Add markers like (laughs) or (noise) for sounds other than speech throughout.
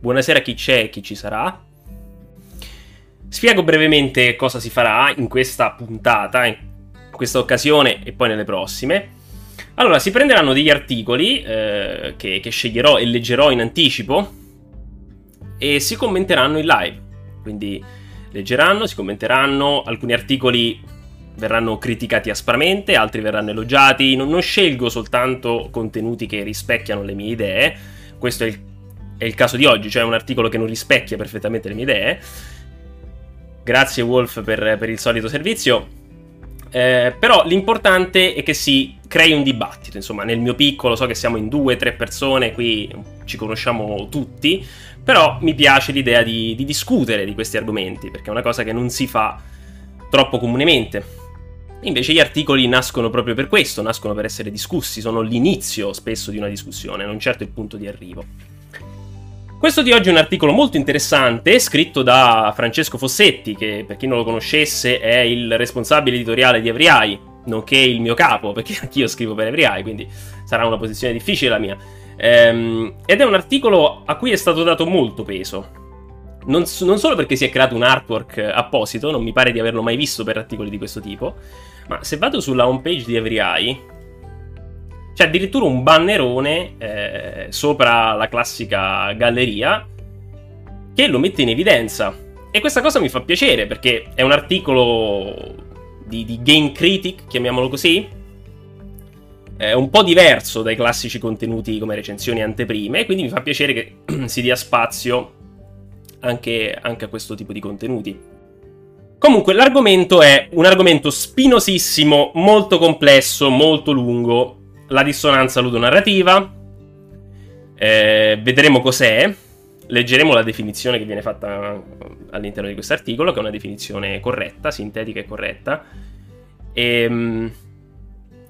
Buonasera a chi c'è e chi ci sarà. Spiego brevemente cosa si farà in questa puntata, in questa occasione e poi nelle prossime. Allora, si prenderanno degli articoli eh, che, che sceglierò e leggerò in anticipo e si commenteranno in live. Quindi leggeranno, si commenteranno, alcuni articoli verranno criticati aspramente, altri verranno elogiati. Non, non, scelgo soltanto contenuti che rispecchiano le mie idee. Questo è il, è il, caso di oggi, cioè un articolo che non rispecchia perfettamente le mie idee. Grazie Wolf per, per il solito servizio. Eh, però l'importante è che si crei un dibattito. Insomma, nel mio piccolo so che siamo in due, tre persone, qui ci conosciamo tutti. Però mi piace l'idea di, di discutere di questi argomenti, perché è una cosa che non si fa troppo comunemente. Invece gli articoli nascono proprio per questo, nascono per essere discussi, sono l'inizio spesso di una discussione, non certo il punto di arrivo. Questo di oggi è un articolo molto interessante, scritto da Francesco Fossetti, che per chi non lo conoscesse è il responsabile editoriale di Everyeye, nonché il mio capo, perché (laughs) anch'io scrivo per Everyeye, quindi sarà una posizione difficile la mia. Ehm, ed è un articolo a cui è stato dato molto peso. Non, non, solo perché si è creato un artwork apposito, non mi pare di averlo mai visto per articoli di questo tipo, ma se vado sulla homepage di Everyeye, c'è addirittura un bannerone eh, sopra la classica galleria che lo mette in evidenza. E questa cosa mi fa piacere perché è un articolo di, di game critic, chiamiamolo così, è un po' diverso dai classici contenuti come recensioni e anteprime, quindi mi fa piacere che (clears throat) si dia spazio anche, anche a questo tipo di contenuti. Comunque, l'argomento è un argomento spinosissimo, molto complesso, molto lungo. La dissonanza ludonarrativa. Eh, vedremo cos'è. Leggeremo la definizione che viene fatta all'interno di questo articolo, che è una definizione corretta, sintetica e corretta. E, ehm,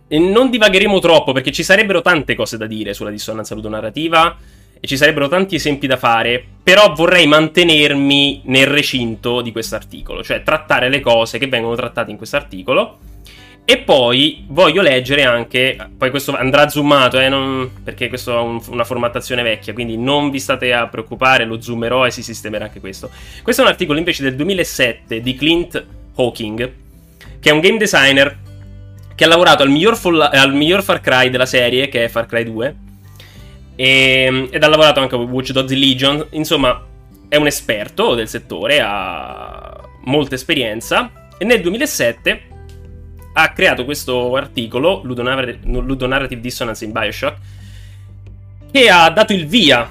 e non divagheremo troppo perché ci sarebbero tante cose da dire sulla dissonanza ludonarrativa e ci sarebbero tanti esempi da fare, però vorrei mantenermi nel recinto di questo articolo, cioè trattare le cose che vengono trattate in questo articolo. E poi voglio leggere anche, poi questo andrà zoomato, eh, non, perché questo è un, una formattazione vecchia, quindi non vi state a preoccupare, lo zoomerò e si sistemerà anche questo. Questo è un articolo invece del 2007 di Clint Hawking, che è un game designer che ha lavorato al miglior, al miglior Far Cry della serie, che è Far Cry 2, e, ed ha lavorato anche con Watch Dogs Legion. Insomma, è un esperto del settore, ha molta esperienza. E nel 2007 ha creato questo articolo, Ludonarrative, Ludonarrative Dissonance in Bioshock, che ha dato il via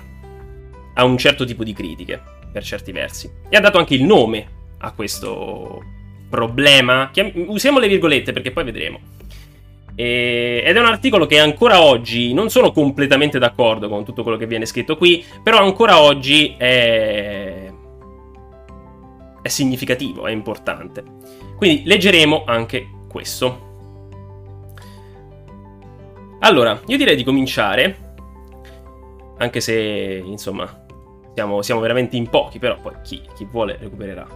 a un certo tipo di critiche, per certi versi. E ha dato anche il nome a questo problema. usiamo le virgolette perché poi vedremo. E, ed è un articolo che ancora oggi non sono completamente d'accordo con tutto quello che viene scritto qui, però ancora oggi è, è significativo, è importante. Quindi leggeremo anche questo. Allora, io direi di cominciare, anche se insomma siamo, siamo veramente in pochi, però poi chi, chi vuole recupererà.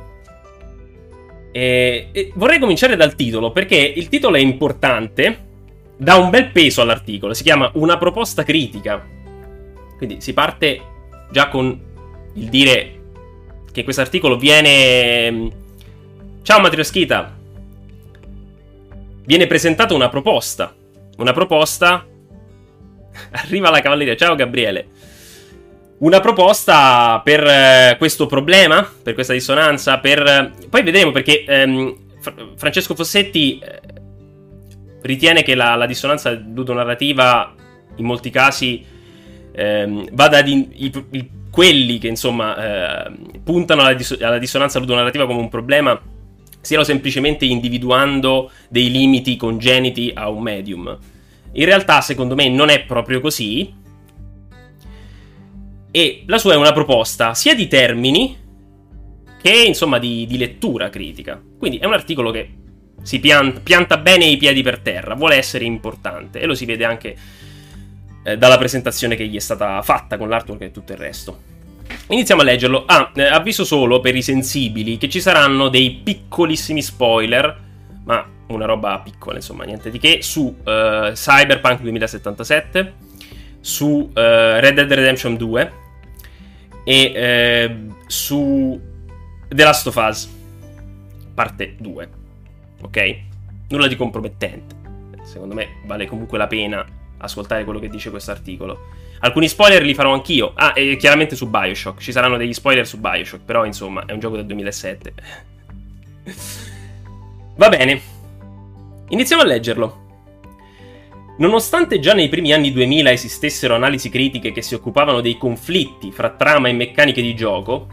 E, e vorrei cominciare dal titolo perché il titolo è importante dà un bel peso all'articolo. Si chiama Una proposta critica. Quindi si parte già con il dire che questo articolo viene. Ciao Matrioschita. Viene presentata una proposta. Una proposta. Arriva la cavalleria. Ciao Gabriele. Una proposta per eh, questo problema, per questa dissonanza, per... Poi vedremo perché ehm, Francesco Fossetti eh, ritiene che la, la dissonanza ludonarrativa in molti casi ehm, vada di, i, i, quelli che insomma eh, puntano alla, dis- alla dissonanza ludonarrativa come un problema stiano semplicemente individuando dei limiti congeniti a un medium. In realtà, secondo me, non è proprio così. E la sua è una proposta sia di termini che, insomma, di, di lettura critica. Quindi è un articolo che si pianta, pianta bene i piedi per terra, vuole essere importante e lo si vede anche eh, dalla presentazione che gli è stata fatta con l'artwork e tutto il resto. Iniziamo a leggerlo. Ah, eh, avviso solo per i sensibili che ci saranno dei piccolissimi spoiler, ma una roba piccola, insomma, niente di che, su uh, Cyberpunk 2077, su uh, Red Dead Redemption 2 e eh, su The Last of Us, parte 2. Ok? Nulla di compromettente. Secondo me vale comunque la pena ascoltare quello che dice questo articolo. Alcuni spoiler li farò anch'io. Ah, e chiaramente su Bioshock. Ci saranno degli spoiler su Bioshock, però insomma è un gioco del 2007. (laughs) Va bene. Iniziamo a leggerlo. Nonostante già nei primi anni 2000 esistessero analisi critiche che si occupavano dei conflitti fra trama e meccaniche di gioco,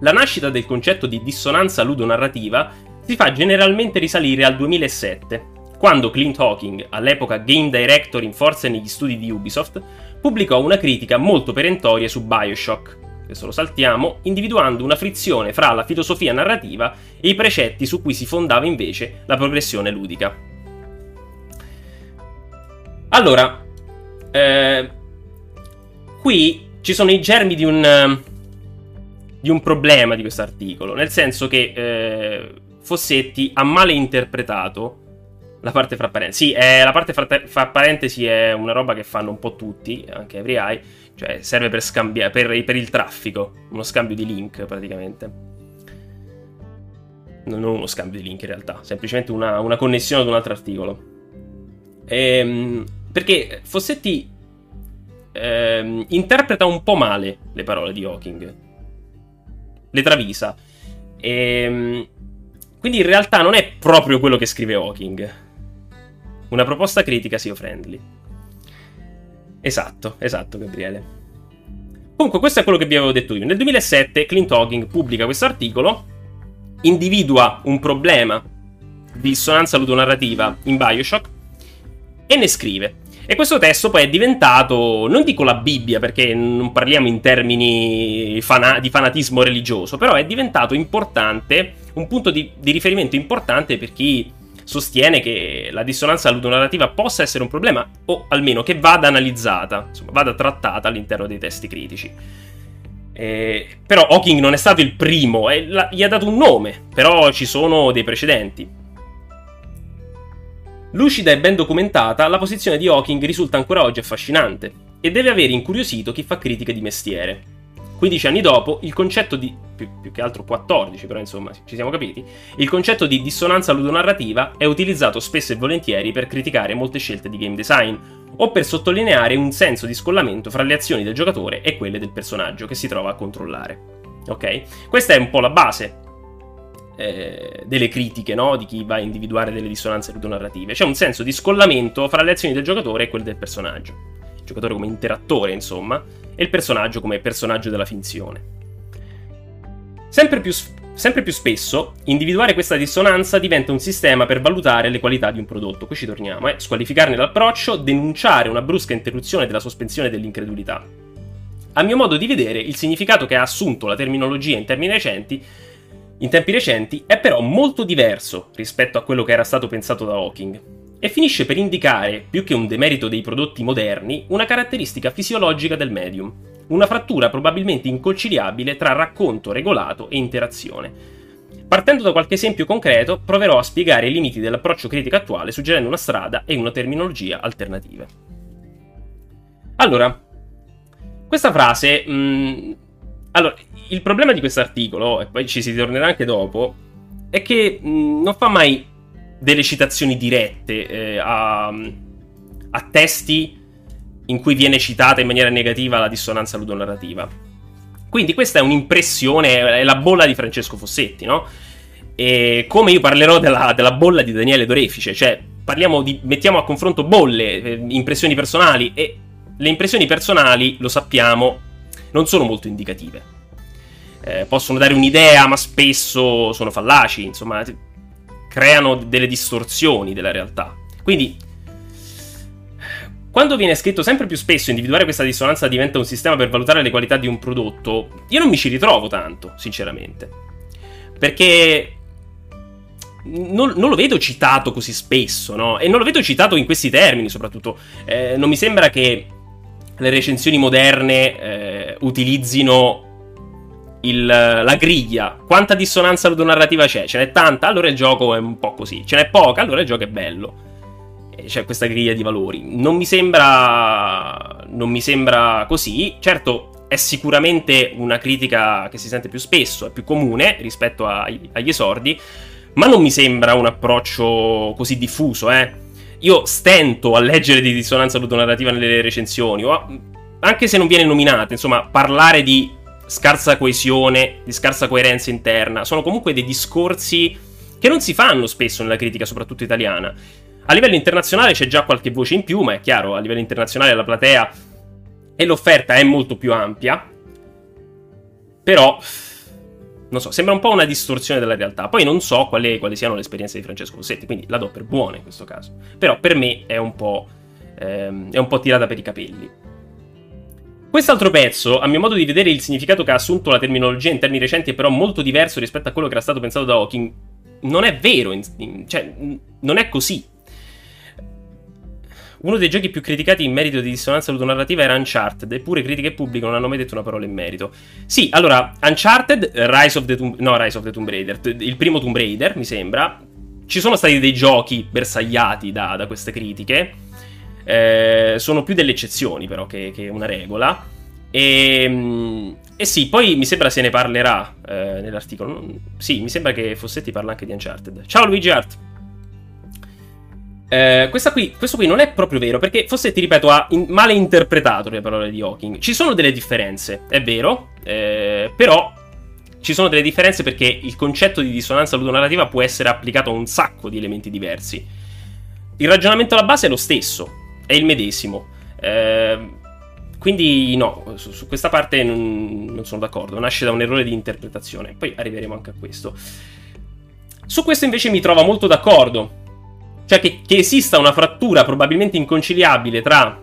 la nascita del concetto di dissonanza ludonarrativa si fa generalmente risalire al 2007, quando Clint Hawking, all'epoca game director in forza negli studi di Ubisoft, pubblicò una critica molto perentoria su Bioshock, questo lo saltiamo, individuando una frizione fra la filosofia narrativa e i precetti su cui si fondava invece la progressione ludica. Allora, eh, qui ci sono i germi di un, di un problema di questo articolo, nel senso che eh, Fossetti ha male interpretato la parte fra parentesi. Sì, è, la parte fra, fra, parentesi è una roba che fanno un po' tutti, anche EveryEye, cioè serve per scambiare, per, per il traffico, uno scambio di link praticamente. Non uno scambio di link in realtà, semplicemente una, una connessione ad un altro articolo. Ehm, perché Fossetti ehm, interpreta un po' male le parole di Hawking, le travisa. Ehm, quindi in realtà non è proprio quello che scrive Hawking una proposta critica SEO friendly. Esatto, esatto, Gabriele. Comunque, questo è quello che vi avevo detto io. Nel 2007 Clint Hawking pubblica questo articolo, individua un problema di dissonanza ludonarrativa in Bioshock e ne scrive. E questo testo poi è diventato, non dico la Bibbia perché non parliamo in termini fana- di fanatismo religioso, però è diventato importante, un punto di, di riferimento importante per chi sostiene che la dissonanza ludonarrativa possa essere un problema, o almeno che vada analizzata, insomma, vada trattata all'interno dei testi critici. Eh, però Hawking non è stato il primo, eh, la, gli ha dato un nome, però ci sono dei precedenti. Lucida e ben documentata, la posizione di Hawking risulta ancora oggi affascinante e deve aver incuriosito chi fa critiche di mestiere. 15 anni dopo, il concetto di, più, più, che altro 14, però insomma ci siamo capiti, il concetto di dissonanza ludonarrativa è utilizzato spesso e volentieri per criticare molte scelte di game design, o per sottolineare un senso di scollamento fra le azioni del giocatore e quelle del personaggio che si trova a controllare. Ok? Questa è un po' la base eh, delle critiche, no? Di chi va a individuare delle dissonanze ludonarrative. C'è un senso di scollamento fra le azioni del giocatore e quelle del personaggio. Il giocatore come interattore, insomma, e il personaggio come personaggio della finzione. Sempre più, sempre più, spesso, individuare questa dissonanza diventa un sistema per valutare le qualità di un prodotto. Qui ci torniamo, eh? Squalificarne l'approccio, denunciare una brusca interruzione della sospensione dell'incredulità. A mio modo di vedere, il significato che ha assunto la terminologia in termini recenti in tempi recenti è però molto diverso rispetto a quello che era stato pensato da Hawking e finisce per indicare, più che un demerito dei prodotti moderni, una caratteristica fisiologica del medium, una frattura probabilmente inconciliabile tra racconto regolato e interazione. Partendo da qualche esempio concreto, proverò a spiegare i limiti dell'approccio critico attuale suggerendo una strada e una terminologia alternative. Allora, questa frase... Mh, mm, allora, il problema di questo articolo, e poi ci si tornerà anche dopo, è che mh, mm, non fa mai delle citazioni dirette eh, a, a, testi in cui viene citata in maniera negativa la dissonanza ludonarrativa. Quindi questa è un'impressione, è la bolla di Francesco Fossetti, no? E come io parlerò della, della bolla di Daniele Dorefice, cioè di, mettiamo a confronto bolle, eh, impressioni personali e le impressioni personali, lo sappiamo, non sono molto indicative. Eh, possono dare un'idea, ma spesso sono fallaci, insomma, creano delle distorsioni della realtà. Quindi, quando viene scritto sempre più spesso individuare questa dissonanza diventa un sistema per valutare le qualità di un prodotto, io non mi ci ritrovo tanto, sinceramente. Perché non, non, lo vedo citato così spesso, no? E non lo vedo citato in questi termini, soprattutto. Eh, non mi sembra che le recensioni moderne eh, utilizzino il, la griglia. Quanta dissonanza ludonarrativa c'è? Ce n'è tanta? Allora il gioco è un po' così. Ce n'è poca? Allora il gioco è bello. C'è questa griglia di valori. Non mi sembra. Non mi sembra così. Certo, è sicuramente una critica che si sente più spesso, è più comune rispetto ai, agli esordi, ma non mi sembra un approccio così diffuso, eh. Io stento a leggere di dissonanza ludonarrativa nelle recensioni, o anche se non viene nominata, insomma, parlare di scarsa coesione, di scarsa coerenza interna, sono comunque dei discorsi che non si fanno spesso nella critica, soprattutto italiana. A livello internazionale c'è già qualche voce in più, ma è chiaro, a livello internazionale la platea e l'offerta è molto più ampia. Però, non so, sembra un po' una distorsione della realtà. Poi non so quali, quali siano le esperienze di Francesco Rossetti, quindi la do per buona in questo caso. Però per me è un po', ehm, è un po tirata per i capelli. Quest'altro pezzo, a mio modo di vedere, il significato che ha assunto la terminologia in termini recenti è però molto diverso rispetto a quello che era stato pensato da Hawking. Non è vero, in, in, cioè, non è così. Uno dei giochi più criticati in merito di dissonanza ludonarrativa era Uncharted, eppure critiche pubbliche non hanno mai detto una parola in merito. Sì, allora, Uncharted, Rise of the Tomb, no, Rise of the Tomb Raider, il primo Tomb Raider, mi sembra. Ci sono stati dei giochi bersagliati da, da queste critiche. Eh, sono più delle eccezioni, però, che, che una regola. E, ehm, e, sì, poi mi sembra se ne parlerà eh, nell'articolo. Sì, mi sembra che Fossetti parla anche di Uncharted. Ciao Luigi Art. Eh, qui, questo qui non è proprio vero, perché Fossetti, ripeto, ha in, male interpretato le parole di Hawking. Ci sono delle differenze, è vero, eh, però ci sono delle differenze perché il concetto di dissonanza ludonarrativa può essere applicato a un sacco di elementi diversi. Il ragionamento alla base è lo stesso, è il medesimo. Eh, quindi no, su, su questa parte non, non sono d'accordo, nasce da un errore di interpretazione. Poi arriveremo anche a questo. Su questo invece mi trovo molto d'accordo cioè che, che esista una frattura probabilmente inconciliabile tra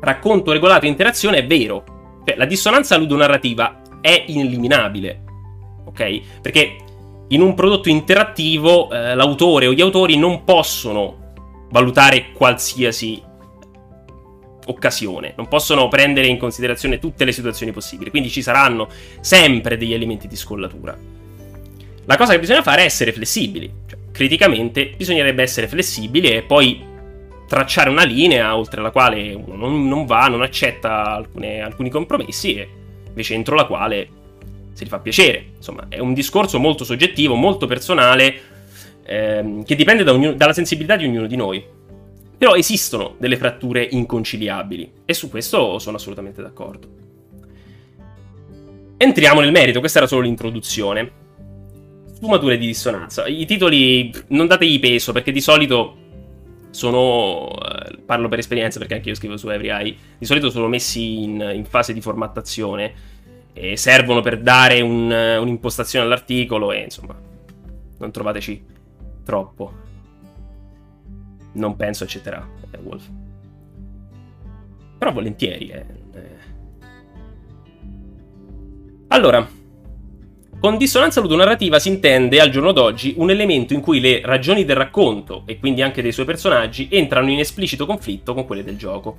racconto regolato e interazione è vero. Cioè, la dissonanza ludonarrativa è ineliminabile. Ok? Perché in un prodotto interattivo eh, l'autore o gli autori non possono valutare qualsiasi occasione, non possono prendere in considerazione tutte le situazioni possibili, quindi ci saranno sempre degli elementi di scollatura. La cosa che bisogna fare è essere flessibili, cioè, criticamente bisognerebbe essere flessibili e poi tracciare una linea oltre la quale uno non, non va, non accetta alcune, alcuni compromessi e invece entro la quale si gli fa piacere. Insomma, è un discorso molto soggettivo, molto personale, ehm, che dipende da ognuno, dalla sensibilità di ognuno di noi. Però esistono delle fratture inconciliabili e su questo sono assolutamente d'accordo. Entriamo nel merito, questa era solo l'introduzione sfumature di dissonanza. I titoli non dategli peso perché di solito sono. Eh, parlo per esperienza perché anche io scrivo su EveryEye. Di solito sono messi in, in fase di formattazione e servono per dare un, un'impostazione all'articolo e insomma. Non trovateci troppo. Non penso accetterà eh, Wolf. Però volentieri, eh. eh. Allora, con dissonanza ludonarrativa si intende al giorno d'oggi un elemento in cui le ragioni del racconto, e quindi anche dei suoi personaggi, entrano in esplicito conflitto con quelle del gioco,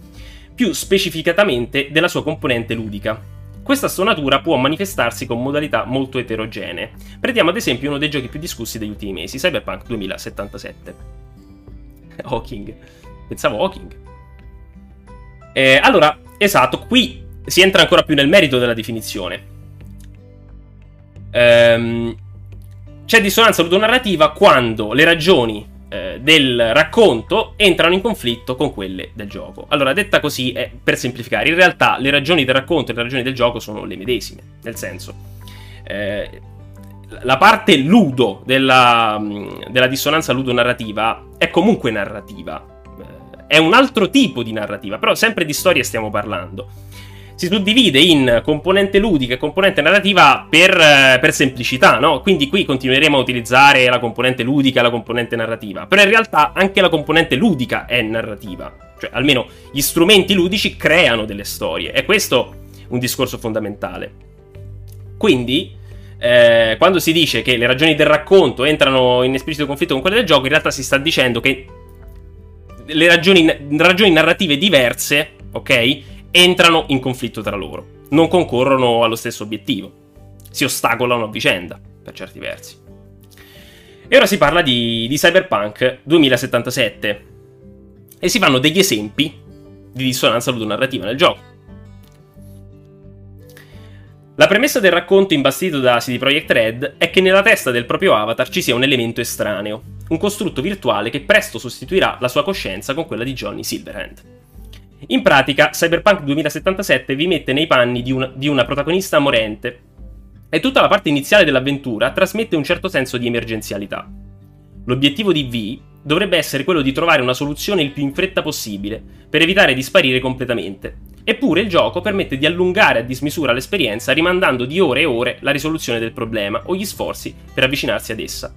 più specificatamente della sua componente ludica. Questa stonatura può manifestarsi con modalità molto eterogenee. Prendiamo ad esempio uno dei giochi più discussi degli ultimi mesi, Cyberpunk 2077. (laughs) Hawking. Pensavo Hawking. Eh, allora, esatto, qui si entra ancora più nel merito della definizione ehm, c'è dissonanza ludonarrativa quando le ragioni eh, del racconto entrano in conflitto con quelle del gioco. Allora, detta così, è per semplificare, in realtà le ragioni del racconto e le ragioni del gioco sono le medesime, nel senso... Eh, la parte ludo della, della dissonanza ludonarrativa è comunque narrativa. Eh, è un altro tipo di narrativa, però sempre di storia stiamo parlando si suddivide in componente ludica e componente narrativa per, eh, per, semplicità, no? Quindi qui continueremo a utilizzare la componente ludica e la componente narrativa. Però in realtà anche la componente ludica è narrativa. Cioè, almeno gli strumenti ludici creano delle storie. E questo è un discorso fondamentale. Quindi, eh, quando si dice che le ragioni del racconto entrano in esplicito conflitto con quelle del gioco, in realtà si sta dicendo che le ragioni, ragioni narrative diverse, ok? Entrano in conflitto tra loro, non concorrono allo stesso obiettivo, si ostacolano a vicenda, per certi versi. E ora si parla di, di Cyberpunk 2077 e si fanno degli esempi di dissonanza ludonarrativa nel gioco. La premessa del racconto imbastito da CD Projekt Red è che nella testa del proprio avatar ci sia un elemento estraneo, un costrutto virtuale che presto sostituirà la sua coscienza con quella di Johnny Silverhand. In pratica, Cyberpunk 2077 vi mette nei panni di una, di una protagonista morente e tutta la parte iniziale dell'avventura trasmette un certo senso di emergenzialità. L'obiettivo di V dovrebbe essere quello di trovare una soluzione il più in fretta possibile, per evitare di sparire completamente. Eppure il gioco permette di allungare a dismisura l'esperienza rimandando di ore e ore la risoluzione del problema o gli sforzi per avvicinarsi ad essa.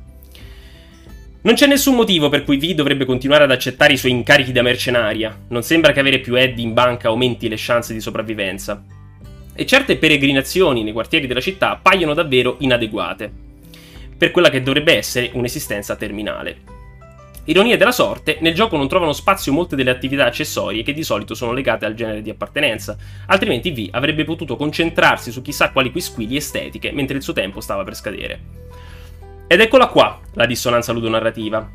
Non c'è nessun motivo per cui V dovrebbe continuare ad accettare i suoi incarichi da mercenaria, non sembra che avere più Eddie in banca aumenti le chance di sopravvivenza. E certe peregrinazioni nei quartieri della città paiono davvero inadeguate, per quella che dovrebbe essere un'esistenza terminale. Ironia della sorte, nel gioco non trovano spazio molte delle attività accessorie che di solito sono legate al genere di appartenenza, altrimenti V avrebbe potuto concentrarsi su chissà quali quisquili estetiche mentre il suo tempo stava per scadere. Ed eccola qua, la dissonanza ludonarrativa.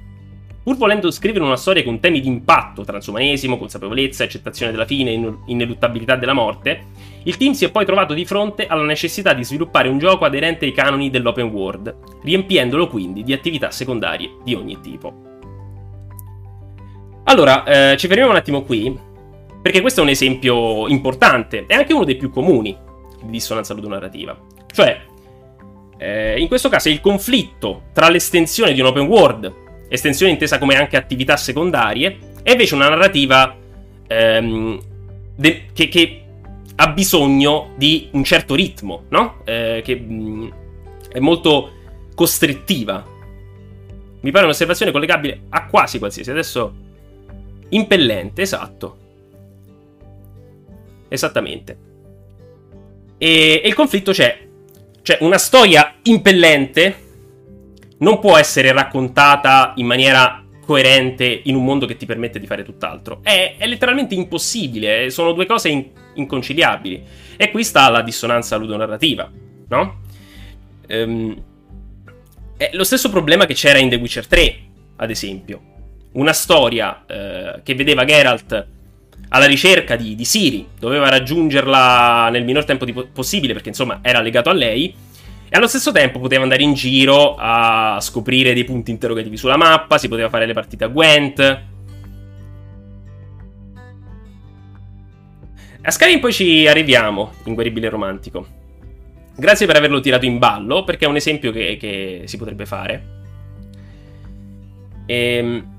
Pur volendo scrivere una storia con temi di impatto, transumanesimo, consapevolezza, accettazione della fine, ineluttabilità della morte, il team si è poi trovato di fronte alla necessità di sviluppare un gioco aderente ai canoni dell'open world, riempiendolo quindi di attività secondarie di ogni tipo. Allora, eh, ci fermiamo un attimo qui, perché questo è un esempio importante e anche uno dei più comuni di dissonanza ludonarrativa. Cioè, eh, in questo caso è il conflitto tra l'estensione di un open world, estensione intesa come anche attività secondarie, e invece una narrativa ehm, de- che, che, ha bisogno di un certo ritmo, no? Eh, che mh, mm, è molto costrittiva. Mi pare un'osservazione collegabile a quasi qualsiasi. Adesso Impellente, esatto. Esattamente. E, e il conflitto c'è. Cioè, una storia impellente non può essere raccontata in maniera coerente in un mondo che ti permette di fare tutt'altro. È, è letteralmente impossibile, eh, sono due cose in, inconciliabili. E qui sta la dissonanza ludonarrativa, no? Ehm, è lo stesso problema che c'era in The Witcher 3, ad esempio una storia eh, che vedeva Geralt alla ricerca di, di, Siri, doveva raggiungerla nel minor tempo po- possibile perché insomma era legato a lei e allo stesso tempo poteva andare in giro a scoprire dei punti interrogativi sulla mappa, si poteva fare le partite a Gwent. A Skyrim poi ci arriviamo, inguaribile romantico. Grazie per averlo tirato in ballo, perché è un esempio che, che si potrebbe fare. Ehm...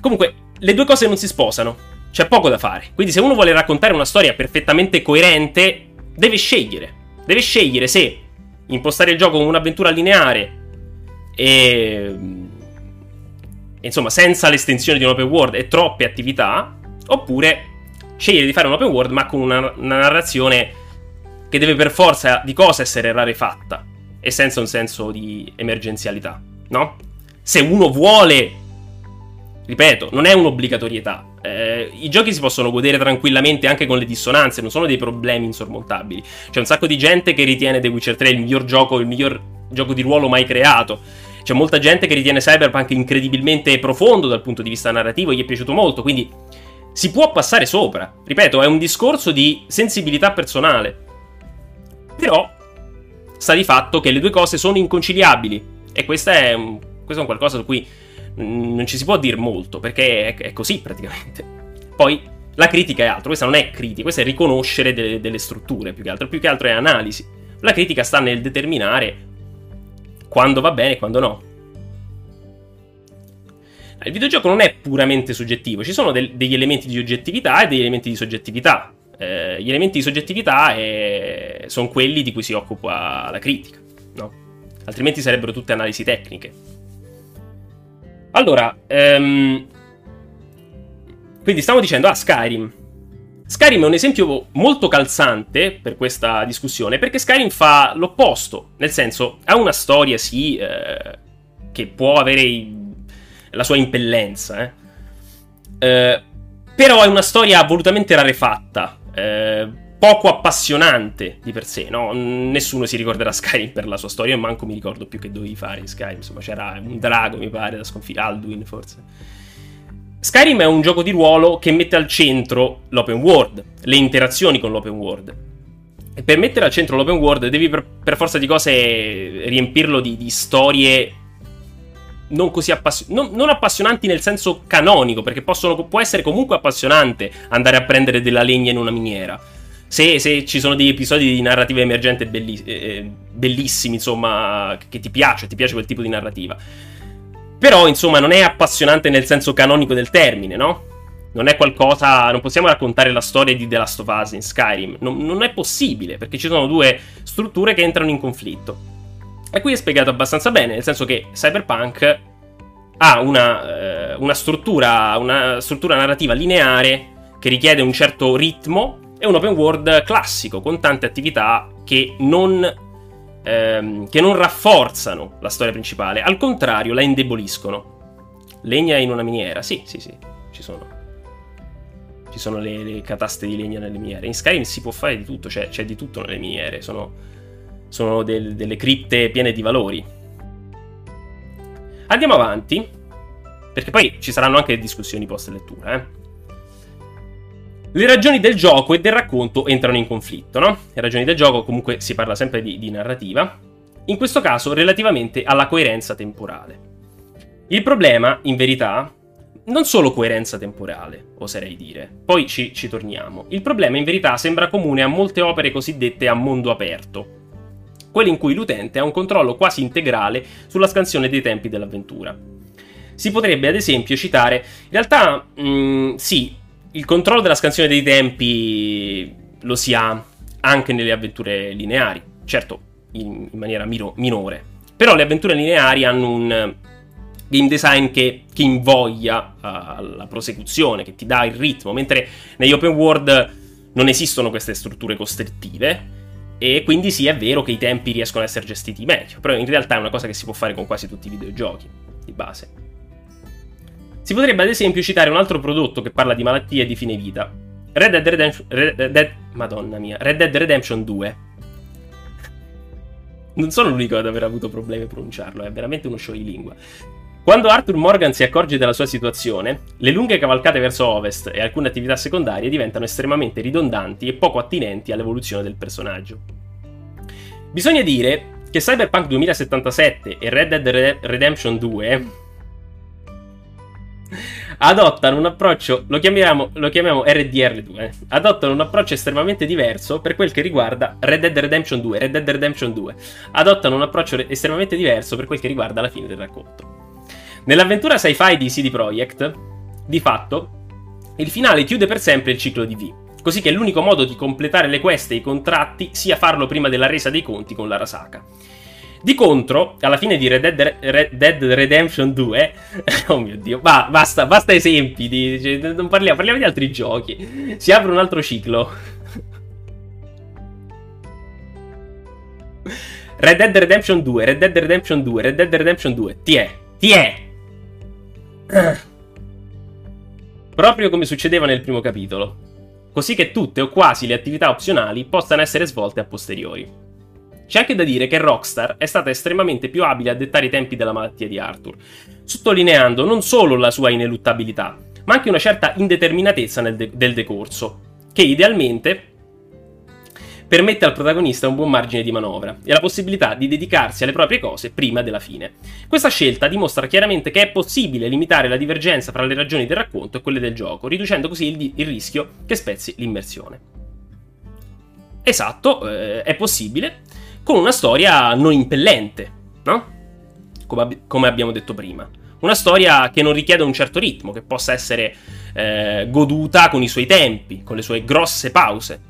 Comunque, le due cose non si sposano. C'è poco da fare. Quindi, se uno vuole raccontare una storia perfettamente coerente, deve scegliere. Deve scegliere se impostare il gioco come un'avventura lineare e. Insomma, senza l'estensione di un open world e troppe attività, oppure scegliere di fare un open world ma con una, una narrazione che deve per forza di cosa essere rarefatta e senza un senso di emergenzialità, no? Se uno vuole ripeto, non è un'obbligatorietà. Eh, I giochi si possono godere tranquillamente anche con le dissonanze, non sono dei problemi insormontabili. C'è un sacco di gente che ritiene The Witcher 3 il miglior gioco, il miglior gioco di ruolo mai creato. C'è molta gente che ritiene Cyberpunk incredibilmente profondo dal punto di vista narrativo, gli è piaciuto molto, quindi si può passare sopra. Ripeto, è un discorso di sensibilità personale. Però sta di fatto che le due cose sono inconciliabili e questo è questo è un qualcosa su cui Mm, non ci si può dire molto, perché è, è così praticamente. Poi la critica è altro, questa non è critica, questa è riconoscere delle, delle strutture più che altro, più che altro è analisi. La critica sta nel determinare quando va bene e quando no. Il videogioco non è puramente soggettivo, ci sono del, degli elementi di oggettività e degli elementi di soggettività. Eh, gli elementi di soggettività eh, sono quelli di cui si occupa la critica, no? Altrimenti sarebbero tutte analisi tecniche. Allora, ehm, quindi stavo dicendo, ah, Skyrim. Skyrim è un esempio molto calzante per questa discussione, perché Skyrim fa l'opposto, nel senso, ha una storia, sì, eh, che può avere i, la sua impellenza, eh. Eh, però è una storia volutamente rarefatta. Eh, poco appassionante di per sé, no? Nessuno si ricorderà Skyrim per la sua storia, io manco mi ricordo più che dovevi fare in Skyrim, insomma c'era un drago, mi pare, da sconfiggere, Alduin forse. Skyrim è un gioco di ruolo che mette al centro l'open world, le interazioni con l'open world. E per mettere al centro l'open world devi per, per forza di cose riempirlo di, di storie non così appassionanti, non, non, appassionanti nel senso canonico, perché possono, può essere comunque appassionante andare a prendere della legna in una miniera. Se, se ci sono degli episodi di narrativa emergente belliss- eh, eh, bellissimi, insomma, che ti piace, ti piace quel tipo di narrativa. Però, insomma, non è appassionante nel senso canonico del termine, no? Non è qualcosa. Non possiamo raccontare la storia di The Last of Us in Skyrim. Non, non è possibile, perché ci sono due strutture che entrano in conflitto. E qui è spiegato abbastanza bene, nel senso che Cyberpunk ha una, eh, una, struttura, una struttura narrativa lineare che richiede un certo ritmo e un open world classico con tante attività che non, ehm, che non rafforzano la storia principale, al contrario la indeboliscono. Legna in una miniera, sì, sì, sì, ci sono. Ci sono le, le cataste di legna nelle miniere. In Skyrim si può fare di tutto, cioè c'è di tutto nelle miniere, sono sono del, delle cripte piene di valori. Andiamo avanti, perché poi ci saranno anche discussioni post lettura. Eh? Le ragioni del gioco e del racconto entrano in conflitto, no? Le ragioni del gioco comunque si parla sempre di, di narrativa, in questo caso relativamente alla coerenza temporale. Il problema, in verità, non solo coerenza temporale, oserei dire, poi ci, ci torniamo. Il problema, in verità, sembra comune a molte opere cosiddette a mondo aperto, quelli in cui l'utente ha un controllo quasi integrale sulla scansione dei tempi dell'avventura. Si potrebbe ad esempio citare, in realtà mh, mm, sì, il controllo della scansione dei tempi lo si ha anche nelle avventure lineari, certo in, in maniera miro, minore, però le avventure lineari hanno un game design che, che invoglia uh, alla prosecuzione, che ti dà il ritmo, mentre negli open world non esistono queste strutture costrittive e quindi sì, è vero che i tempi riescono ad essere gestiti meglio, però in realtà è una cosa che si può fare con quasi tutti i videogiochi, di base. Si potrebbe ad esempio citare un altro prodotto che parla di malattie e di fine vita. Red Dead Redemption... Red Dead, Madonna mia, Red Dead Redemption 2. Non sono l'unico ad aver avuto problemi a pronunciarlo, è veramente uno show di lingua. Quando Arthur Morgan si accorge della sua situazione, le lunghe cavalcate verso ovest e alcune attività secondarie diventano estremamente ridondanti e poco attinenti all'evoluzione del personaggio. Bisogna dire che Cyberpunk 2077 e Red Dead Redemption 2 adottano un approccio, lo chiamiamo, lo chiamiamo RDR2, adottano un approccio estremamente diverso per quel che riguarda Red Dead Redemption 2, Red Dead Redemption 2, adottano un approccio estremamente diverso per quel che riguarda la fine del racconto. Nell'avventura sci-fi di CD Projekt, di fatto, il finale chiude per sempre il ciclo di V, così che l'unico modo di completare le quest e i contratti sia farlo prima della resa dei conti con l'Arasaka. Di contro, alla fine di Red Dead, Red Dead Redemption 2, (laughs) oh mio dio, bah, basta, basta esempi, di, cioè, non parliamo, parliamo di altri giochi. Si apre un altro ciclo. (laughs) Red Dead Redemption 2, Red Dead Redemption 2, Red Dead Redemption 2, ti è, ti è. Proprio come succedeva nel primo capitolo. Così che tutte o quasi le attività opzionali possano essere svolte a posteriori. C'è anche da dire che Rockstar è stata estremamente più abile a dettare i tempi della malattia di Arthur, sottolineando non solo la sua ineluttabilità, ma anche una certa indeterminatezza de- del decorso, che idealmente permette al protagonista un buon margine di manovra e la possibilità di dedicarsi alle proprie cose prima della fine. Questa scelta dimostra chiaramente che è possibile limitare la divergenza fra le ragioni del racconto e quelle del gioco, riducendo così il, il rischio che spezzi l'immersione. Esatto, eh, è possibile, con una storia non impellente, no? Come, ab- come, abbiamo detto prima. Una storia che non richiede un certo ritmo, che possa essere eh, goduta con i suoi tempi, con le sue grosse pause,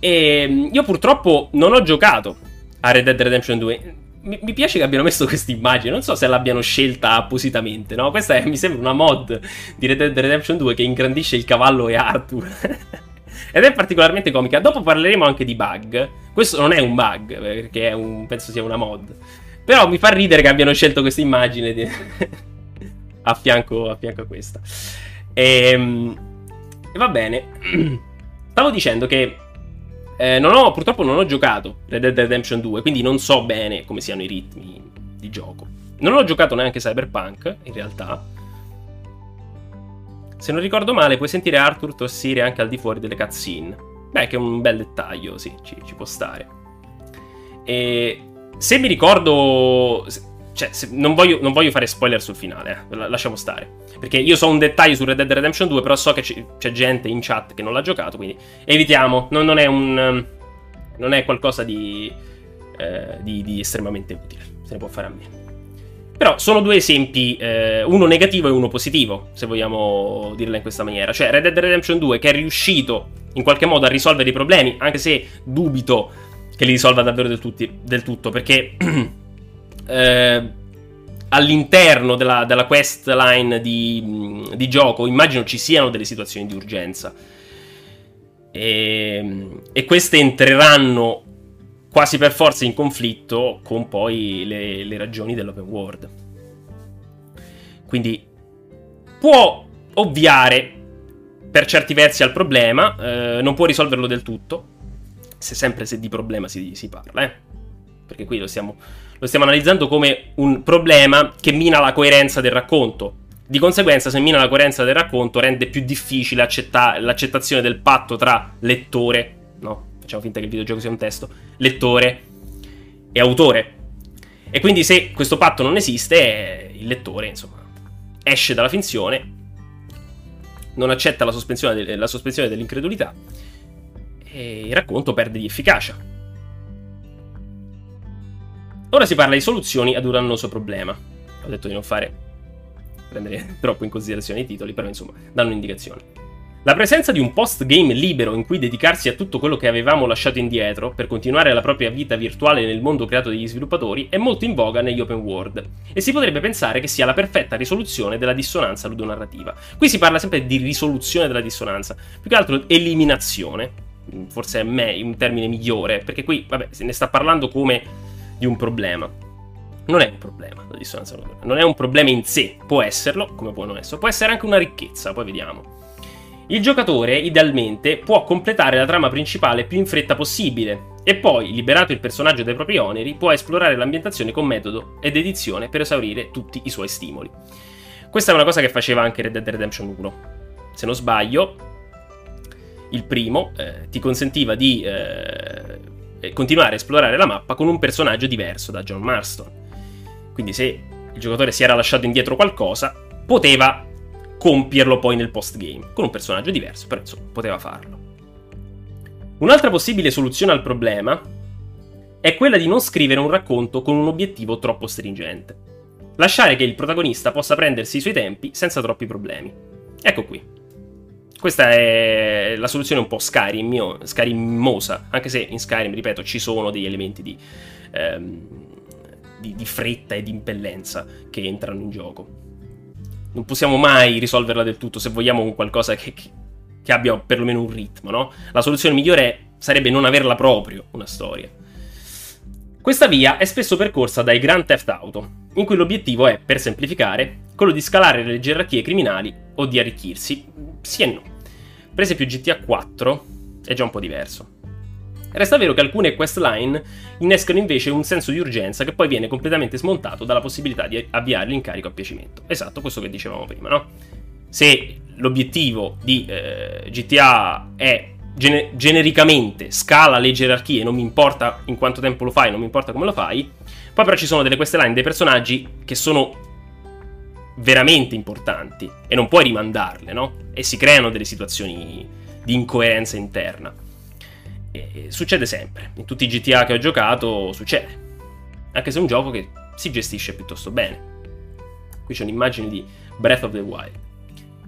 e ehm, io purtroppo non ho giocato a Red Dead Redemption 2. Mi, mi piace che abbiano mesto (laughs) questa immagine, non so se l'abbiano scelta appositamente, no? Questa è, mi sembra una mod di Red Dead Redemption 2 che ingrandisce il cavallo e Arthur. (laughs) Ed è particolarmente comica. Dopo parleremo anche di bug. Questo non è un bug, perché un, penso sia una mod. Però mi fa ridere che abbiano scelto questa immagine di... (laughs) a, fianco, a, fianco, a questa. E, ehm, e va bene. (clears throat) Stavo dicendo che eh, non ho, purtroppo non ho giocato Red Dead Redemption 2, quindi non so bene come siano i ritmi di gioco. Non ho giocato neanche Cyberpunk, in realtà. Se non ricordo male, puoi sentire Arthur tossire anche al di fuori delle cutscene. Beh, che è un bel dettaglio, sì, ci, ci può stare. E se mi ricordo... Cioè, non voglio, non, voglio, fare spoiler sul finale, eh. lasciamo stare. Perché io so un dettaglio su Red Dead Redemption 2, però so che c'è gente in chat che non l'ha giocato, quindi evitiamo. Non, non è un... Non è qualcosa di, eh, di, di estremamente utile. Se ne può fare a meno. Però sono due esempi, eh, uno negativo e uno positivo, se vogliamo dirla in questa maniera. Cioè Red Dead Redemption 2 che è riuscito in qualche modo a risolvere i problemi, anche se dubito che li risolva davvero del, tutti, del tutto, perché (clears throat) eh, all'interno della, della quest line di, di, gioco immagino ci siano delle situazioni di urgenza. E, e queste entreranno quasi per forza in conflitto con poi le, le ragioni dell'open world. Quindi può ovviare per certi versi al problema, eh, non può risolverlo del tutto, se sempre se di problema si, si parla, eh? perché qui lo stiamo, lo stiamo analizzando come un problema che mina la coerenza del racconto. Di conseguenza, se mina la coerenza del racconto, rende più difficile accetta- l'accettazione del patto tra lettore, no? Facciamo finta che il videogioco sia un testo, lettore e autore. E quindi se questo patto non esiste, il lettore, insomma, esce dalla finzione, non accetta la sospensione, de- la sospensione dell'incredulità e il racconto perde di efficacia. Ora si parla di soluzioni ad un annoso problema. Ho detto di non fare prendere (laughs) troppo in considerazione i titoli, però insomma, danno un'indicazione. La presenza di un post-game libero in cui dedicarsi a tutto quello che avevamo lasciato indietro per continuare la propria vita virtuale nel mondo creato dagli sviluppatori è molto in voga negli open world e si potrebbe pensare che sia la perfetta risoluzione della dissonanza ludonarrativa. Qui si parla sempre di risoluzione della dissonanza, più che altro eliminazione, forse è me, un termine migliore, perché qui vabbè, se ne sta parlando come di un problema. Non è un problema la dissonanza ludonarrativa, non è un problema in sé, può esserlo, come può non esserlo, può essere anche una ricchezza, poi vediamo. Il giocatore, idealmente, può completare la trama principale più in fretta possibile, e poi, liberato il personaggio dai propri oneri, può esplorare l'ambientazione con metodo ed edizione per esaurire tutti i suoi stimoli. Questa è una cosa che faceva anche Red Dead Redemption 1. Se non sbaglio, il primo eh, ti consentiva di eh, eh, continuare a esplorare la mappa con un personaggio diverso da John Marston. Quindi se il giocatore si era lasciato indietro qualcosa, poteva compierlo poi nel post-game, con un personaggio diverso, però insomma, poteva farlo. Un'altra possibile soluzione al problema è quella di non scrivere un racconto con un obiettivo troppo stringente. Lasciare che il protagonista possa prendersi i suoi tempi senza troppi problemi. Ecco qui. Questa è la soluzione un po' Skyrim, Skyrimosa, anche se in Skyrim, ripeto, ci sono degli elementi di, ehm, di, di fretta e di impellenza che entrano in gioco non possiamo mai risolverla del tutto se vogliamo un qualcosa che, che abbia perlomeno un ritmo, no? La soluzione migliore sarebbe non averla proprio, una storia. Questa via è spesso percorsa dai Grand Theft Auto, in cui l'obiettivo è, per semplificare, quello di scalare le gerarchie criminali o di arricchirsi. Sì e no. Per esempio GTA 4 è già un po' diverso. Resta vero che alcune questline innescano invece un senso di urgenza che poi viene completamente smontato dalla possibilità di avviare l'incarico a piacimento. Esatto, questo che dicevamo prima, no? Se l'obiettivo di eh, GTA è gene- genericamente scala le gerarchie, non mi importa in quanto tempo lo fai, non mi importa come lo fai, poi però ci sono delle questline dei personaggi che sono veramente importanti e non puoi rimandarle, no? E si creano delle situazioni di incoerenza interna. E succede sempre. In tutti i GTA che ho giocato succede. Anche se è un gioco che si gestisce piuttosto bene. Qui c'è un'immagine di Breath of the Wild.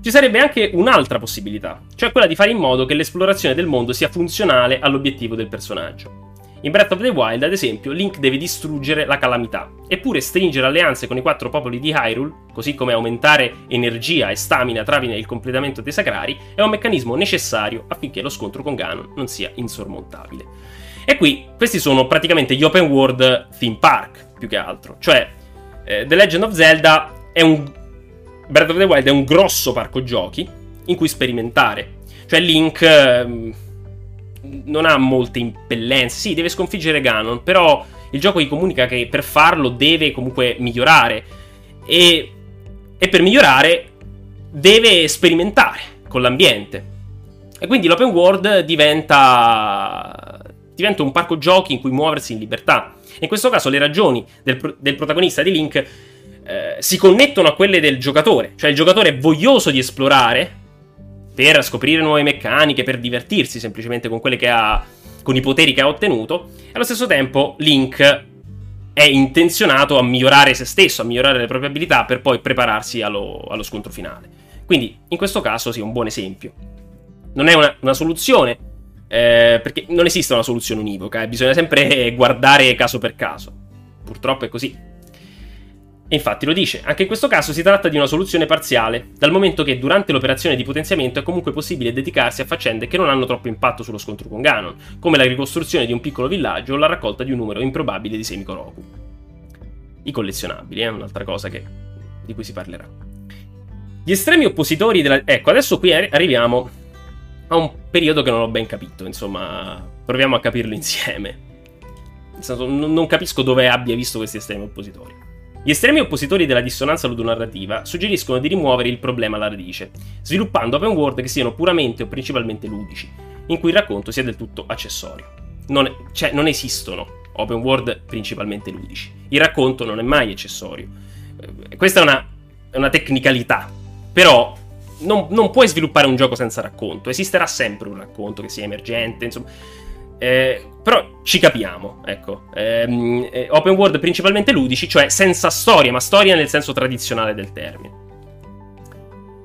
Ci sarebbe anche un'altra possibilità, cioè quella di fare in modo che l'esplorazione del mondo sia funzionale all'obiettivo del personaggio. In Breath of the Wild, ad esempio, Link deve distruggere la calamità, eppure stringere alleanze con i quattro popoli di Hyrule, così come aumentare energia e stamina tramite il completamento dei sacrari, è un meccanismo necessario affinché lo scontro con Ganon non sia insormontabile. E qui, questi sono praticamente gli open world theme park, più che altro. Cioè, eh, The Legend of Zelda è un... Breath of the Wild è un grosso parco giochi in cui sperimentare. Cioè Link... Non ha molte impellenze. Sì, deve sconfiggere Ganon, però il gioco gli comunica che per farlo deve comunque migliorare. E, e per migliorare deve sperimentare con l'ambiente. E quindi l'open world diventa, diventa un parco giochi in cui muoversi in libertà. In questo caso le ragioni del, del protagonista di Link eh, si connettono a quelle del giocatore, cioè il giocatore è voglioso di esplorare per scoprire nuove meccaniche, per divertirsi semplicemente con quelle che ha con i poteri che ha ottenuto, e allo stesso tempo Link è intenzionato a migliorare se stesso, a migliorare le proprie abilità per poi prepararsi allo, allo scontro finale. Quindi in questo caso sì, un buon esempio. Non è una, una soluzione, eh, perché non esiste una soluzione univoca, eh, bisogna sempre guardare caso per caso. Purtroppo è così. E infatti lo dice, anche in questo caso si tratta di una soluzione parziale, dal momento che durante l'operazione di potenziamento è comunque possibile dedicarsi a faccende che non hanno troppo impatto sullo scontro con Ganon, come la ricostruzione di un piccolo villaggio o la raccolta di un numero improbabile di semi Koroku. I collezionabili, è eh, un'altra cosa che, di cui si parlerà. Gli estremi oppositori della... Ecco, adesso qui arriviamo a un periodo che non ho ben capito, insomma, proviamo a capirlo insieme. Non capisco dove abbia visto questi estremi oppositori. Gli estremi oppositori della dissonanza ludonarrativa suggeriscono di rimuovere il problema alla radice, sviluppando open world che siano puramente o principalmente ludici, in cui il racconto sia del tutto accessorio. Non, cioè, non esistono open world principalmente ludici. Il racconto non è mai accessorio. Eh, questa è una, una tecnicalità, però non, non puoi sviluppare un gioco senza racconto. Esisterà sempre un racconto che sia emergente, insomma eh, però ci capiamo, ecco. Ehm, eh, open world principalmente ludici, cioè senza storia, ma storia nel senso tradizionale del termine.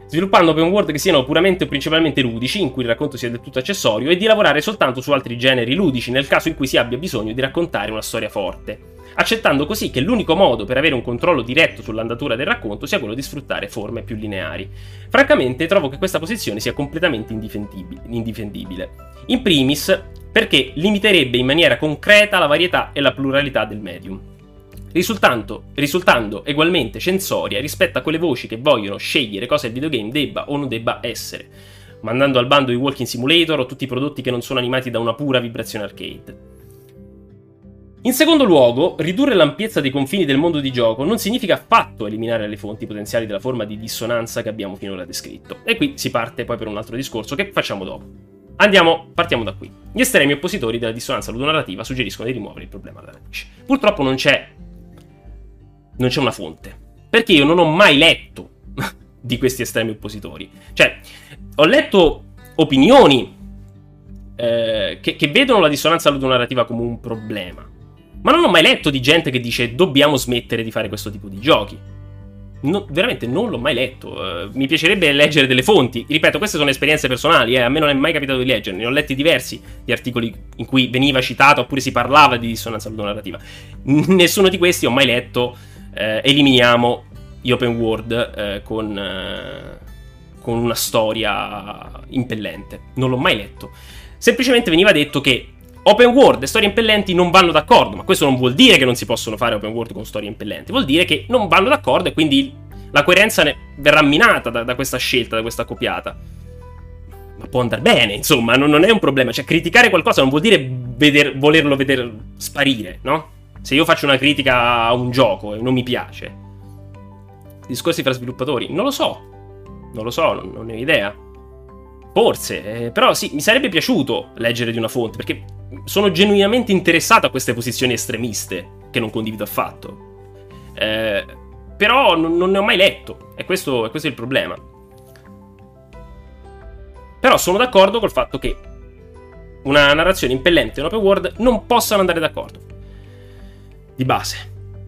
Sviluppando open world che siano puramente o principalmente ludici, in cui il racconto sia del tutto accessorio, e di lavorare soltanto su altri generi ludici nel caso in cui si abbia bisogno di raccontare una storia forte, accettando così che l'unico modo per avere un controllo diretto sull'andatura del racconto sia quello di sfruttare forme più lineari. Francamente trovo che questa posizione sia completamente indifendibile. In primis, perché limiterebbe in maniera concreta la varietà e la pluralità del medium. Risultando, risultando ugualmente censoria rispetto a quelle voci che vogliono scegliere cosa il videogame debba o non debba essere, mandando al bando i walking simulator o tutti i prodotti che non sono animati da una pura vibrazione arcade. In secondo luogo, ridurre l'ampiezza dei confini del mondo di gioco non significa affatto eliminare le fonti potenziali della forma di dissonanza che abbiamo finora descritto. E qui si parte poi per un altro discorso che facciamo dopo. Andiamo, partiamo da qui. Gli estremi oppositori della dissonanza ludonarrativa suggeriscono di rimuovere il problema dalla radice. Purtroppo non c'è. Non c'è una fonte. Perché io non ho mai letto (laughs) di questi estremi oppositori. Cioè, ho letto opinioni eh, che, che, vedono la dissonanza ludonarrativa come un problema. Ma non ho mai letto di gente che dice dobbiamo smettere di fare questo tipo di giochi. No, veramente non l'ho mai letto. Uh, mi piacerebbe leggere delle fonti. Ripeto, queste sono esperienze personali, eh. a me non è mai capitato di leggerne. Ne ho letti diversi di articoli in cui veniva citato oppure si parlava di dissonanza ludonarrativa. Nessuno di questi ho mai letto. Eh, eliminiamo gli open world eh, con, eh, con una storia impellente. Non l'ho mai letto. Semplicemente veniva detto che open world e storie impellenti non vanno d'accordo, ma questo non vuol dire che non si possono fare open world con storie impellenti, vuol dire che non vanno d'accordo e quindi la coerenza verrà minata da, da questa scelta, da questa copiata. Ma può andare bene, insomma, non, non, è un problema. Cioè, criticare qualcosa non vuol dire veder, volerlo vedere sparire, no? Se io faccio una critica a un gioco e non mi piace, discorsi fra sviluppatori, non lo so. Non lo so, non, non ne ho idea. Forse, eh, però sì, mi sarebbe piaciuto leggere di una fonte, perché sono genuinamente interessato a queste posizioni estremiste, che non condivido affatto. Eh, però non, non, ne ho mai letto, e questo, e questo è il problema. Però sono d'accordo col fatto che una narrazione impellente e un open world non possano andare d'accordo. Di base.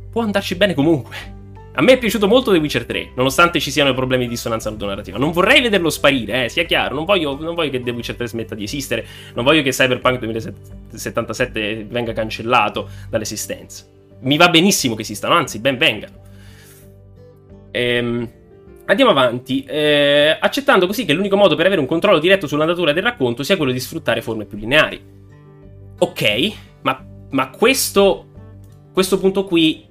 Può andarci bene comunque. A me è piaciuto molto The Witcher 3, nonostante ci siano problemi di dissonanza ludonarrativa. Non vorrei vederlo sparire, eh, sia chiaro. Non voglio, non voglio, che The Witcher 3 smetta di esistere. Non voglio che Cyberpunk 2077 venga cancellato dall'esistenza. Mi va benissimo che esistano, anzi, ben vengano. Ehm, andiamo avanti, eh, accettando così che l'unico modo per avere un controllo diretto sulla natura del racconto sia quello di sfruttare forme più lineari. Ok, ma, ma questo, questo punto qui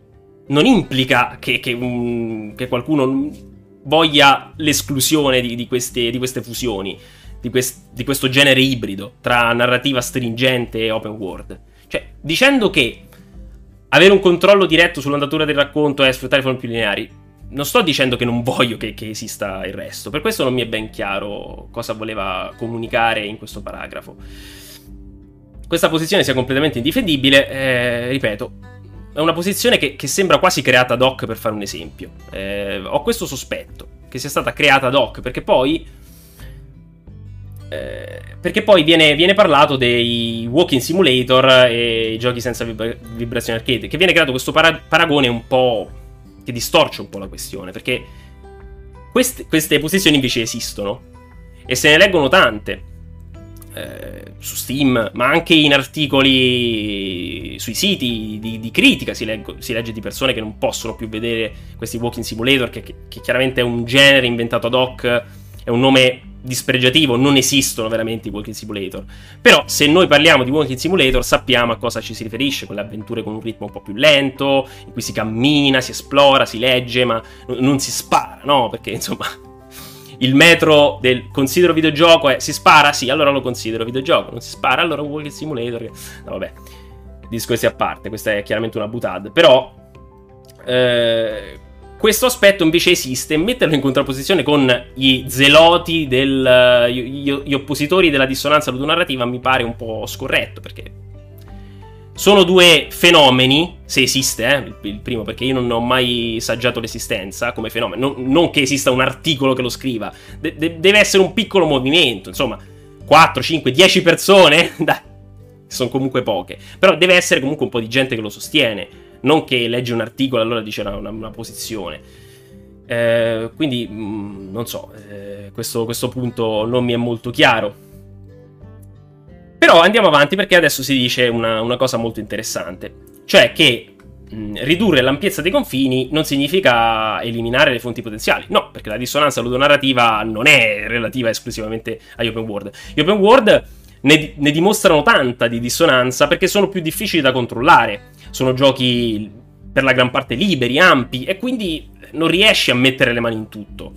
non implica che, che, um, che qualcuno voglia l'esclusione di, di, queste, di queste, fusioni, di, quest, di, questo genere ibrido tra narrativa stringente e open world. Cioè, dicendo che avere un controllo diretto sull'andatura del racconto è sfruttare forme più lineari, non sto dicendo che non voglio che, che, esista il resto, per questo non mi è ben chiaro cosa voleva comunicare in questo paragrafo. Questa posizione sia completamente indifendibile, eh, ripeto, è una posizione che, che, sembra quasi creata ad hoc per fare un esempio. Eh, ho questo sospetto che sia stata creata ad hoc perché poi. Eh, perché poi viene, viene, parlato dei walking simulator e i giochi senza vibra- vibrazione arcade. Che viene creato questo para- paragone un po'. che distorce un po' la questione. Perché queste, queste posizioni invece esistono. E se ne leggono tante. Eh, su Steam, ma anche in articoli sui siti di, di critica si, leggo, si, legge di persone che non possono più vedere questi walking simulator, che, che, che chiaramente è un genere inventato ad hoc, è un nome dispregiativo, non esistono veramente i walking simulator. Però se noi parliamo di walking simulator sappiamo a cosa ci si riferisce, quelle avventure con un ritmo un po' più lento, in cui si cammina, si esplora, si legge, ma non si spara, no? Perché insomma il metro del considero videogioco è si spara? Sì, allora lo considero videogioco. Non si spara? Allora che simulator? No, vabbè. Discorsi a parte, questa è chiaramente una butad. Però eh, questo aspetto invece esiste e metterlo in contrapposizione con gli zeloti, del, gli, gli oppositori della dissonanza ludonarrativa mi pare un po' scorretto perché sono due fenomeni, se esiste, eh, il primo perché io non ho mai saggiato l'esistenza come fenomeno, non, non che esista un articolo che lo scriva, de- de- deve essere un piccolo movimento, insomma, 4, 5, 10 persone, (laughs) dai, sono comunque poche, però deve essere comunque un po' di gente che lo sostiene, non che legge un articolo e allora dice una, una, posizione. Eh, quindi, mh, mm, non so, eh, questo, questo punto non mi è molto chiaro. Però andiamo avanti perché adesso si dice una, una cosa molto interessante, cioè che mh, ridurre l'ampiezza dei confini non significa eliminare le fonti potenziali, no, perché la dissonanza ludonarrativa non è relativa esclusivamente agli open world. Gli open world ne, ne dimostrano tanta di dissonanza perché sono più difficili da controllare, sono giochi per la gran parte liberi, ampi e quindi non riesci a mettere le mani in tutto.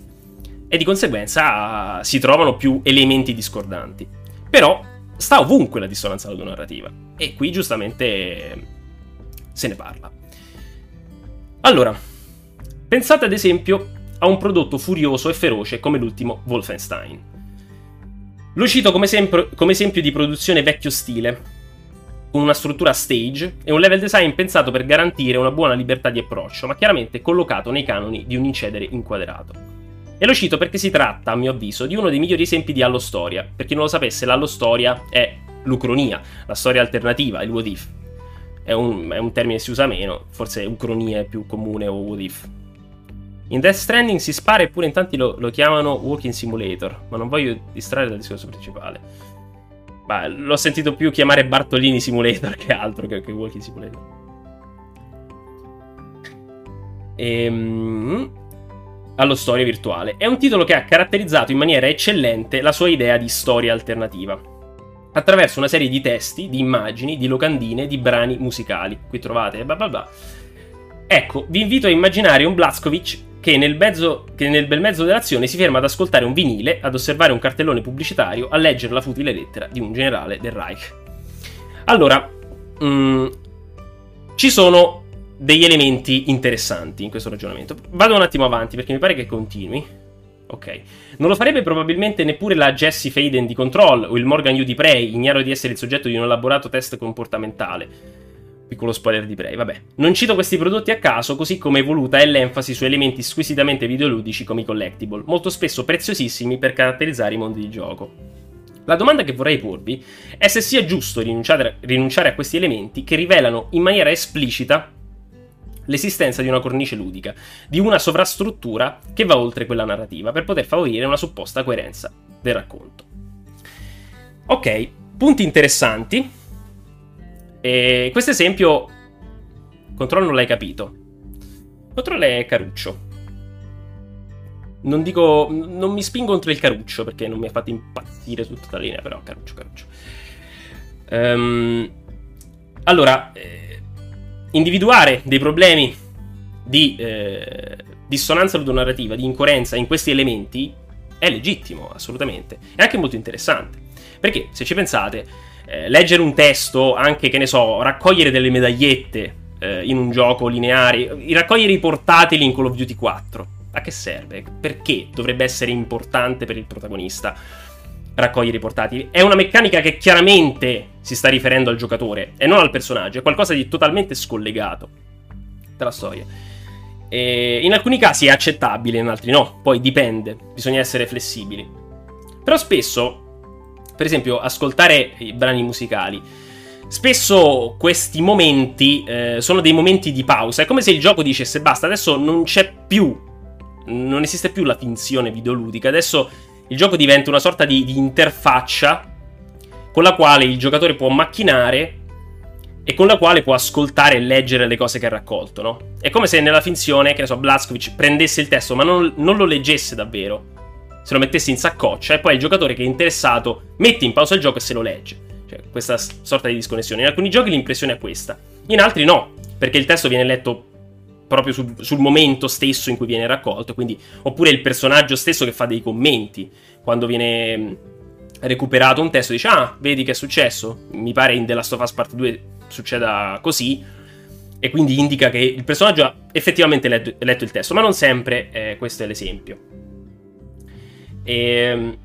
E di conseguenza si trovano più elementi discordanti. Però sta ovunque la dissonanza ludonarrativa. E qui giustamente se ne parla. Allora, pensate ad esempio a un prodotto furioso e feroce come l'ultimo Wolfenstein. Lo cito come, sempre, come esempio di produzione vecchio stile, con una struttura stage e un level design pensato per garantire una buona libertà di approccio, ma chiaramente collocato nei canoni di un incedere inquadrato. E lo cito perché si tratta, a mio avviso, di uno dei migliori esempi di allostoria. Per chi non lo sapesse, l'allostoria è l'ucronia, la storia alternativa, il what if. È un, è un termine che si usa meno, forse ucronia è più comune o what if. In Death Stranding si spara eppure in tanti lo, lo chiamano Walking Simulator, ma non voglio distrarre dal discorso principale. Beh, l'ho sentito più chiamare Bartolini Simulator che altro che, che Walking Simulator. Ehm allo storia virtuale. È un titolo che ha caratterizzato in maniera eccellente la sua idea di storia alternativa. Attraverso una serie di testi, di immagini, di locandine, di brani musicali. Qui trovate bla bla bla. Ecco, vi invito a immaginare un Blazkowicz che nel, che nel bel mezzo dell'azione si ferma ad ascoltare un vinile, ad osservare un cartellone pubblicitario, a leggere la futile lettera di un generale del Reich. Allora, mh, mm, ci sono degli elementi interessanti in questo ragionamento. Vado un attimo avanti perché mi pare che continui. Ok. Non lo farebbe probabilmente neppure la Jessie Faden di Control o il Morgan Yu di Prey, ignaro di essere il soggetto di un elaborato test comportamentale. Piccolo spoiler di Prey, vabbè. Non cito questi prodotti a caso, così come evoluta è l'enfasi su elementi squisitamente videoludici come i collectible, molto spesso preziosissimi per caratterizzare i mondi di gioco. La domanda che vorrei porvi è se sia giusto rinunciare a questi elementi che rivelano in maniera esplicita l'esistenza di una cornice ludica, di una sovrastruttura che va oltre quella narrativa, per poter favorire una supposta coerenza del racconto. Ok, punti interessanti. E questo esempio, Control non l'hai capito. Control è caruccio. Non dico, non mi spingo contro il caruccio perché non mi ha fatto impazzire tutta la linea, però caruccio, caruccio. Um, allora, eh, individuare dei problemi di eh, dissonanza ludonarrativa, di incoerenza in questi elementi è legittimo, assolutamente. È anche molto interessante. Perché, se ci pensate, eh, leggere un testo, anche che ne so, raccogliere delle medagliette eh, in un gioco lineare. Raccogliere i portatili in Call of Duty 4. A che serve? Perché dovrebbe essere importante per il protagonista raccogliere i portatili? È una meccanica che chiaramente si sta riferendo al giocatore e non al personaggio. È qualcosa di totalmente scollegato dalla storia. E in alcuni casi è accettabile, in altri no. Poi dipende, bisogna essere flessibili. Però spesso, per esempio, ascoltare i brani musicali Spesso questi momenti eh, sono dei momenti di pausa. È come se il gioco dicesse basta, adesso non c'è più. Non esiste più la finzione videoludica. Adesso il gioco diventa una sorta di, di interfaccia con la quale il giocatore può macchinare e con la quale può ascoltare e leggere le cose che ha raccolto, no? È come se nella finzione, che ne so, Blazkowicz prendesse il testo, ma non, non, lo leggesse davvero. Se lo mettesse in saccoccia e poi il giocatore che è interessato mette in pausa il gioco e se lo legge. Cioè, questa sorta di disconnessione. In alcuni giochi l'impressione è questa, in altri no, perché il testo viene letto proprio sul, sul momento stesso in cui viene raccolto, quindi, oppure il personaggio stesso che fa dei commenti quando viene mm, recuperato un testo dice ah vedi che è successo mi pare in The Last of Us Part 2 succeda così e quindi indica che il personaggio ha effettivamente letto, letto il testo ma non sempre eh, questo è l'esempio e ehm,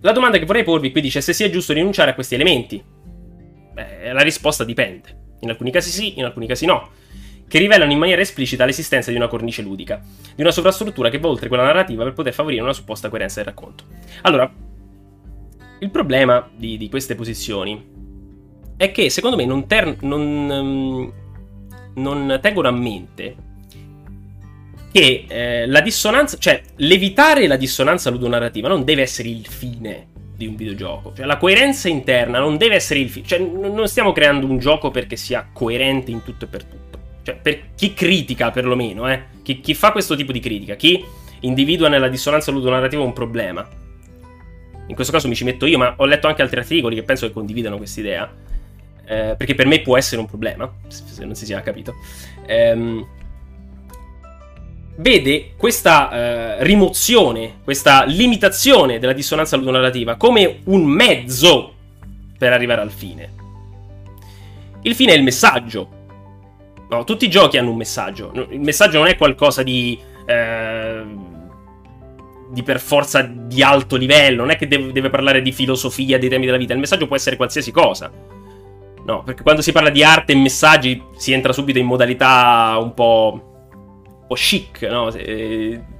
la domanda che vorrei porvi qui dice se sia giusto rinunciare a questi elementi. Beh, la risposta dipende. In alcuni casi sì, in alcuni casi no. Che rivelano in maniera esplicita l'esistenza di una cornice ludica, di una sovrastruttura che va oltre quella narrativa per poter favorire una supposta coerenza del racconto. Allora, il problema di, di queste posizioni è che secondo me non, ter- non, um, non tengono a mente che eh, la dissonanza, cioè l'evitare la dissonanza ludonarrativa non deve essere il fine di un videogioco. Cioè la coerenza interna non deve essere il fine. Cioè non stiamo creando un gioco perché sia coerente in tutto e per tutto. Cioè per chi critica perlomeno, eh, chi, chi fa questo tipo di critica, chi individua nella dissonanza ludonarrativa un problema. In questo caso mi ci metto io, ma ho letto anche altri articoli che penso che condividano quest'idea. Eh, perché per me può essere un problema, se non si sia capito. Ehm, vede questa eh, rimozione, questa limitazione della dissonanza ludonarrativa come un mezzo per arrivare al fine. Il fine è il messaggio. No, tutti i giochi hanno un messaggio. Il messaggio non è qualcosa di. Eh, di per forza di alto livello. Non è che deve, deve parlare di filosofia, dei temi della vita. Il messaggio può essere qualsiasi cosa. No, perché quando si parla di arte e messaggi si entra subito in modalità un po' po' chic, no?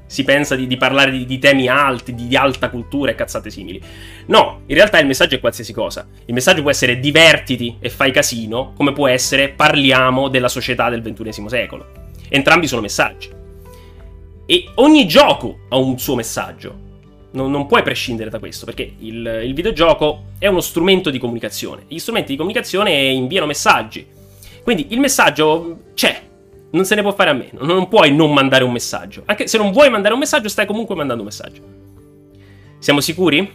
Si pensa di, di parlare di, di, temi alti, di, di, alta cultura e cazzate simili. No, in realtà il messaggio è qualsiasi cosa. Il messaggio può essere divertiti e fai casino, come può essere parliamo della società del XXI secolo. Entrambi sono messaggi. E ogni gioco ha un suo messaggio. Non, non puoi prescindere da questo, perché il, il videogioco è uno strumento di comunicazione. Gli strumenti di comunicazione inviano messaggi. Quindi il messaggio c'è, non se ne può fare a meno. Non puoi non mandare un messaggio. Anche se non vuoi mandare un messaggio, stai comunque mandando un messaggio. Siamo sicuri?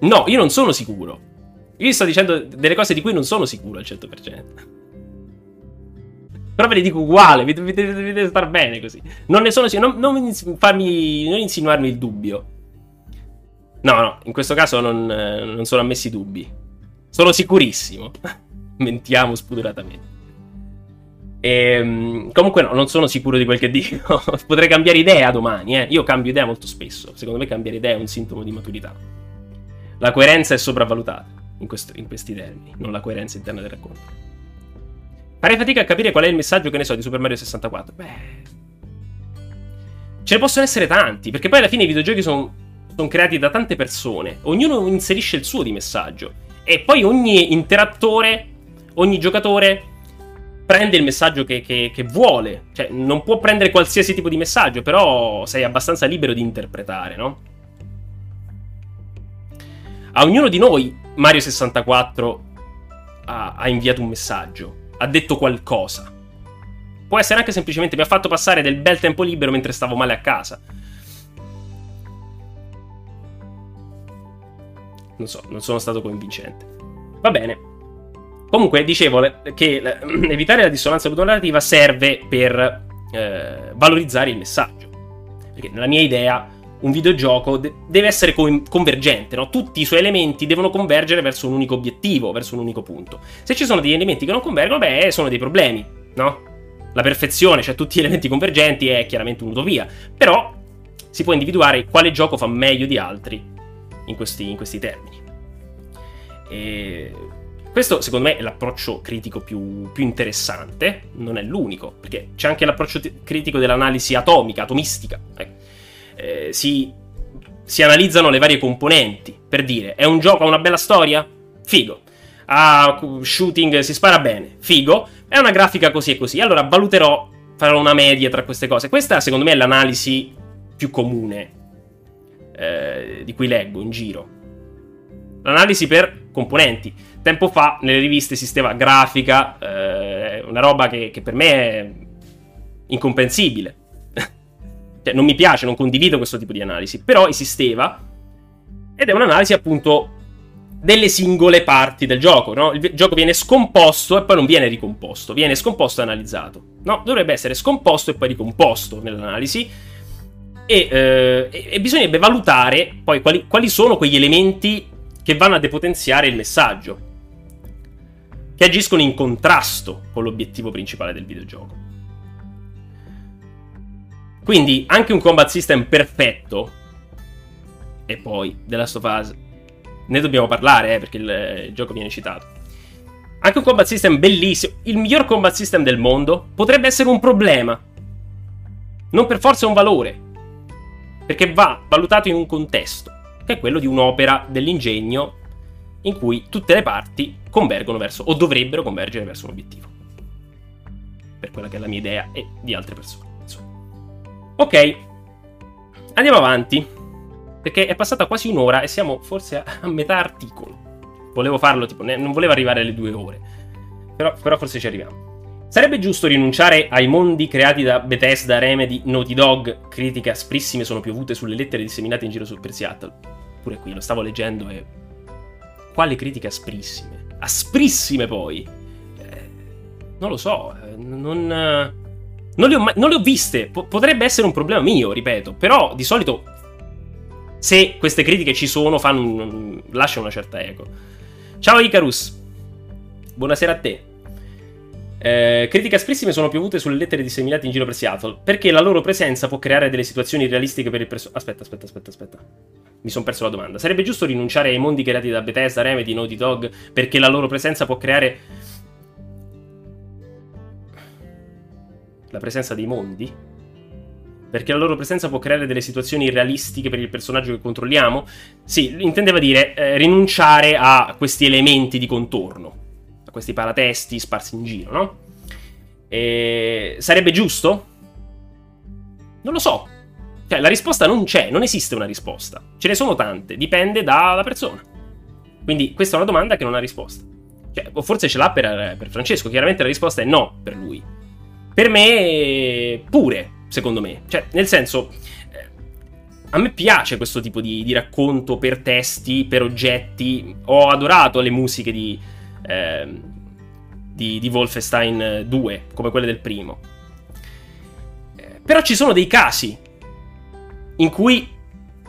No, io non sono sicuro. Io sto dicendo delle cose di cui non sono sicuro al 100%. Però ve le dico uguale, vi dovete, dovete star bene così. Non ne sono sicuro. Non, non, farmi, non insinuarmi il dubbio. No, no, in questo caso non, non sono ammessi dubbi. Sono sicurissimo. (laughs) Mentiamo spudoratamente. E, ehm, comunque no, non sono sicuro di quel che dico. (laughs) Potrei cambiare idea domani, eh. Io cambio idea molto spesso. Secondo me cambiare idea è un sintomo di maturità. La coerenza è sopravvalutata in, questo, in questi termini, non la coerenza interna del racconto. Farei fatica a capire qual è il messaggio, che ne so, di Super Mario 64. Beh... Ce ne possono essere tanti, perché poi alla fine i videogiochi sono, sono creati da tante persone. Ognuno inserisce il suo di messaggio. E poi ogni interattore, ogni giocatore prende il messaggio che, che, che, vuole. Cioè, non può prendere qualsiasi tipo di messaggio, però sei abbastanza libero di interpretare, no? A ognuno di noi, Mario 64 ha, ha inviato un messaggio, ha detto qualcosa. Può essere anche semplicemente mi ha fatto passare del bel tempo libero mentre stavo male a casa. Non so, non sono stato convincente. Va bene. Comunque, dicevo che (clears throat) evitare la dissonanza ludonarrativa serve per eh, valorizzare il messaggio. Perché nella mia idea, un videogioco de- deve essere co- convergente, no? Tutti i suoi elementi devono convergere verso un unico obiettivo, verso un unico punto. Se ci sono degli elementi che non convergono, beh, sono dei problemi, no? La perfezione, cioè tutti gli elementi convergenti, è chiaramente un'utopia. Però si può individuare quale gioco fa meglio di altri in questi, in questi termini. E questo, secondo me, è l'approccio critico più, più, interessante. Non è l'unico, perché c'è anche l'approccio t- critico dell'analisi atomica, atomistica. Ecco eh, si, si analizzano le varie componenti. Per dire, è un gioco, ha una bella storia? Figo. Ha shooting, si spara bene? Figo. È una grafica così e così. Allora valuterò, farò una media tra queste cose. Questa, secondo me, è l'analisi più comune eh, di cui leggo in giro. L'analisi per componenti. Tempo fa nelle riviste esisteva grafica, eh, una roba che, che per me è incomprensibile (laughs) cioè, non mi piace, non condivido questo tipo di analisi, però esisteva ed è un'analisi appunto delle singole parti del gioco, no? Il gioco viene scomposto e poi non viene ricomposto, viene scomposto e analizzato, no? Dovrebbe essere scomposto e poi ricomposto nell'analisi e, eh, e bisognerebbe valutare poi quali, quali sono quegli elementi che vanno a depotenziare il messaggio, che agiscono in contrasto con l'obiettivo principale del videogioco. Quindi anche un combat system perfetto. E poi, of Us. Ne dobbiamo parlare, eh, perché il, il gioco viene citato. Anche un combat system bellissimo. Il miglior combat system del mondo potrebbe essere un problema. Non per forza un valore. Perché va valutato in un contesto, che è quello di un'opera dell'ingegno in cui tutte le parti convergono verso, o dovrebbero convergere verso un obiettivo. Per quella che è la mia idea e di altre persone. Ok, andiamo avanti. Perché è passata quasi un'ora e siamo forse a, metà articolo. Volevo farlo, tipo, non volevo arrivare alle due ore. Però, però forse ci arriviamo. Sarebbe giusto rinunciare ai mondi creati da Bethesda, Remedy, Naughty Dog? Critiche asprissime sono piovute sulle lettere disseminate in giro su per Seattle. Pure qui, lo stavo leggendo e... Quale critiche asprissime? Asprissime poi! Eh, non lo so, eh, non... Non le ho, non le ho viste. Potrebbe essere un problema mio, ripeto. Però di solito, se queste critiche ci sono, fanno lasciano una certa eco. Ciao Icarus. Buonasera a te. Eh, critiche asprissime sono piovute sulle lettere disseminate in giro per Seattle. Perché la loro presenza può creare delle situazioni realistiche per il personaggio. Aspetta, aspetta, aspetta, aspetta. Mi sono perso la domanda. Sarebbe giusto rinunciare ai mondi creati da Bethesda, Remedy, Naughty Dog? Perché la loro presenza può creare la presenza dei mondi? Perché la loro presenza può creare delle situazioni irrealistiche per il personaggio che controlliamo? Sì, intendeva dire eh, rinunciare a questi elementi di contorno, questi paratesti sparsi in giro, no? E... Sarebbe giusto? Non lo so. Cioè, la risposta non c'è, non esiste una risposta. Ce ne sono tante, dipende dalla persona. Quindi questa è una domanda che non ha risposta. Cioè, forse ce l'ha per, per Francesco, chiaramente la risposta è no per lui. Per me, pure, secondo me. Cioè, nel senso, eh, a me piace questo tipo di, di, racconto per testi, per oggetti. Ho adorato le musiche di, eh, di, di Wolfenstein 2, come quelle del primo. Eh, però ci sono dei casi in cui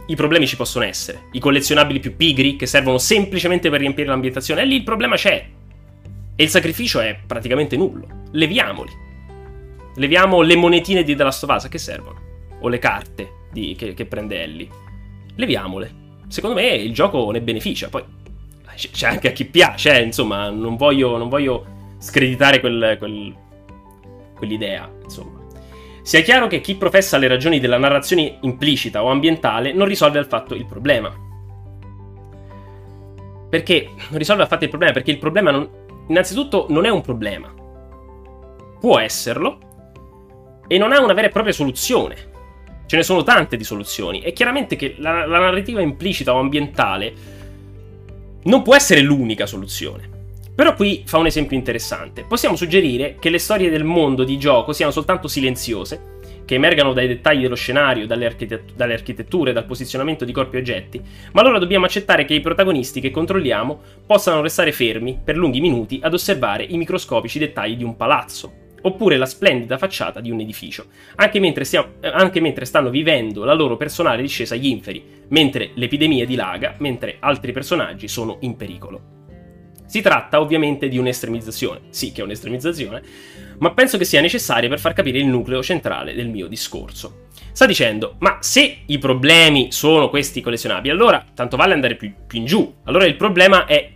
i problemi ci possono essere. I collezionabili più pigri, che servono semplicemente per riempire l'ambientazione, e lì il problema c'è. E il sacrificio è praticamente nullo. Leviamoli. Leviamo le monetine di The Last of Us, che servono? O le carte di, che, che prende Ellie. Leviamole. Secondo me il gioco ne beneficia. Poi c'è anche a chi piace, eh, insomma, non voglio, non voglio screditare quel, quel, quell'idea, insomma. Sia chiaro che chi professa le ragioni della narrazione implicita o ambientale non risolve affatto il problema. Perché non risolve affatto il problema? Perché il problema non, innanzitutto non è un problema. Può esserlo, e non ha una vera e propria soluzione. Ce ne sono tante di soluzioni. È chiaramente che la, la narrativa implicita o ambientale non può essere l'unica soluzione. Però qui fa un esempio interessante. Possiamo suggerire che le storie del mondo di gioco siano soltanto silenziose, che emergano dai dettagli dello scenario, dalle, architet- dalle, architetture, dal posizionamento di corpi e oggetti, ma allora dobbiamo accettare che i protagonisti che controlliamo possano restare fermi per lunghi minuti ad osservare i microscopici dettagli di un palazzo, oppure la splendida facciata di un edificio, anche mentre, stiamo, eh, anche mentre stanno vivendo la loro personale discesa agli inferi, mentre l'epidemia dilaga, mentre altri personaggi sono in pericolo. Si tratta ovviamente di un'estremizzazione, sì che è un'estremizzazione, ma penso che sia necessaria per far capire il nucleo centrale del mio discorso. Sta dicendo, ma se i problemi sono questi collezionabili, allora tanto vale andare più, più in giù. Allora il problema è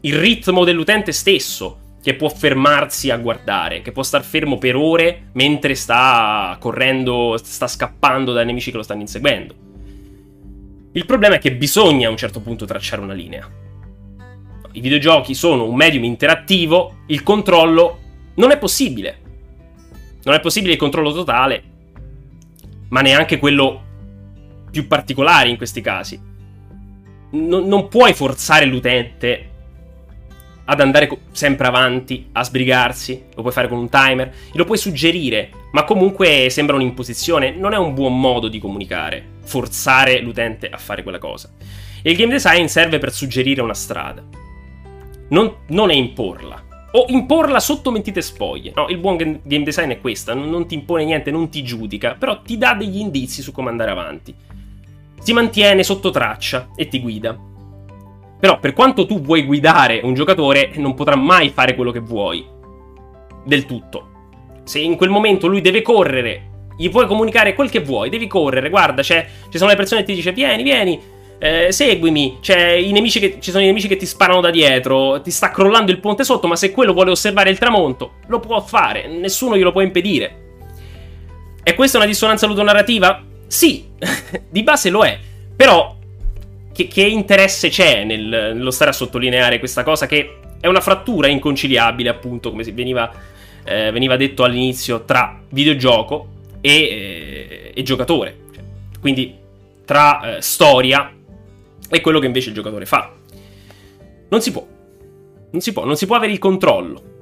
il ritmo dell'utente stesso, che può fermarsi a guardare, che può star fermo per ore mentre sta correndo, sta scappando dai nemici che lo stanno inseguendo. Il problema è che bisogna a un certo punto tracciare una linea. I videogiochi sono un medium interattivo, il controllo non è possibile. Non è possibile il controllo totale, ma neanche quello più particolare in questi casi. Non, non puoi forzare l'utente ad andare sempre avanti, a sbrigarsi, lo puoi fare con un timer, lo puoi suggerire, ma comunque sembra un'imposizione, non è un buon modo di comunicare, forzare l'utente a fare quella cosa. E il game design serve per suggerire una strada, non, non è imporla. O imporla sotto mentite spoglie. No, il buon game design è questo, non, non ti impone niente, non ti giudica, però ti dà degli indizi su come andare avanti. Si mantiene sotto traccia e ti guida. Però per quanto tu vuoi guidare un giocatore, non potrà mai fare quello che vuoi. Del tutto. Se in quel momento lui deve correre, gli puoi comunicare quel che vuoi, devi correre, guarda, ci sono le persone che ti dicono vieni, vieni, eh, seguimi, che, ci sono i nemici che ti sparano da dietro, ti sta crollando il ponte sotto, ma se quello vuole osservare il tramonto, lo può fare, nessuno glielo può impedire. E questa è una dissonanza ludonarrativa? Sì, (laughs) di base lo è, però che, che interesse c'è nel, nello stare a sottolineare questa cosa che è una frattura inconciliabile, appunto, come veniva, eh, veniva detto all'inizio, tra videogioco e, eh, e giocatore. Cioè, quindi tra eh, storia e quello che invece il giocatore fa. Non si può. Non si può, non si può avere il controllo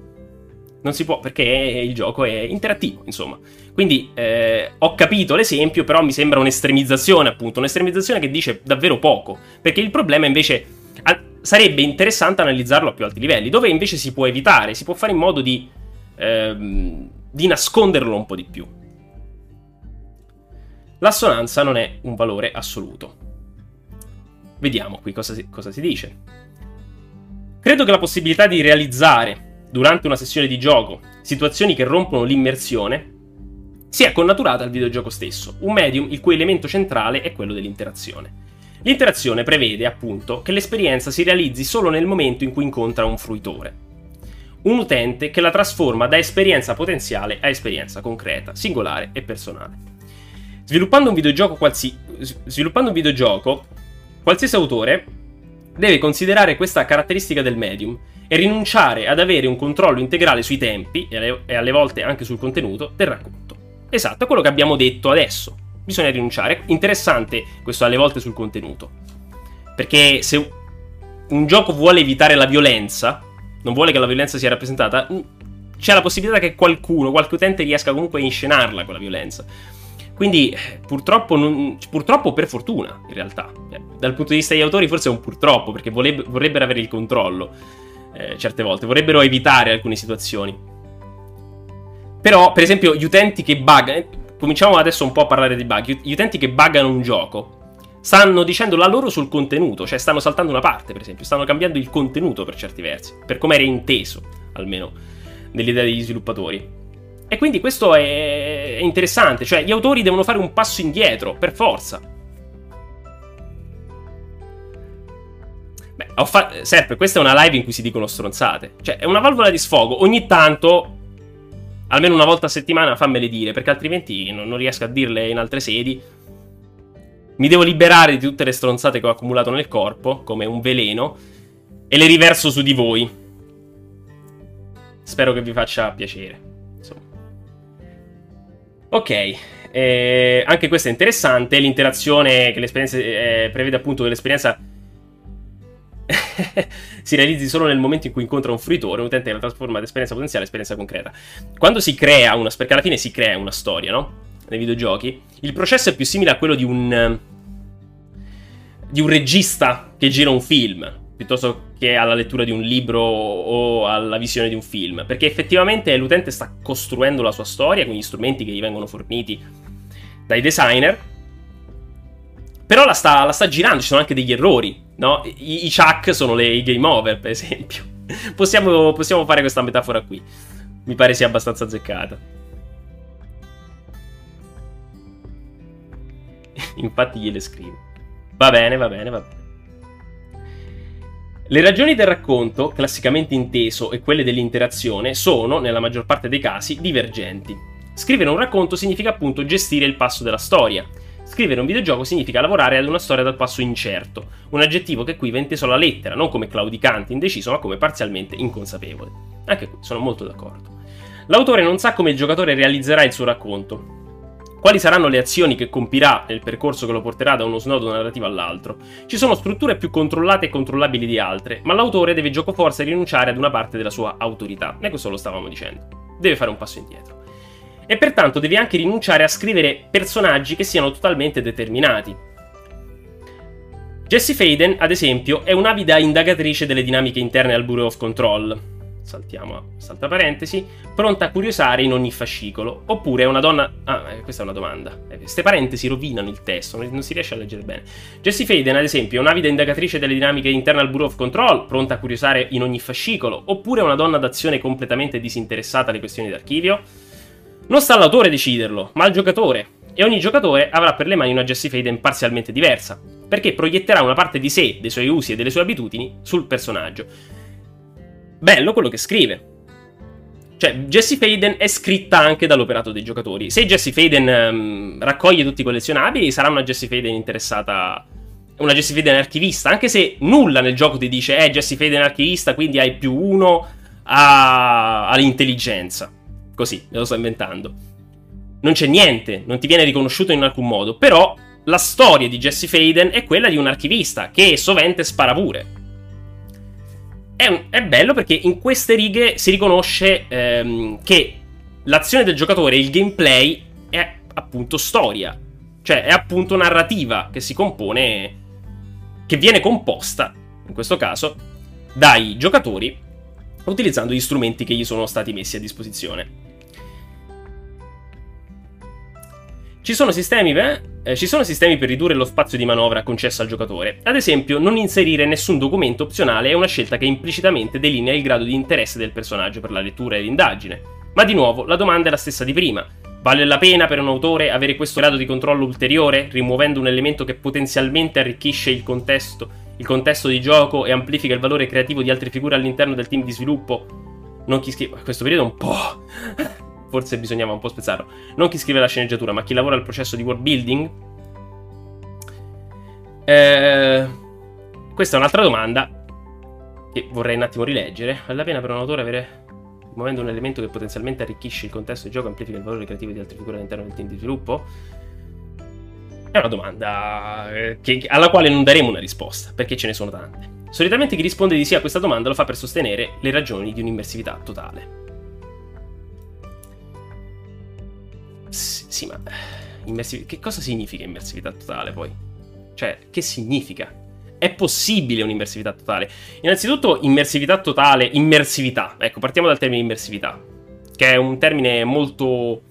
non si può perché il gioco è interattivo, insomma. Quindi eh, ho capito l'esempio, però mi sembra un'estremizzazione, appunto, un'estremizzazione che dice davvero poco, perché il problema invece a- sarebbe interessante analizzarlo a più alti livelli, dove invece si può evitare, si può fare in modo di, ehm, di nasconderlo un po' di più. L'assonanza non è un valore assoluto. Vediamo qui cosa si, cosa si dice. Credo che la possibilità di realizzare durante una sessione di gioco, situazioni che rompono l'immersione, sia connaturata al videogioco stesso, un medium il cui elemento centrale è quello dell'interazione. L'interazione prevede, appunto, che l'esperienza si realizzi solo nel momento in cui incontra un fruitore. Un utente che la trasforma da esperienza potenziale a esperienza concreta, singolare e personale. Sviluppando un videogioco, qualsi... Sviluppando un videogioco qualsiasi autore deve considerare questa caratteristica del medium e rinunciare ad avere un controllo integrale sui tempi e alle, e alle volte anche sul contenuto del racconto. Esatto, è quello che abbiamo detto adesso. Bisogna rinunciare. Interessante questo alle volte sul contenuto. Perché se un gioco vuole evitare la violenza, non vuole che la violenza sia rappresentata, c'è la possibilità che qualcuno, qualche utente riesca comunque a inscenarla quella violenza. Quindi, purtroppo, non, purtroppo per fortuna, in realtà. Eh, dal punto di vista degli autori, forse è un purtroppo, perché vorrebbero avere il controllo eh, certe volte, vorrebbero evitare alcune situazioni. Però, per esempio, gli utenti che buggano, cominciamo adesso un po' a parlare di bug, gli utenti che buggano un gioco stanno dicendo la loro sul contenuto, cioè stanno saltando una parte, per esempio, stanno cambiando il contenuto per certi versi, per come era inteso, almeno, nell'idea degli sviluppatori. E quindi questo è interessante, cioè gli autori devono fare un passo indietro, per forza. Beh, ho fa- Serpe, questa è una live in cui si dicono stronzate. Cioè, è una valvola di sfogo. Ogni tanto, almeno una volta a settimana, fammele dire, perché altrimenti non, non riesco a dirle in altre sedi. Mi devo liberare di tutte le stronzate che ho accumulato nel corpo, come un veleno, e le riverso su di voi. Spero che vi faccia piacere. Insomma. Ok, eh, anche questo è interessante. L'interazione che l'esperienza eh, prevede appunto che l'esperienza (laughs) si realizzi solo nel momento in cui incontra un fruitore, un utente che la trasforma da esperienza potenziale a esperienza concreta. Quando si crea una, perché alla fine si crea una storia, no? Nei videogiochi, il processo è più simile a quello di un di un regista che gira un film. piuttosto che alla lettura di un libro o alla visione di un film, perché effettivamente l'utente sta costruendo la sua storia con gli strumenti che gli vengono forniti dai designer, però la sta, la sta girando, ci sono anche degli errori, no? I, i chuck sono le, i game over, per esempio. (laughs) possiamo, possiamo fare questa metafora qui. Mi pare sia abbastanza azzeccata. (laughs) Infatti gliele scrivo. Va bene, va bene, va bene. Le ragioni del racconto, classicamente inteso, e quelle dell'interazione sono, nella maggior parte dei casi, divergenti. Scrivere un racconto significa appunto gestire il passo della storia. Scrivere un videogioco significa lavorare ad una storia dal passo incerto, un aggettivo che qui va inteso alla lettera, non come claudicante, indeciso, ma come parzialmente inconsapevole. Anche qui sono molto d'accordo. L'autore non sa come il giocatore realizzerà il suo racconto, quali saranno le azioni che compirà nel percorso che lo porterà da uno snodo narrativo all'altro? Ci sono strutture più controllate e controllabili di altre, ma l'autore deve giocoforza rinunciare ad una parte della sua autorità. E questo lo stavamo dicendo. Deve fare un passo indietro. E pertanto deve anche rinunciare a scrivere personaggi che siano totalmente determinati. Jessie Faden, ad esempio, è un'avida indagatrice delle dinamiche interne al Bureau of Control, saltiamo a salta parentesi, pronta a curiosare in ogni fascicolo. Oppure è una donna... Ah, eh, questa è una domanda. Eh, queste parentesi rovinano il testo, non si riesce a leggere bene. Jessie Faden, ad esempio, è un'avida indagatrice delle dinamiche interne al Bureau of Control, pronta a curiosare in ogni fascicolo. Oppure è una donna d'azione completamente disinteressata alle questioni d'archivio? Non sta all'autore deciderlo, ma al giocatore. E ogni giocatore avrà per le mani una Jessie Faden parzialmente diversa, perché proietterà una parte di sé, dei suoi usi e delle sue abitudini sul personaggio bello quello che scrive. Cioè, Jesse Faden è scritta anche dall'operato dei giocatori. Se Jesse Faden um, raccoglie tutti i collezionabili, sarà una Jesse Faden interessata. Una Jesse Faden archivista. Anche se nulla nel gioco ti dice, eh, Jesse Faden archivista, quindi hai più uno a... all'intelligenza. Così, me lo sto inventando. Non c'è niente, non ti viene riconosciuto in alcun modo. Però la storia di Jesse Faden è quella di un archivista che sovente spara pure è, è, bello perché in queste righe si riconosce ehm, che l'azione del giocatore, il gameplay, è appunto storia. Cioè, è appunto narrativa che si compone, che viene composta, in questo caso, dai giocatori utilizzando gli strumenti che gli sono stati messi a disposizione. Ci sono, sistemi, eh, ci sono sistemi per ridurre lo spazio di manovra concesso al giocatore. Ad esempio, non inserire nessun documento opzionale è una scelta che implicitamente delinea il grado di interesse del personaggio per la lettura e l'indagine. Ma di nuovo, la domanda è la stessa di prima. Vale la pena per un autore avere questo grado di controllo ulteriore, rimuovendo un elemento che potenzialmente arricchisce il contesto, il contesto di gioco e amplifica il valore creativo di altre figure all'interno del team di sviluppo? Non chi scrive. Questo periodo è un po' forse bisognava un po' spezzarlo. Non chi scrive la sceneggiatura, ma chi lavora al processo di world building. Eh, questa è un'altra domanda che vorrei un attimo rileggere. Vale la pena per un autore avere muovendo un elemento che potenzialmente arricchisce il contesto di gioco e amplifica il valore creativo di altre figure all'interno del team di sviluppo? È una domanda eh, che, alla quale non daremo una risposta, perché ce ne sono tante. Solitamente chi risponde di sì a questa domanda lo fa per sostenere le ragioni di un'immersività totale. Sì, ma immersiv- che cosa significa immersività totale poi? Cioè, che significa? È possibile un'immersività totale? Innanzitutto, immersività totale, immersività. Ecco, partiamo dal termine immersività, che è un termine molto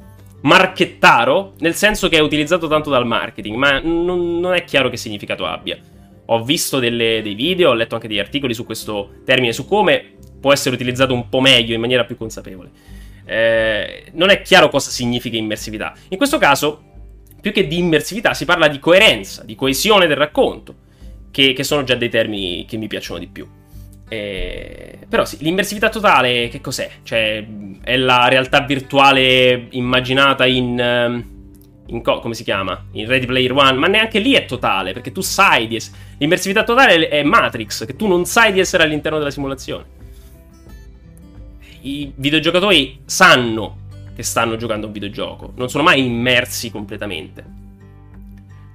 marchettaro, nel senso che è utilizzato tanto dal marketing, ma non, non è chiaro che significato abbia. Ho visto delle, dei video, ho letto anche degli articoli su questo termine, su come può essere utilizzato un po' meglio, in maniera più consapevole eh, non è chiaro cosa significa immersività. In questo caso, più che di immersività, si parla di coerenza, di coesione del racconto, che, che sono già dei termini che mi piacciono di più. Eh, però sì, l'immersività totale che cos'è? Cioè, è la realtà virtuale immaginata in... Ehm, in co- come si chiama? In Ready Player One, ma neanche lì è totale, perché tu sai di essere... L'immersività totale è Matrix, che tu non sai di essere all'interno della simulazione i videogiocatori sanno che stanno giocando a un videogioco, non sono mai immersi completamente.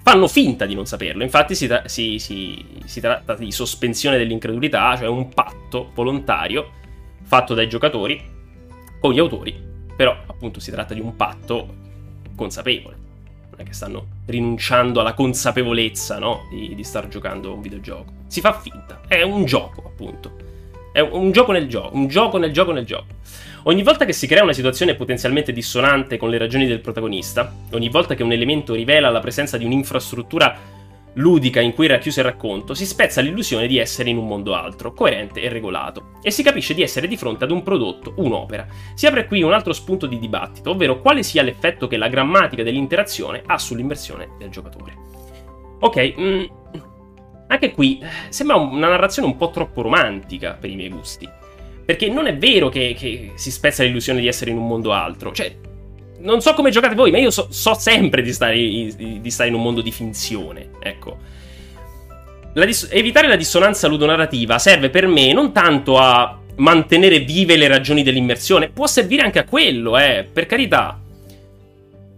Fanno finta di non saperlo, infatti si, tra- si, si, si tratta di sospensione dell'incredulità, cioè un patto volontario fatto dai giocatori con gli autori, però appunto si tratta di un patto consapevole, non è che stanno rinunciando alla consapevolezza, no? Di, di star giocando a un videogioco. Si fa finta. È un gioco, appunto. È un, gioco nel gioco. Un gioco nel gioco nel gioco. Ogni volta che si crea una situazione potenzialmente dissonante con le ragioni del protagonista, ogni volta che un elemento rivela la presenza di un'infrastruttura ludica in cui è racchiuso il racconto, si spezza l'illusione di essere in un mondo altro, coerente e regolato, e si capisce di essere di fronte ad un prodotto, un'opera. Si apre qui un altro spunto di dibattito, ovvero quale sia l'effetto che la grammatica dell'interazione ha sull'immersione del giocatore. Ok, mm, anche qui eh, sembra una narrazione un po' troppo romantica per i miei gusti. Perché non è vero che, che si spezza l'illusione di essere in un mondo altro. Cioè, non so come giocate voi, ma io so, so sempre di stare, di stare, in un mondo di finzione. Ecco. La dis- evitare la dissonanza ludonarrativa serve per me non tanto a mantenere vive le ragioni dell'immersione, può servire anche a quello, eh, per carità.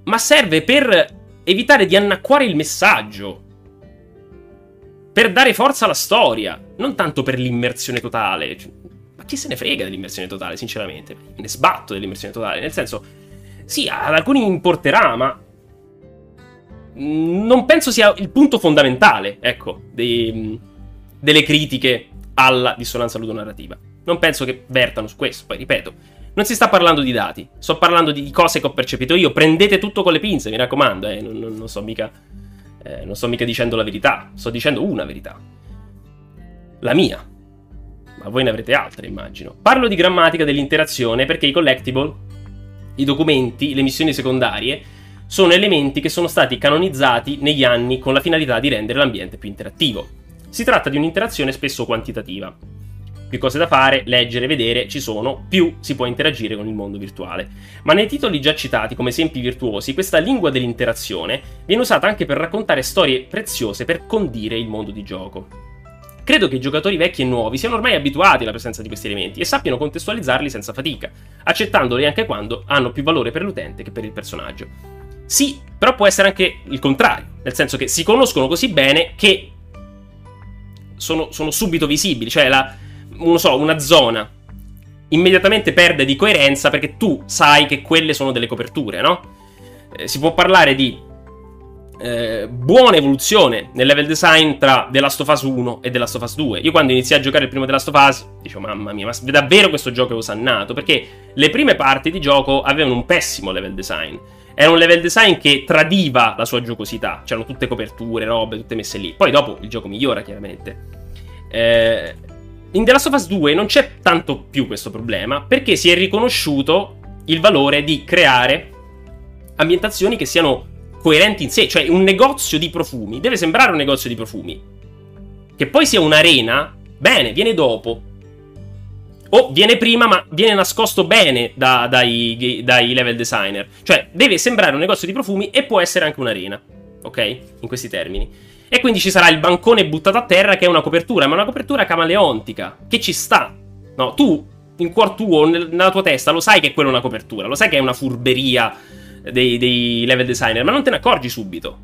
Ma serve per evitare di annacquare il messaggio. Per dare forza alla storia, non tanto per l'immersione totale. Ma chi se ne frega dell'immersione totale, sinceramente? Me ne sbatto dell'immersione totale, nel senso sì, ad alcuni importerà, ma non penso sia il punto fondamentale, ecco, dei, delle critiche alla dissonanza ludonarrativa. Non penso che vertano su questo, poi ripeto, non si sta parlando di dati, sto parlando di cose che ho percepito io, prendete tutto con le pinze, mi raccomando, eh, non, non, non, sto mica, eh, non sto mica dicendo la verità, sto dicendo una verità. La mia. Ma voi ne avrete altre, immagino. Parlo di grammatica dell'interazione perché i collectible i documenti, le missioni secondarie, sono elementi che sono stati canonizzati negli anni con la finalità di rendere l'ambiente più interattivo. Si tratta di un'interazione spesso quantitativa. Più cose da fare, leggere, vedere ci sono, più si può interagire con il mondo virtuale. Ma nei titoli già citati come esempi virtuosi, questa lingua dell'interazione viene usata anche per raccontare storie preziose per condire il mondo di gioco. Credo che i giocatori vecchi e nuovi siano ormai abituati alla presenza di questi elementi e sappiano contestualizzarli senza fatica, accettandoli anche quando hanno più valore per l'utente che per il personaggio. Sì, però può essere anche il contrario, nel senso che si conoscono così bene che sono, sono subito visibili, cioè la, non so, una zona immediatamente perde di coerenza perché tu sai che quelle sono delle coperture, no? Eh, si può parlare di eh, buona evoluzione nel level design tra The Last of Us 1 e The Last of Us 2. Io quando iniziai a giocare il primo The Last of Us, dicevo mamma mia, ma davvero questo gioco è osannato? Perché le prime parti di gioco avevano un pessimo level design. Era un level design che tradiva la sua giocosità, c'erano tutte coperture, robe, tutte messe lì. Poi dopo il gioco migliora chiaramente. Eh, in The Last of Us 2 non c'è tanto più questo problema perché si è riconosciuto il valore di creare ambientazioni che siano coerenti in sé, cioè un negozio di profumi deve sembrare un negozio di profumi. Che poi sia un'arena, bene, viene dopo. O viene prima, ma viene nascosto bene da, dai, dai, level designer. Cioè, deve sembrare un negozio di profumi e può essere anche un'arena. Ok? In questi termini. E quindi ci sarà il bancone buttato a terra che è una copertura, ma una copertura camaleontica. Che ci sta. No, tu, in cuor tuo, nella tua testa, lo sai che quella è una copertura. Lo sai che è una furberia dei, dei level designer, ma non te ne accorgi subito.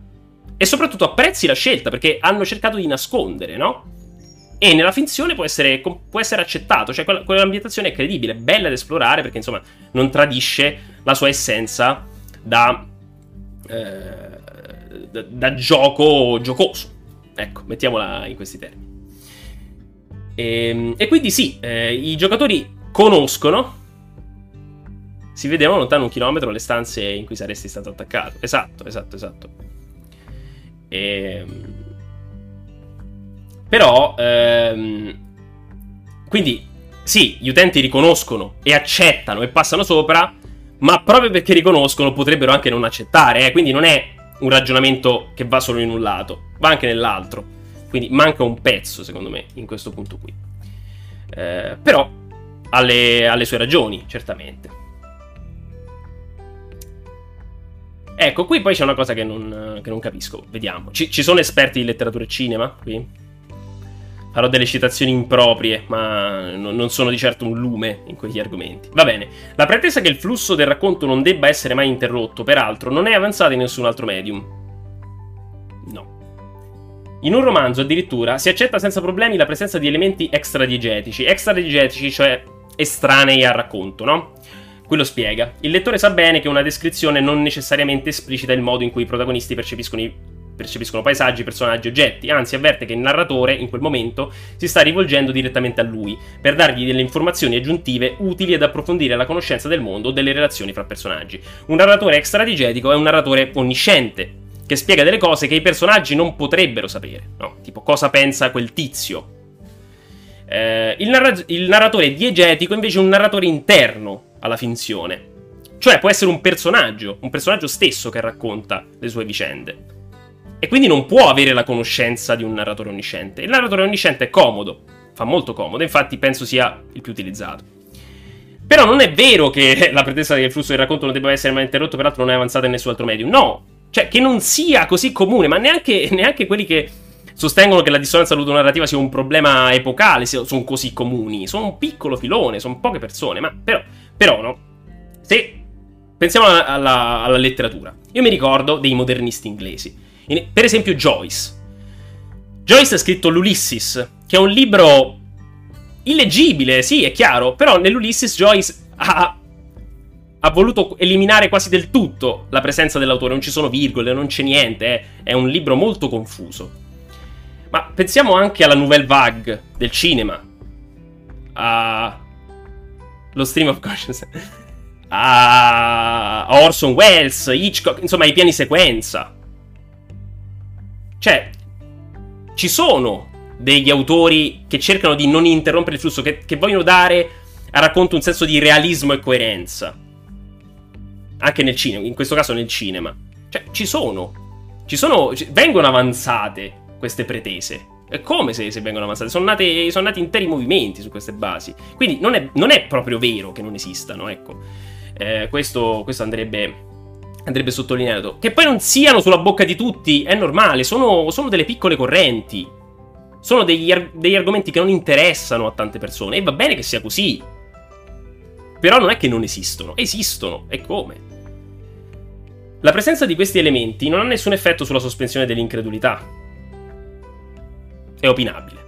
E soprattutto apprezzi la scelta perché hanno cercato di nascondere, no? E nella finzione può essere, può essere accettato, cioè quella, quell'ambientazione è credibile, bella da esplorare perché insomma non tradisce la sua essenza da, eh, da, gioco giocoso. Ecco, mettiamola in questi termini. E, ehm, e quindi sì, eh, i giocatori conoscono si vedevano lontano un chilometro le stanze in cui saresti stato attaccato. Esatto, esatto, esatto. E... Ehm, però, ehm... quindi, sì, gli utenti riconoscono e accettano e passano sopra, ma proprio perché riconoscono potrebbero anche non accettare, eh? quindi non è un ragionamento che va solo in un lato, va anche nell'altro. Quindi manca un pezzo, secondo me, in questo punto qui. Eh, però ha le sue ragioni, certamente. Ecco, qui poi c'è una cosa che non, che non capisco. Vediamo. Ci, ci, sono esperti di letteratura e cinema qui? Farò delle citazioni improprie, ma non, sono di certo un lume in quegli argomenti. Va bene. La pretesa che il flusso del racconto non debba essere mai interrotto, peraltro, non è avanzata in nessun altro medium. No. In un romanzo, addirittura, si accetta senza problemi la presenza di elementi extradiegetici. Extradiegetici, cioè estranei al racconto, no? Quello spiega. Il lettore sa bene che una descrizione non necessariamente esplicita il modo in cui i protagonisti percepiscono i percepiscono paesaggi, personaggi, oggetti, anzi avverte che il narratore in quel momento si sta rivolgendo direttamente a lui per dargli delle informazioni aggiuntive utili ad approfondire la conoscenza del mondo o delle relazioni fra personaggi. Un narratore extradigetico è un narratore onnisciente che spiega delle cose che i personaggi non potrebbero sapere, no? Tipo cosa pensa quel tizio. Eh, il, narra- il narratore diegetico invece è un narratore interno alla finzione. Cioè può essere un personaggio, un personaggio stesso che racconta le sue vicende. E quindi non può avere la conoscenza di un narratore onnisciente. Il narratore onnisciente è comodo, fa molto comodo, infatti penso sia il più utilizzato. Però non è vero che (laughs) la pretesa che il flusso del racconto non debba essere mai interrotto, peraltro non è avanzata in nessun altro medium. No, cioè che non sia così comune, ma neanche, (laughs) neanche quelli che sostengono che la dissonanza ludonarrativa sia un problema epocale sono così comuni. Sono un piccolo filone, sono poche persone, ma però, però no. Se pensiamo alla, alla, alla letteratura, io mi ricordo dei modernisti inglesi in, per esempio Joyce. Joyce ha scritto l'Ulysses, che è un libro illeggibile, sì, è chiaro, però nell'Ulysses Joyce ha, ha voluto eliminare quasi del tutto la presenza dell'autore, non ci sono virgole, non c'è niente, è, è un libro molto confuso. Ma pensiamo anche alla Nouvelle Vague del cinema, a lo stream of consciousness, a Orson Welles, Hitchcock, insomma ai piani sequenza. Cioè, ci sono degli autori che cercano di non interrompere il flusso, che, che vogliono dare al racconto un senso di realismo e coerenza. Anche nel cinema, in questo caso nel cinema. Cioè, ci sono. Ci sono. Vengono avanzate queste pretese. E come se, se vengono avanzate? Sono, nate, sono nati interi movimenti su queste basi. Quindi non è, non è proprio vero che non esistano, ecco. Eh, questo, questo andrebbe andrebbe sottolineato. Che poi non siano sulla bocca di tutti, è normale, sono, sono delle piccole correnti. Sono degli, degli, argomenti che non interessano a tante persone. E va bene che sia così. Però non è che non esistono, esistono. E come? La presenza di questi elementi non ha nessun effetto sulla sospensione dell'incredulità. È opinabile.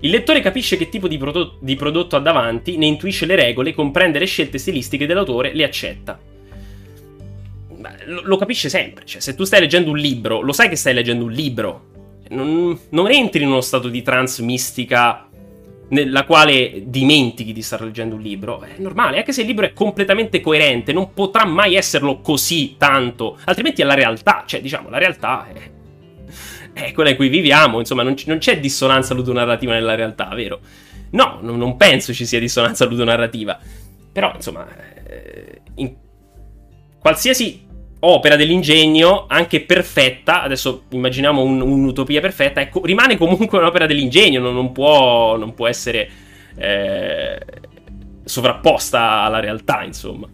Il lettore capisce che tipo di, prodotto, di prodotto ha davanti, ne intuisce le regole, comprende le scelte stilistiche dell'autore, le accetta lo, lo, capisce sempre. Cioè, se tu stai leggendo un libro, lo sai che stai leggendo un libro. Non, non entri in uno stato di trance mistica nella quale dimentichi di stare leggendo un libro. È normale, anche se il libro è completamente coerente, non potrà mai esserlo così tanto. Altrimenti è la realtà. Cioè, diciamo, la realtà è, è quella in cui viviamo. Insomma, non, c- non c'è dissonanza ludonarrativa nella realtà, vero? No, non, non penso ci sia dissonanza ludonarrativa. Però, insomma, eh, in qualsiasi opera dell'ingegno, anche perfetta, adesso immaginiamo un, un'utopia perfetta, ecco, rimane comunque un'opera dell'ingegno, non, non, può, non può, essere eh, sovrapposta alla realtà, insomma.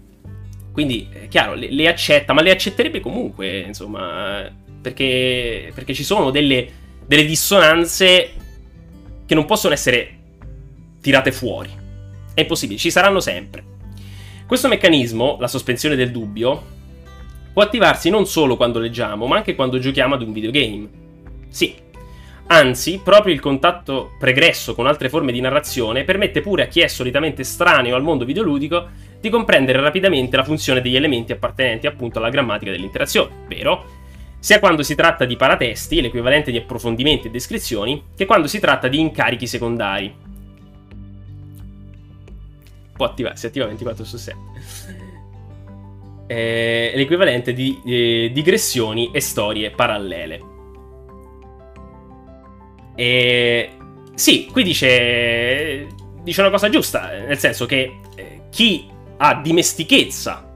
Quindi, è chiaro, le, le, accetta, ma le accetterebbe comunque, insomma, perché, perché ci sono delle, delle dissonanze che non possono essere tirate fuori. È impossibile, ci saranno sempre. Questo meccanismo, la sospensione del dubbio, può attivarsi non solo quando leggiamo, ma anche quando giochiamo ad un videogame. Sì. Anzi, proprio il contatto pregresso con altre forme di narrazione permette pure a chi è solitamente estraneo al mondo videoludico di comprendere rapidamente la funzione degli elementi appartenenti appunto alla grammatica dell'interazione, vero? Sia quando si tratta di paratesti, l'equivalente di approfondimenti e descrizioni, che quando si tratta di incarichi secondari. Può attivare, si attiva 24 su 7 è l'equivalente di eh, digressioni e storie parallele. E sì, qui dice, dice una cosa giusta, nel senso che eh, chi ha dimestichezza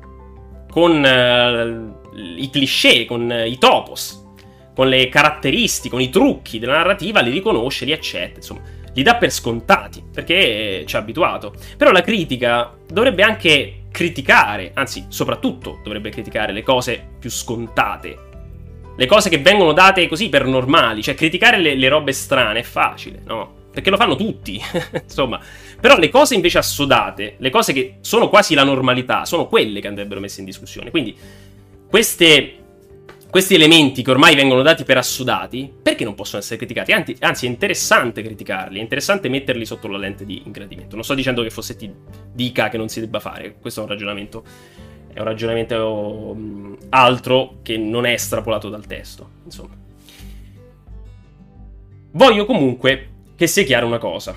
con eh, i cliché, con i topos, con le caratteristiche, con i trucchi della narrativa, li riconosce, li accetta, insomma, li dà per scontati, perché ci ha abituato. Però la critica dovrebbe anche criticare, anzi, soprattutto dovrebbe criticare le cose più scontate. Le cose che vengono date così per normali, cioè criticare le, le robe strane è facile, no? Perché lo fanno tutti, (laughs) insomma. Però le cose invece assodate, le cose che sono quasi la normalità, sono quelle che andrebbero messe in discussione. Quindi queste questi elementi che ormai vengono dati per assodati, perché non possono essere criticati? Anzi, anzi, è interessante criticarli, è interessante metterli sotto la lente di ingradimento. Non sto dicendo che Fossetti dica che non si debba fare, questo è un ragionamento, è un ragionamento um, altro che non è estrapolato dal testo, insomma. Voglio comunque che sia chiara una cosa.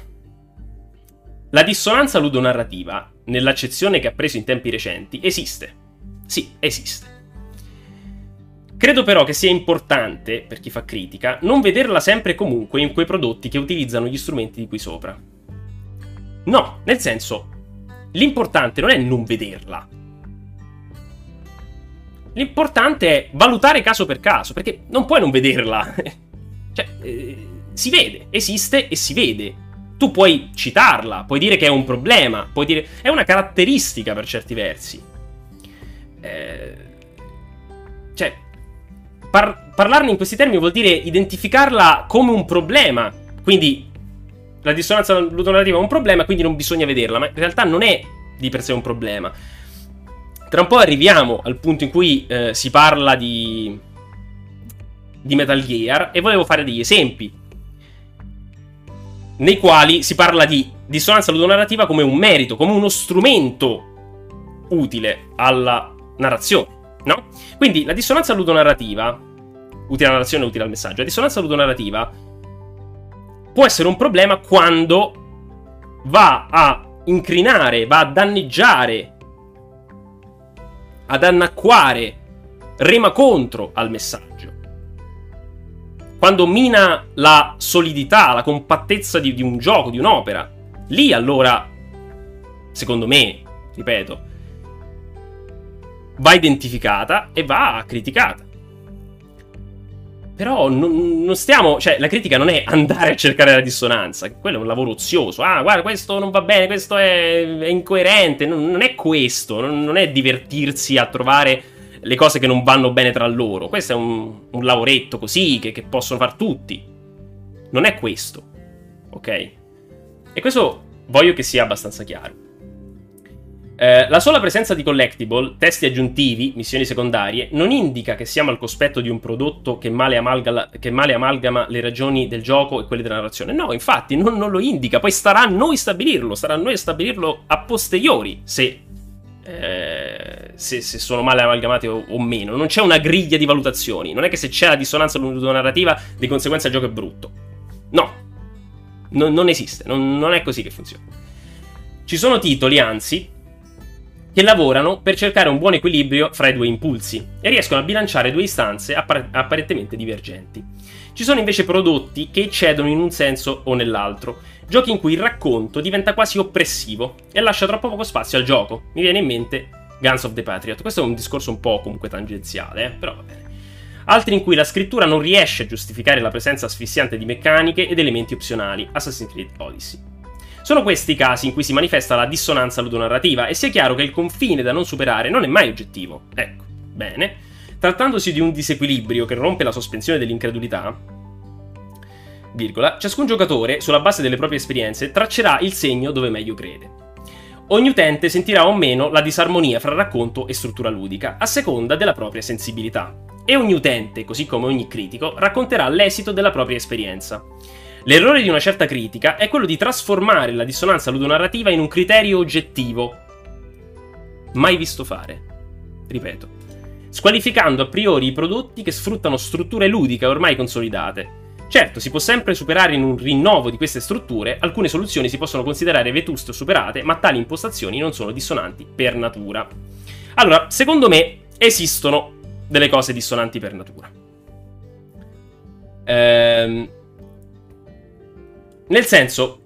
La dissonanza ludonarrativa, nell'accezione che ha preso in tempi recenti, esiste. Sì, esiste. Credo però che sia importante, per chi fa critica, non vederla sempre e comunque in quei prodotti che utilizzano gli strumenti di qui sopra. No, nel senso, l'importante non è non vederla. L'importante è valutare caso per caso, perché non puoi non vederla. (laughs) cioè, eh, si vede, esiste e si vede. Tu puoi citarla, puoi dire che è un problema, puoi dire... è una caratteristica per certi versi. Eh, cioè, par- parlarne in questi termini vuol dire identificarla come un problema. Quindi la dissonanza ludonarrativa è un problema, quindi non bisogna vederla, ma in realtà non è di per sé un problema. Tra un po' arriviamo al punto in cui eh, si parla di, di Metal Gear e volevo fare degli esempi nei quali si parla di dissonanza ludonarrativa come un merito, come uno strumento utile alla narrazione no? Quindi la dissonanza ludonarrativa, utile alla narrazione utile al messaggio, la dissonanza ludonarrativa può essere un problema quando va a incrinare, va a danneggiare, ad annacquare, rema contro al messaggio. Quando mina la solidità, la compattezza di, di un gioco, di un'opera, lì allora, secondo me, ripeto, va identificata e va criticata. Però non, non, stiamo. Cioè, la critica non è andare a cercare la dissonanza. Quello è un lavoro ozioso. Ah, guarda, questo non va bene, questo è, è incoerente. Non, non, è questo. Non, non, è divertirsi a trovare le cose che non vanno bene tra loro. Questo è un, un lavoretto così che, che possono far tutti. Non è questo. Ok? E questo voglio che sia abbastanza chiaro. Eh, la sola presenza di collectible, testi aggiuntivi, missioni secondarie, non indica che siamo al cospetto di un prodotto che male, amalgama, che male amalgama le ragioni del gioco e quelle della narrazione. No, infatti, non, non, lo indica. Poi starà a noi stabilirlo, starà a noi stabilirlo a posteriori se, eh, se, se sono male amalgamati o, o, meno. Non c'è una griglia di valutazioni. Non è che se c'è la dissonanza narrativa, di conseguenza il gioco è brutto. No, non, non esiste, non, non è così che funziona. Ci sono titoli, anzi, che lavorano per cercare un buon equilibrio fra i due impulsi e riescono a bilanciare due istanze appar- apparentemente divergenti. Ci sono invece prodotti che eccedono in un senso o nell'altro, giochi in cui il racconto diventa quasi oppressivo e lascia troppo poco spazio al gioco. Mi viene in mente Guns of the Patriot. Questo è un discorso un po' comunque tangenziale, eh? però va bene. Altri in cui la scrittura non riesce a giustificare la presenza asfissiante di meccaniche ed elementi opzionali. Assassin's Creed Odyssey. Sono questi i casi in cui si manifesta la dissonanza ludonarrativa e sia chiaro che il confine da non superare non è mai oggettivo. Ecco, bene. Trattandosi di un disequilibrio che rompe la sospensione dell'incredulità, virgola, ciascun giocatore, sulla base delle proprie esperienze, traccerà il segno dove meglio crede. Ogni utente sentirà o meno la disarmonia fra racconto e struttura ludica, a seconda della propria sensibilità. E ogni utente, così come ogni critico, racconterà l'esito della propria esperienza. L'errore di una certa critica è quello di trasformare la dissonanza ludonarrativa in un criterio oggettivo. Mai visto fare. Ripeto. Squalificando a priori i prodotti che sfruttano strutture ludiche ormai consolidate. Certo, si può sempre superare in un rinnovo di queste strutture, alcune soluzioni si possono considerare vetuste o superate, ma tali impostazioni non sono dissonanti per natura. Allora, secondo me esistono delle cose dissonanti per natura. Ehm nel senso,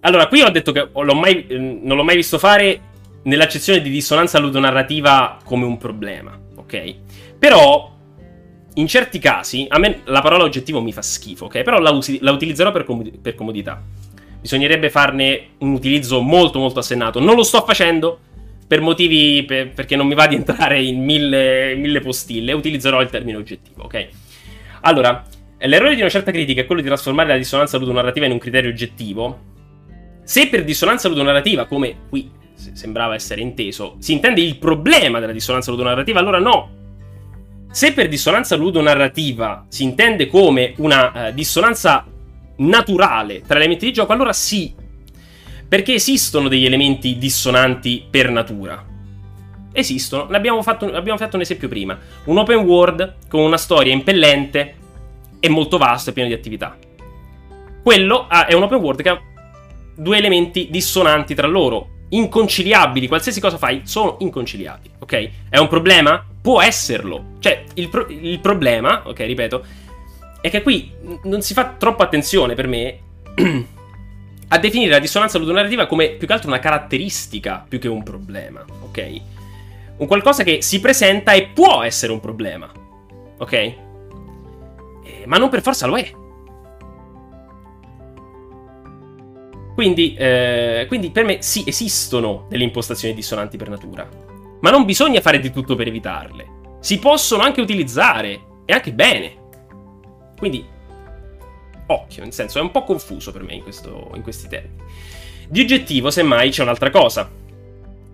allora, qui ho detto che mai, non l'ho mai visto fare nell'accezione di dissonanza ludonarrativa come un problema, ok? Però, in certi casi, a me la parola oggettivo mi fa schifo, ok? Però la, usi, la utilizzerò per, comod- per, comodità. Bisognerebbe farne un utilizzo molto molto assennato. Non lo sto facendo per motivi per, perché non mi va di entrare in mille, mille postille. Utilizzerò il termine oggettivo, ok? Allora, L'errore di una certa critica è quello di trasformare la dissonanza ludonarrativa in un criterio oggettivo. Se per dissonanza ludonarrativa, come qui sembrava essere inteso, si intende il problema della dissonanza ludonarrativa, allora no. Se per dissonanza ludonarrativa si intende come una uh, dissonanza naturale tra elementi di gioco, allora sì, perché esistono degli elementi dissonanti per natura. Esistono, abbiamo fatto, abbiamo fatto un esempio prima. Un open world con una storia impellente e molto vasto e pieno di attività. Quello è un open world che ha due elementi dissonanti tra loro, inconciliabili, qualsiasi cosa fai, sono inconciliabili, ok? È un problema? Può esserlo. Cioè, il, pro- il problema, ok, ripeto, è che qui non si fa troppa attenzione per me (clears throat) a definire la dissonanza ludonarrativa come più che altro una caratteristica più che un problema, ok? Un qualcosa che si presenta e può essere un problema, ok? Eh, ma non per forza lo è. Quindi, eh, quindi per me sì, esistono delle impostazioni dissonanti per natura, ma non bisogna fare di tutto per evitarle. Si possono anche utilizzare, e anche bene. Quindi, occhio, nel senso, è un po' confuso per me in, questo, in questi termini. Di oggettivo, semmai, c'è un'altra cosa.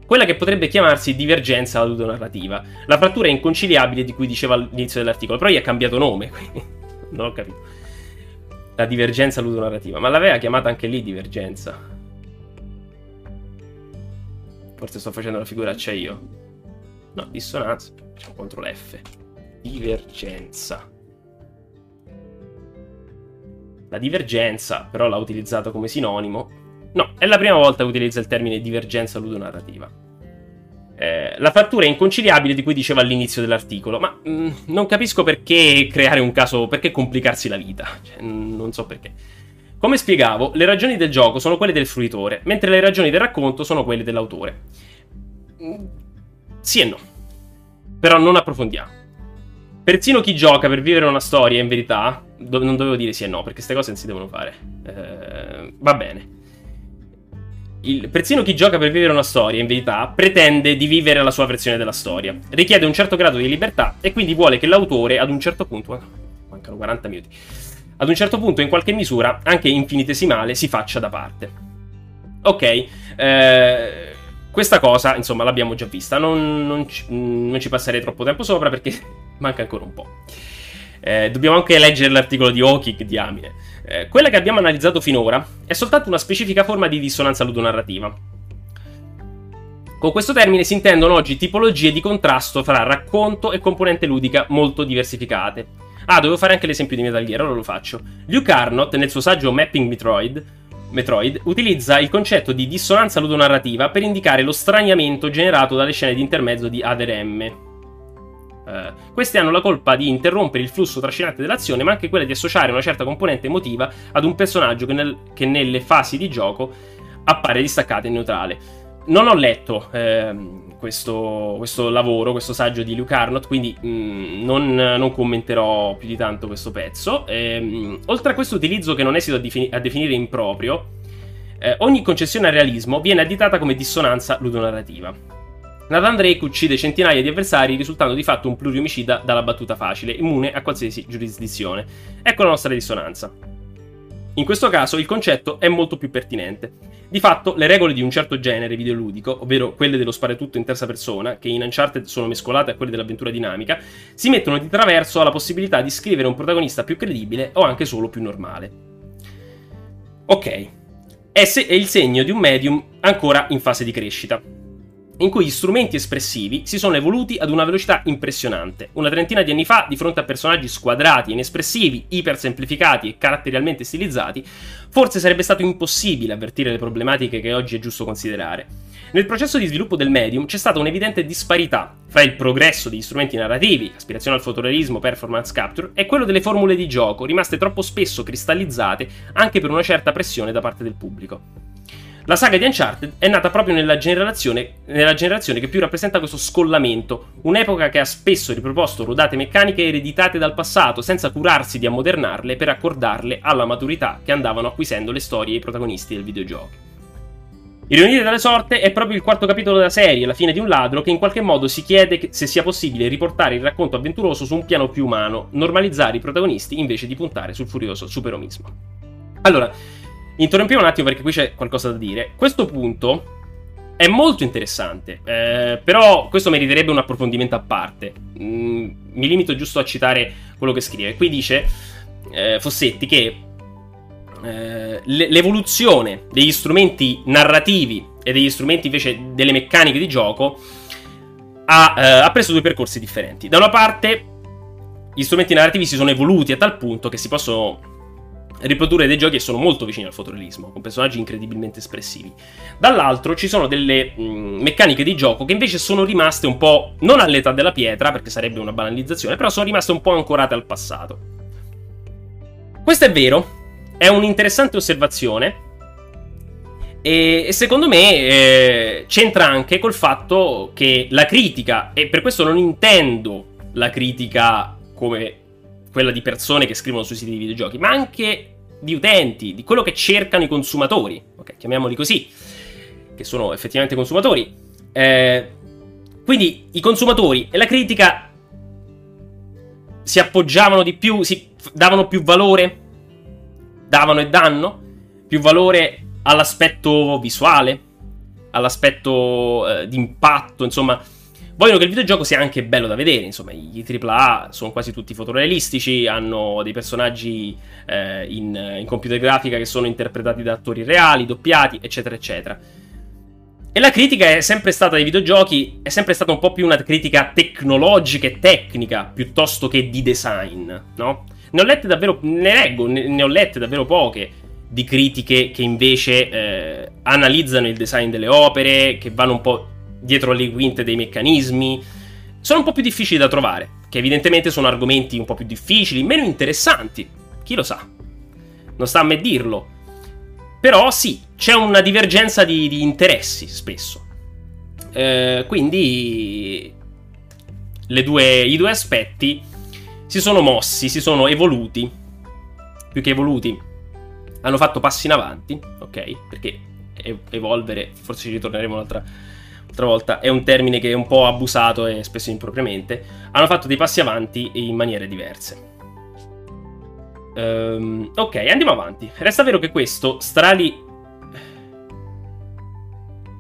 Quella che potrebbe chiamarsi divergenza ludonarrativa. La frattura inconciliabile di cui diceva all'inizio dell'articolo, però gli ha cambiato nome, (laughs) quindi non ho capito la divergenza ludonarrativa, ma l'aveva chiamata anche lì divergenza. Forse sto facendo la figuraccia io. No, dissonanza. Facciamo CTRL F. Divergenza. La divergenza, però l'ha utilizzata come sinonimo. No, è la prima volta che utilizza il termine divergenza ludonarrativa eh, la frattura è inconciliabile di cui diceva all'inizio dell'articolo, ma mh, mm, non capisco perché creare un caso, perché complicarsi la vita, cioè, non so perché. Come spiegavo, le ragioni del gioco sono quelle del fruitore, mentre le ragioni del racconto sono quelle dell'autore. Mm, sì e no, però non approfondiamo. Persino chi gioca per vivere una storia, in verità, do- non dovevo dire sì e no, perché queste cose non si devono fare. Eh, va bene il, persino chi gioca per vivere una storia, in verità, pretende di vivere la sua versione della storia. Richiede un certo grado di libertà e quindi vuole che l'autore, ad un certo punto, mancano 40 minuti, ad un certo punto, in qualche misura, anche infinitesimale, si faccia da parte. Ok, eh, questa cosa, insomma, l'abbiamo già vista. Non, non, ci, non ci passerei troppo tempo sopra perché (laughs) manca ancora un po'. Eh, dobbiamo anche leggere l'articolo di Hawking, diamine. Eh, quella che abbiamo analizzato finora è soltanto una specifica forma di dissonanza ludonarrativa. Con questo termine si intendono oggi tipologie di contrasto fra racconto e componente ludica molto diversificate. Ah, dovevo fare anche l'esempio di Metal Gear, ora lo faccio. Luke Arnott, nel suo saggio Mapping Metroid, Metroid, utilizza il concetto di dissonanza ludonarrativa per indicare lo straniamento generato dalle scene di intermezzo di Other M, Uh, queste hanno la colpa di interrompere il flusso trascinante dell'azione, ma anche quella di associare una certa componente emotiva ad un personaggio che, nel, che nelle fasi di gioco appare distaccato e neutrale. Non ho letto eh, questo, questo, lavoro, questo saggio di Luke Arnott, quindi mh, mm, non, non, commenterò più di tanto questo pezzo. Eh, oltre a questo utilizzo che non esito a, defini- a definire improprio, eh, ogni concessione al realismo viene additata come dissonanza ludonarrativa. Nathan Drake uccide centinaia di avversari, risultando di fatto un pluriomicida dalla battuta facile, immune a qualsiasi giurisdizione. Ecco la nostra dissonanza. In questo caso il concetto è molto più pertinente. Di fatto, le regole di un certo genere videoludico, ovvero quelle dello sparatutto in terza persona, che in Uncharted sono mescolate a quelle dell'avventura dinamica, si mettono di traverso alla possibilità di scrivere un protagonista più credibile o anche solo più normale. Ok, se- è il segno di un medium ancora in fase di crescita in cui gli strumenti espressivi si sono evoluti ad una velocità impressionante. Una trentina di anni fa, di fronte a personaggi squadrati, inespressivi, ipersemplificati e caratterialmente stilizzati, forse sarebbe stato impossibile avvertire le problematiche che oggi è giusto considerare. Nel processo di sviluppo del medium c'è stata un'evidente disparità fra il progresso degli strumenti narrativi, aspirazione al fotorealismo, performance capture, e quello delle formule di gioco, rimaste troppo spesso cristallizzate anche per una certa pressione da parte del pubblico. La saga di Uncharted è nata proprio nella generazione, nella generazione, che più rappresenta questo scollamento, un'epoca che ha spesso riproposto rodate meccaniche ereditate dal passato, senza curarsi di ammodernarle per accordarle alla maturità che andavano acquisendo le storie e i protagonisti del videogioco. Ironia della sorte è proprio il quarto capitolo della serie, la fine di un ladro, che in qualche modo si chiede se sia possibile riportare il racconto avventuroso su un piano più umano, normalizzare i protagonisti invece di puntare sul furioso superomismo. Allora, Interrompiamo un attimo perché qui c'è qualcosa da dire. Questo punto è molto interessante, eh, però questo meriterebbe un approfondimento a parte. Mm, mi limito giusto a citare quello che scrive. Qui dice eh, Fossetti che eh, l'evoluzione degli strumenti narrativi e degli strumenti invece delle meccaniche di gioco ha, eh, ha preso due percorsi differenti. Da una parte, gli strumenti narrativi si sono evoluti a tal punto che si possono riprodurre dei giochi che sono molto vicini al fotorealismo, con personaggi incredibilmente espressivi. Dall'altro ci sono delle mh, mm, meccaniche di gioco che invece sono rimaste un po' non all'età della pietra, perché sarebbe una banalizzazione, però sono rimaste un po' ancorate al passato. Questo è vero, è un'interessante osservazione. E, e secondo me eh, c'entra anche col fatto che la critica, e per questo non intendo la critica come quella di persone che scrivono sui siti di videogiochi, ma anche di utenti, di quello che cercano i consumatori, ok, chiamiamoli così, che sono effettivamente consumatori. Eh, quindi i consumatori e la critica si appoggiavano di più, si davano più valore, davano e danno più valore all'aspetto visuale, all'aspetto eh, di impatto, insomma Vogliono che il videogioco sia anche bello da vedere, insomma, i AAA sono quasi tutti fotorealistici, hanno dei personaggi eh, in, in computer grafica che sono interpretati da attori reali, doppiati, eccetera, eccetera. E la critica è sempre stata dei videogiochi, è sempre stata un po' più una critica tecnologica e tecnica, piuttosto che di design, no? Ne ho lette davvero, ne leggo, ne, ho lette davvero poche di critiche che invece eh, analizzano il design delle opere, che vanno un po' dietro le quinte dei meccanismi, sono un po' più difficili da trovare, che evidentemente sono argomenti un po' più difficili, meno interessanti, chi lo sa. Non sta a me dirlo. Però sì, c'è una divergenza di, di interessi spesso. Eh, quindi due, i due aspetti si sono mossi, si sono evoluti. Più che evoluti, hanno fatto passi in avanti, ok? Perché evolvere, forse ci ritorneremo un'altra l'altra volta, è un termine che è un po' abusato e spesso impropriamente, hanno fatto dei passi avanti in maniere diverse. Um, ok, andiamo avanti. Resta vero che questo Strali...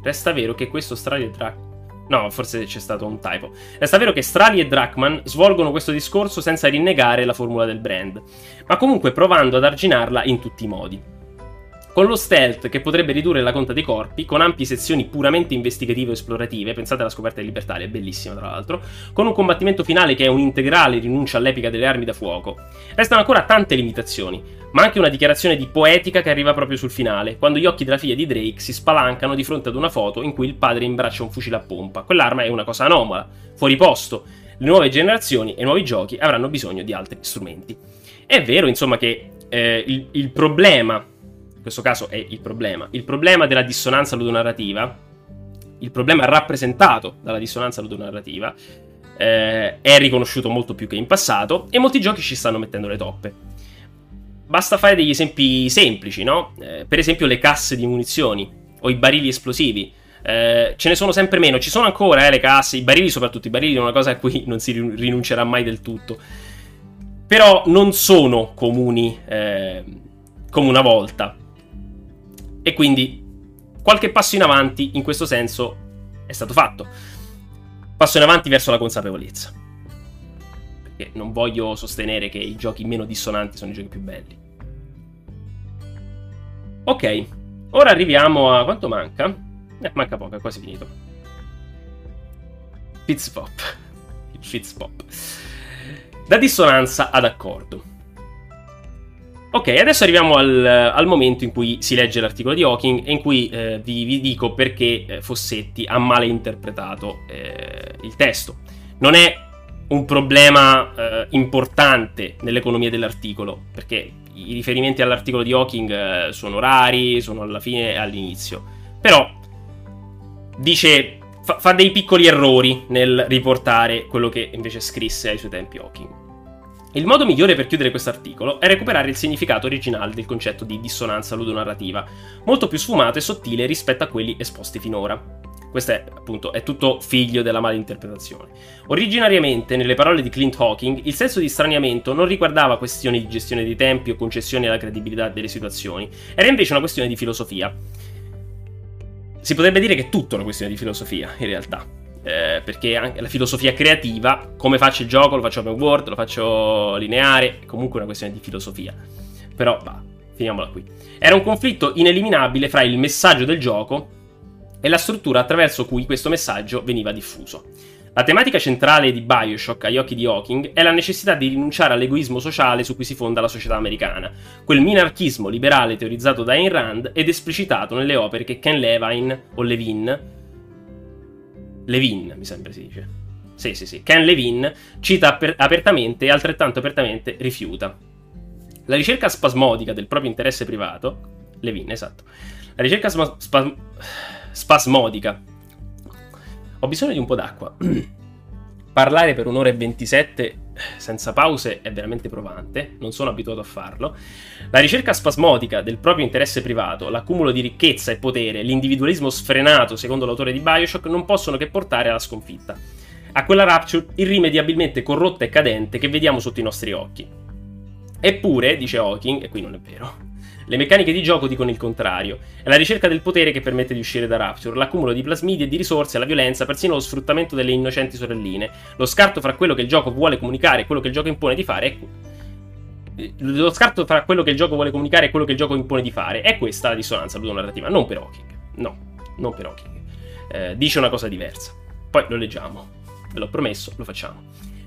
Resta vero che questo Strali e Drachman... No, forse c'è stato un typo. Resta vero che Strali e Drachman svolgono questo discorso senza rinnegare la formula del brand, ma comunque provando ad arginarla in tutti i modi con lo stealth che potrebbe ridurre la conta dei corpi, con ampie sezioni puramente investigative o esplorative, pensate alla scoperta di Libertalia, è bellissima tra l'altro, con un combattimento finale che è un'integrale rinuncia all'epica delle armi da fuoco. Restano ancora tante limitazioni, ma anche una dichiarazione di poetica che arriva proprio sul finale, quando gli occhi della figlia di Drake si spalancano di fronte ad una foto in cui il padre imbraccia un fucile a pompa. Quell'arma è una cosa anomala, fuori posto. Le nuove generazioni e i nuovi giochi avranno bisogno di altri strumenti. È vero, insomma, che eh, il, il problema questo caso è il problema. Il problema della dissonanza ludonarrativa, il problema rappresentato dalla dissonanza ludonarrativa, eh, è riconosciuto molto più che in passato e molti giochi ci stanno mettendo le toppe. Basta fare degli esempi semplici, no? Eh, per esempio le casse di munizioni o i barili esplosivi. Eh, ce ne sono sempre meno, ci sono ancora eh, le casse, i barili soprattutto, i barili sono una cosa a cui non si rinuncerà mai del tutto. Però non sono comuni eh, come una volta. E quindi qualche passo in avanti in questo senso è stato fatto. Passo in avanti verso la consapevolezza. Perché non voglio sostenere che i giochi meno dissonanti sono i giochi più belli. Ok, ora arriviamo a quanto manca? Eh, manca poco, è quasi finito. Fitzpop. Il Fitzpop. Da dissonanza ad accordo. Ok, adesso arriviamo al, al, momento in cui si legge l'articolo di Hawking e in cui eh, vi, vi, dico perché eh, Fossetti ha male interpretato eh, il testo. Non è un problema eh, importante nell'economia dell'articolo, perché i riferimenti all'articolo di Hawking eh, sono rari, sono alla fine e all'inizio. Però dice, fa, fa dei piccoli errori nel riportare quello che invece scrisse ai suoi tempi Hawking. Il modo migliore per chiudere questo articolo è recuperare il significato originale del concetto di dissonanza ludonarrativa, molto più sfumato e sottile rispetto a quelli esposti finora. Questo è, appunto, è tutto figlio della malinterpretazione. Originariamente, nelle parole di Clint Hawking, il senso di straniamento non riguardava questioni di gestione dei tempi o concessioni alla credibilità delle situazioni, era invece una questione di filosofia. si potrebbe dire che è tutto una questione di filosofia, in realtà. Eh, perché anche la filosofia creativa, come faccio il gioco, lo faccio open world, lo faccio lineare, è comunque una questione di filosofia. Però, va, finiamola qui. Era un conflitto ineliminabile fra il messaggio del gioco e la struttura attraverso cui questo messaggio veniva diffuso. La tematica centrale di Bioshock agli occhi di Hawking è la necessità di rinunciare all'egoismo sociale su cui si fonda la società americana, quel minarchismo liberale teorizzato da Ayn Rand ed esplicitato nelle opere che Ken Levine o Levin Levin, mi sembra si dice. Sì, sì, sì. Ken Levin cita aper- apertamente e altrettanto apertamente rifiuta. La ricerca spasmodica del proprio interesse privato Levin, esatto. La ricerca sma- spa- spasmodica ho bisogno di un po' d'acqua. (clears throat) Parlare per un'ora e 27 senza pause è veramente provante, non sono abituato a farlo. La ricerca spasmodica del proprio interesse privato, l'accumulo di ricchezza e potere, l'individualismo sfrenato, secondo l'autore di Bioshock, non possono che portare alla sconfitta. A quella rapture irrimediabilmente corrotta e cadente che vediamo sotto i nostri occhi. Eppure, dice Hawking, e qui non è vero, le meccaniche di gioco dicono il contrario. È la ricerca del potere che permette di uscire da Rapture, l'accumulo di plasmidi e di risorse, la violenza, persino lo sfruttamento delle innocenti sorelline. Lo scarto fra quello che il gioco vuole comunicare e quello che il gioco impone di fare è lo scarto fra quello che il gioco vuole comunicare e quello che il gioco impone di fare. È questa la dissonanza ludonarrativa, non per Hawking. No, non per Hawking. Eh, dice una cosa diversa. Poi lo leggiamo. Ve l'ho promesso, lo facciamo.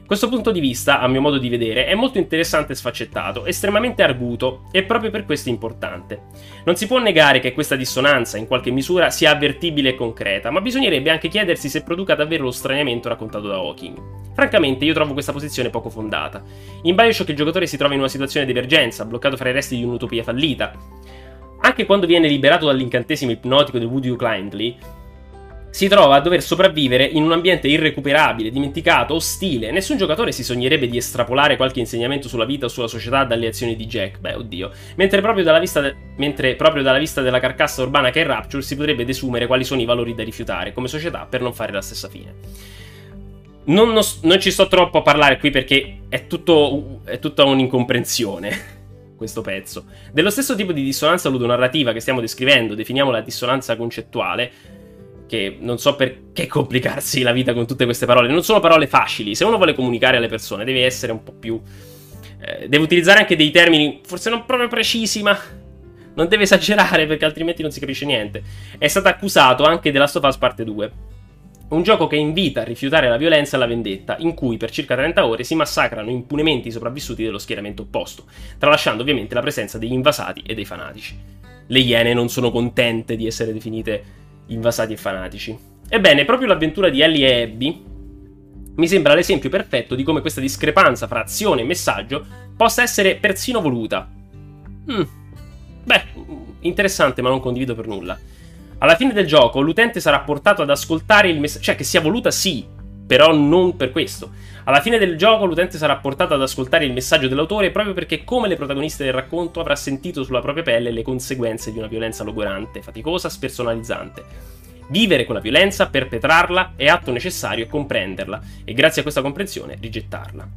Questo punto di vista, a mio modo di vedere, è molto interessante e sfaccettato, estremamente arguto e proprio per questo importante. Non si può negare che questa dissonanza, in qualche misura, sia avvertibile e concreta, ma bisognerebbe anche chiedersi se produca davvero lo straniamento raccontato da Hawking. Francamente, io trovo questa posizione poco fondata. In Bioshock il giocatore si trova in una situazione di emergenza, bloccato fra i resti di un'utopia fallita. Anche quando viene liberato dall'incantesimo ipnotico di Woody Kindly, si trova a dover sopravvivere in un ambiente irrecuperabile, dimenticato, ostile. Nessun giocatore si sognerebbe di estrapolare qualche insegnamento sulla vita o sulla società dalle azioni di Jack. Beh, oddio. Mentre proprio dalla vista, de- mentre proprio dalla vista della carcassa urbana che è Rapture si potrebbe desumere quali sono i valori da rifiutare come società per non fare la stessa fine. Non, non, non ci sto troppo a parlare qui perché è, tutto, è tutta un'incomprensione (laughs) questo pezzo. Dello stesso tipo di dissonanza ludonarrativa che stiamo descrivendo, definiamo la dissonanza concettuale, che non so perché complicarsi la vita con tutte queste parole. Non sono parole facili. Se uno vuole comunicare alle persone, deve essere un po' più. Eh, deve utilizzare anche dei termini, forse non proprio precisi, ma non deve esagerare perché altrimenti non si capisce niente. È stato accusato anche della Last parte 2. Un gioco che invita a rifiutare la violenza e la vendetta, in cui per circa 30 ore si massacrano impunemente i sopravvissuti dello schieramento opposto, tralasciando ovviamente la presenza degli invasati e dei fanatici. Le Iene non sono contente di essere definite invasati e fanatici. Ebbene, proprio l'avventura di Ellie e Abby mi sembra l'esempio perfetto di come questa discrepanza fra azione e messaggio possa essere persino voluta. Mm. Beh, interessante, ma non condivido per nulla. Alla fine del gioco l'utente sarà portato ad ascoltare il messaggio, cioè che sia voluta sì, però non per questo. Alla fine del gioco l'utente sarà portato ad ascoltare il messaggio dell'autore proprio perché, come le protagoniste del racconto, avrà sentito sulla propria pelle le conseguenze di una violenza logorante, faticosa, spersonalizzante. Vivere quella violenza, perpetrarla, è atto necessario comprenderla, e grazie a questa comprensione rigettarla.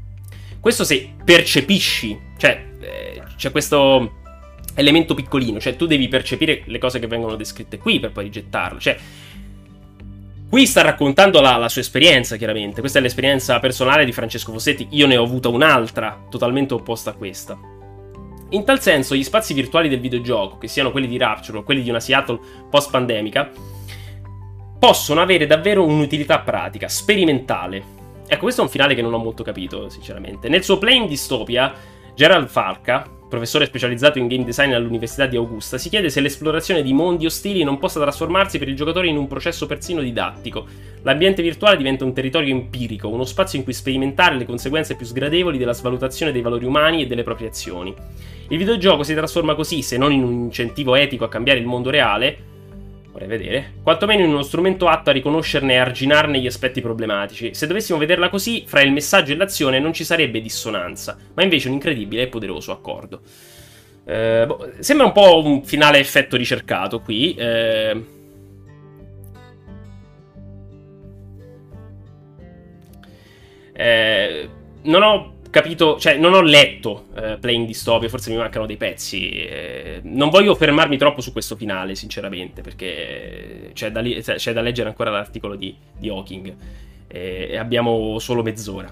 Questo se percepisci, cioè eh, c'è questo elemento piccolino, cioè tu devi percepire le cose che vengono descritte qui per poi rigettarle, cioè Qui sta raccontando la, la, sua esperienza, chiaramente. Questa è l'esperienza personale di Francesco Fossetti. Io ne ho avuta un'altra, totalmente opposta a questa. In tal senso, gli spazi virtuali del videogioco, che siano quelli di Rapture o quelli di una Seattle post-pandemica, possono avere davvero un'utilità pratica, sperimentale. Ecco, questo è un finale che non ho molto capito, sinceramente. Nel suo Playing Dystopia, Gerald Falca, professore specializzato in game design all'Università di Augusta, si chiede se l'esplorazione di mondi ostili non possa trasformarsi per il giocatore in un processo persino didattico. L'ambiente virtuale diventa un territorio empirico, uno spazio in cui sperimentare le conseguenze più sgradevoli della svalutazione dei valori umani e delle proprie azioni. Il videogioco si trasforma così, se non in un incentivo etico a cambiare il mondo reale, vorrei vedere, quantomeno in uno strumento atto a riconoscerne e arginarne gli aspetti problematici. Se dovessimo vederla così, fra il messaggio e l'azione non ci sarebbe dissonanza, ma invece un incredibile e poderoso accordo. Eh, boh, sembra un po' un finale effetto ricercato qui. Eh, eh, non ho capito, cioè non ho letto eh, Playing Dystopia, forse mi mancano dei pezzi. Eh, non voglio fermarmi troppo su questo finale, sinceramente, perché c'è da, li- c'è da leggere ancora l'articolo di, di Hawking eh, e abbiamo solo mezz'ora.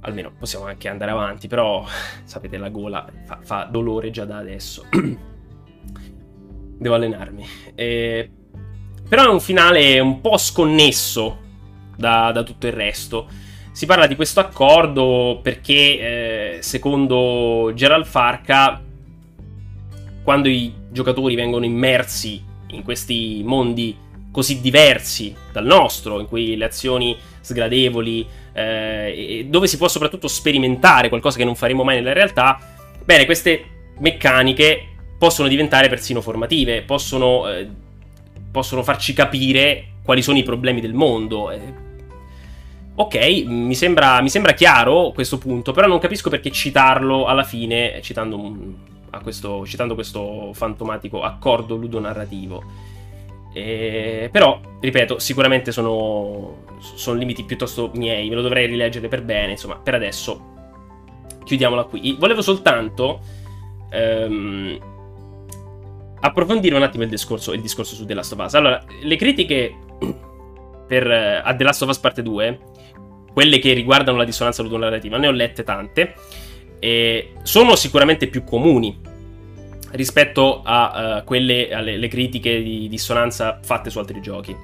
Almeno possiamo anche andare avanti, però (laughs) sapete la gola fa, fa dolore già da adesso. (clears throat) Devo allenarmi. Eh, però è un finale un po' sconnesso da, da tutto il resto si parla di questo accordo perché, eh, secondo Gerald Farca, quando i giocatori vengono immersi in questi mondi così diversi dal nostro, in cui le azioni sgradevoli, eh, dove si può soprattutto sperimentare qualcosa che non faremo mai nella realtà, bene, queste meccaniche possono diventare persino formative, possono, eh, possono farci capire quali sono i problemi del mondo. Eh, Ok, mi sembra, mi sembra, chiaro questo punto, però non capisco perché citarlo alla fine, citando, questo, citando questo fantomatico accordo ludonarrativo. E, però, ripeto, sicuramente sono, sono limiti piuttosto miei, me lo dovrei rileggere per bene, insomma, per adesso chiudiamola qui. Volevo soltanto ehm, approfondire un attimo il discorso, il discorso su The Last of Us. Allora, le critiche (clears throat) per, a The Last of Us Parte 2 quelle che riguardano la dissonanza ludonarrativa, ne ho lette tante, e sono sicuramente più comuni rispetto a uh, quelle alle critiche di dissonanza fatte su altri giochi.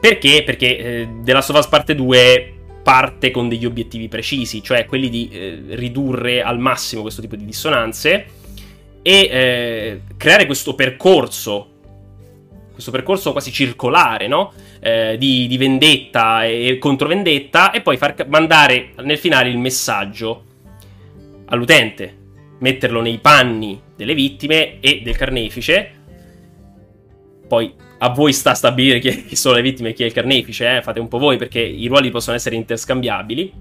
Perché? Perché eh, The Last of Us Parte 2 parte con degli obiettivi precisi, cioè quelli di eh, ridurre al massimo questo tipo di dissonanze e eh, creare questo percorso questo percorso quasi circolare, no? Eh, di, di, vendetta e controvendetta, e poi far mandare nel finale il messaggio all'utente, metterlo nei panni delle vittime e del carnefice. Poi a voi sta stabilire chi sono le vittime e chi è il carnefice, eh? fate un po' voi perché i ruoli possono essere interscambiabili.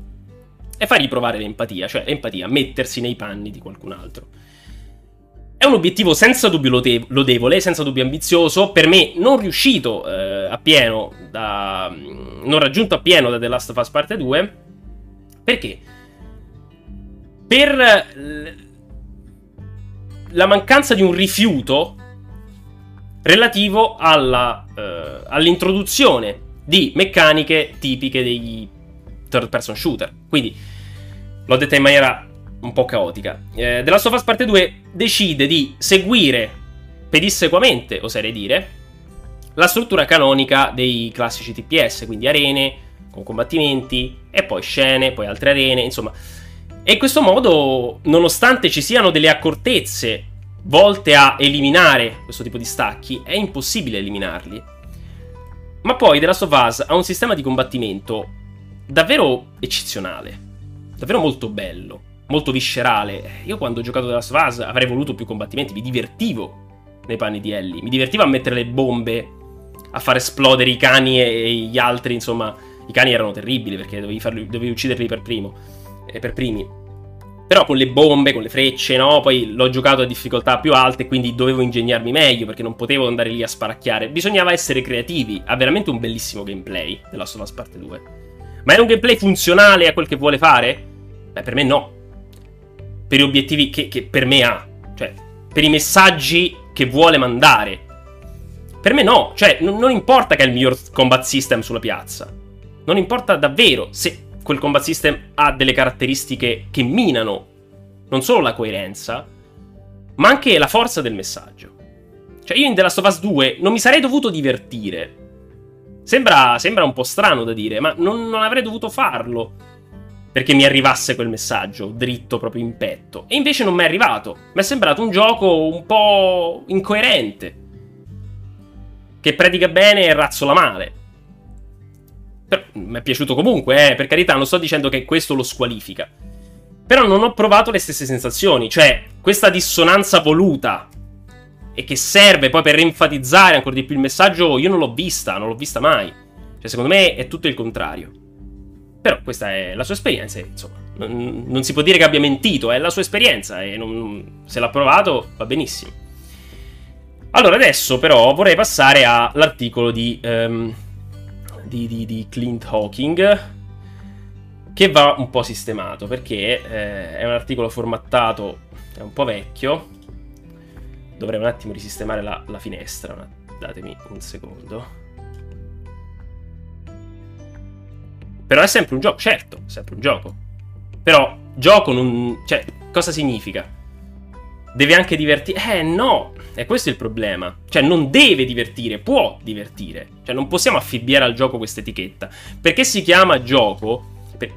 E fargli provare l'empatia, cioè l'empatia, mettersi nei panni di qualcun altro. È un obiettivo senza dubbio lodevole, senza dubbio ambizioso, per me non riuscito eh, a pieno, da, mm, non raggiunto a pieno da The Last of Us Parte 2. Perché? Per la mancanza di un rifiuto relativo alla, eh, all'introduzione di meccaniche tipiche degli third person shooter. Quindi l'ho detta in maniera un po' caotica. Eh, The Last of Us Parte 2 decide di seguire pedissequamente, oserei dire, la struttura canonica dei classici TPS, quindi arene con combattimenti e poi scene, poi altre arene, insomma. E in questo modo, nonostante ci siano delle accortezze volte a eliminare questo tipo di stacchi, è impossibile eliminarli. Ma poi The Last of Us ha un sistema di combattimento davvero eccezionale, davvero molto bello molto viscerale. Io quando ho giocato della Svaz avrei voluto più combattimenti, mi divertivo nei panni di Ellie, mi divertivo a mettere le bombe, a far esplodere i cani e gli altri, insomma, i cani erano terribili perché dovevi, farli, dovevi ucciderli per primo, eh, per primi. Però con le bombe, con le frecce, no? Poi l'ho giocato a difficoltà più alte, quindi dovevo ingegnarmi meglio perché non potevo andare lì a sparacchiare. Bisognava essere creativi. Ha veramente un bellissimo gameplay della Last of Us Part 2. Ma è un gameplay funzionale a quel che vuole fare? Beh, per me no per gli obiettivi che, che per me ha, cioè per i messaggi che vuole mandare. Per me no, cioè non, non importa che è il miglior combat system sulla piazza. Non importa davvero se quel combat system ha delle caratteristiche che minano non solo la coerenza, ma anche la forza del messaggio. Cioè io in The Last of Us 2 non mi sarei dovuto divertire. Sembra, sembra un po' strano da dire, ma non, non avrei dovuto farlo perché mi arrivasse quel messaggio dritto proprio in petto. E invece non mi è arrivato. Mi è sembrato un gioco un po' incoerente. Che predica bene e razzola male. Però mi è piaciuto comunque, eh, per carità, non sto dicendo che questo lo squalifica. Però non ho provato le stesse sensazioni, cioè questa dissonanza voluta e che serve poi per enfatizzare ancora di più il messaggio, io non l'ho vista, non l'ho vista mai. Cioè, secondo me è tutto il contrario. Però questa è la sua esperienza, e, insomma, non, non, si può dire che abbia mentito, è la sua esperienza e non, se l'ha provato va benissimo. Allora, adesso però vorrei passare all'articolo di, um, di, di, di Clint Hawking che va un po' sistemato perché eh, è un articolo formattato, è un po' vecchio. Dovrei un attimo risistemare la, la finestra, datemi un secondo. Però è sempre un gioco, certo, è sempre un gioco. Però gioco non... cioè, cosa significa? Deve anche divertire? Eh no, è questo il problema. Cioè, non deve divertire, può divertire. Cioè, non possiamo affibbiare al gioco questa etichetta. Perché si chiama gioco? Per...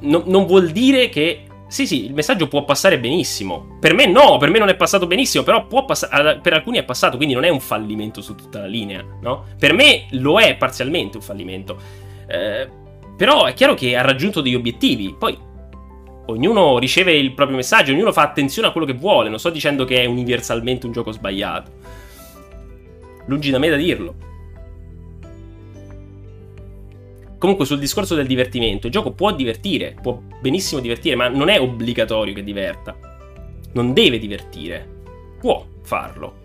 No, non vuol dire che. Sì, sì, il messaggio può passare benissimo. Per me no, per me non è passato benissimo, però può passare. Per alcuni è passato, quindi non è un fallimento su tutta la linea, no? Per me lo è parzialmente un fallimento. Eh, però è chiaro che ha raggiunto degli obiettivi. Poi ognuno riceve il proprio messaggio, ognuno fa attenzione a quello che vuole. Non sto dicendo che è universalmente un gioco sbagliato. Lungi da me da dirlo. Comunque sul discorso del divertimento, il gioco può divertire, può benissimo divertire, ma non è obbligatorio che diverta. Non deve divertire. Può farlo.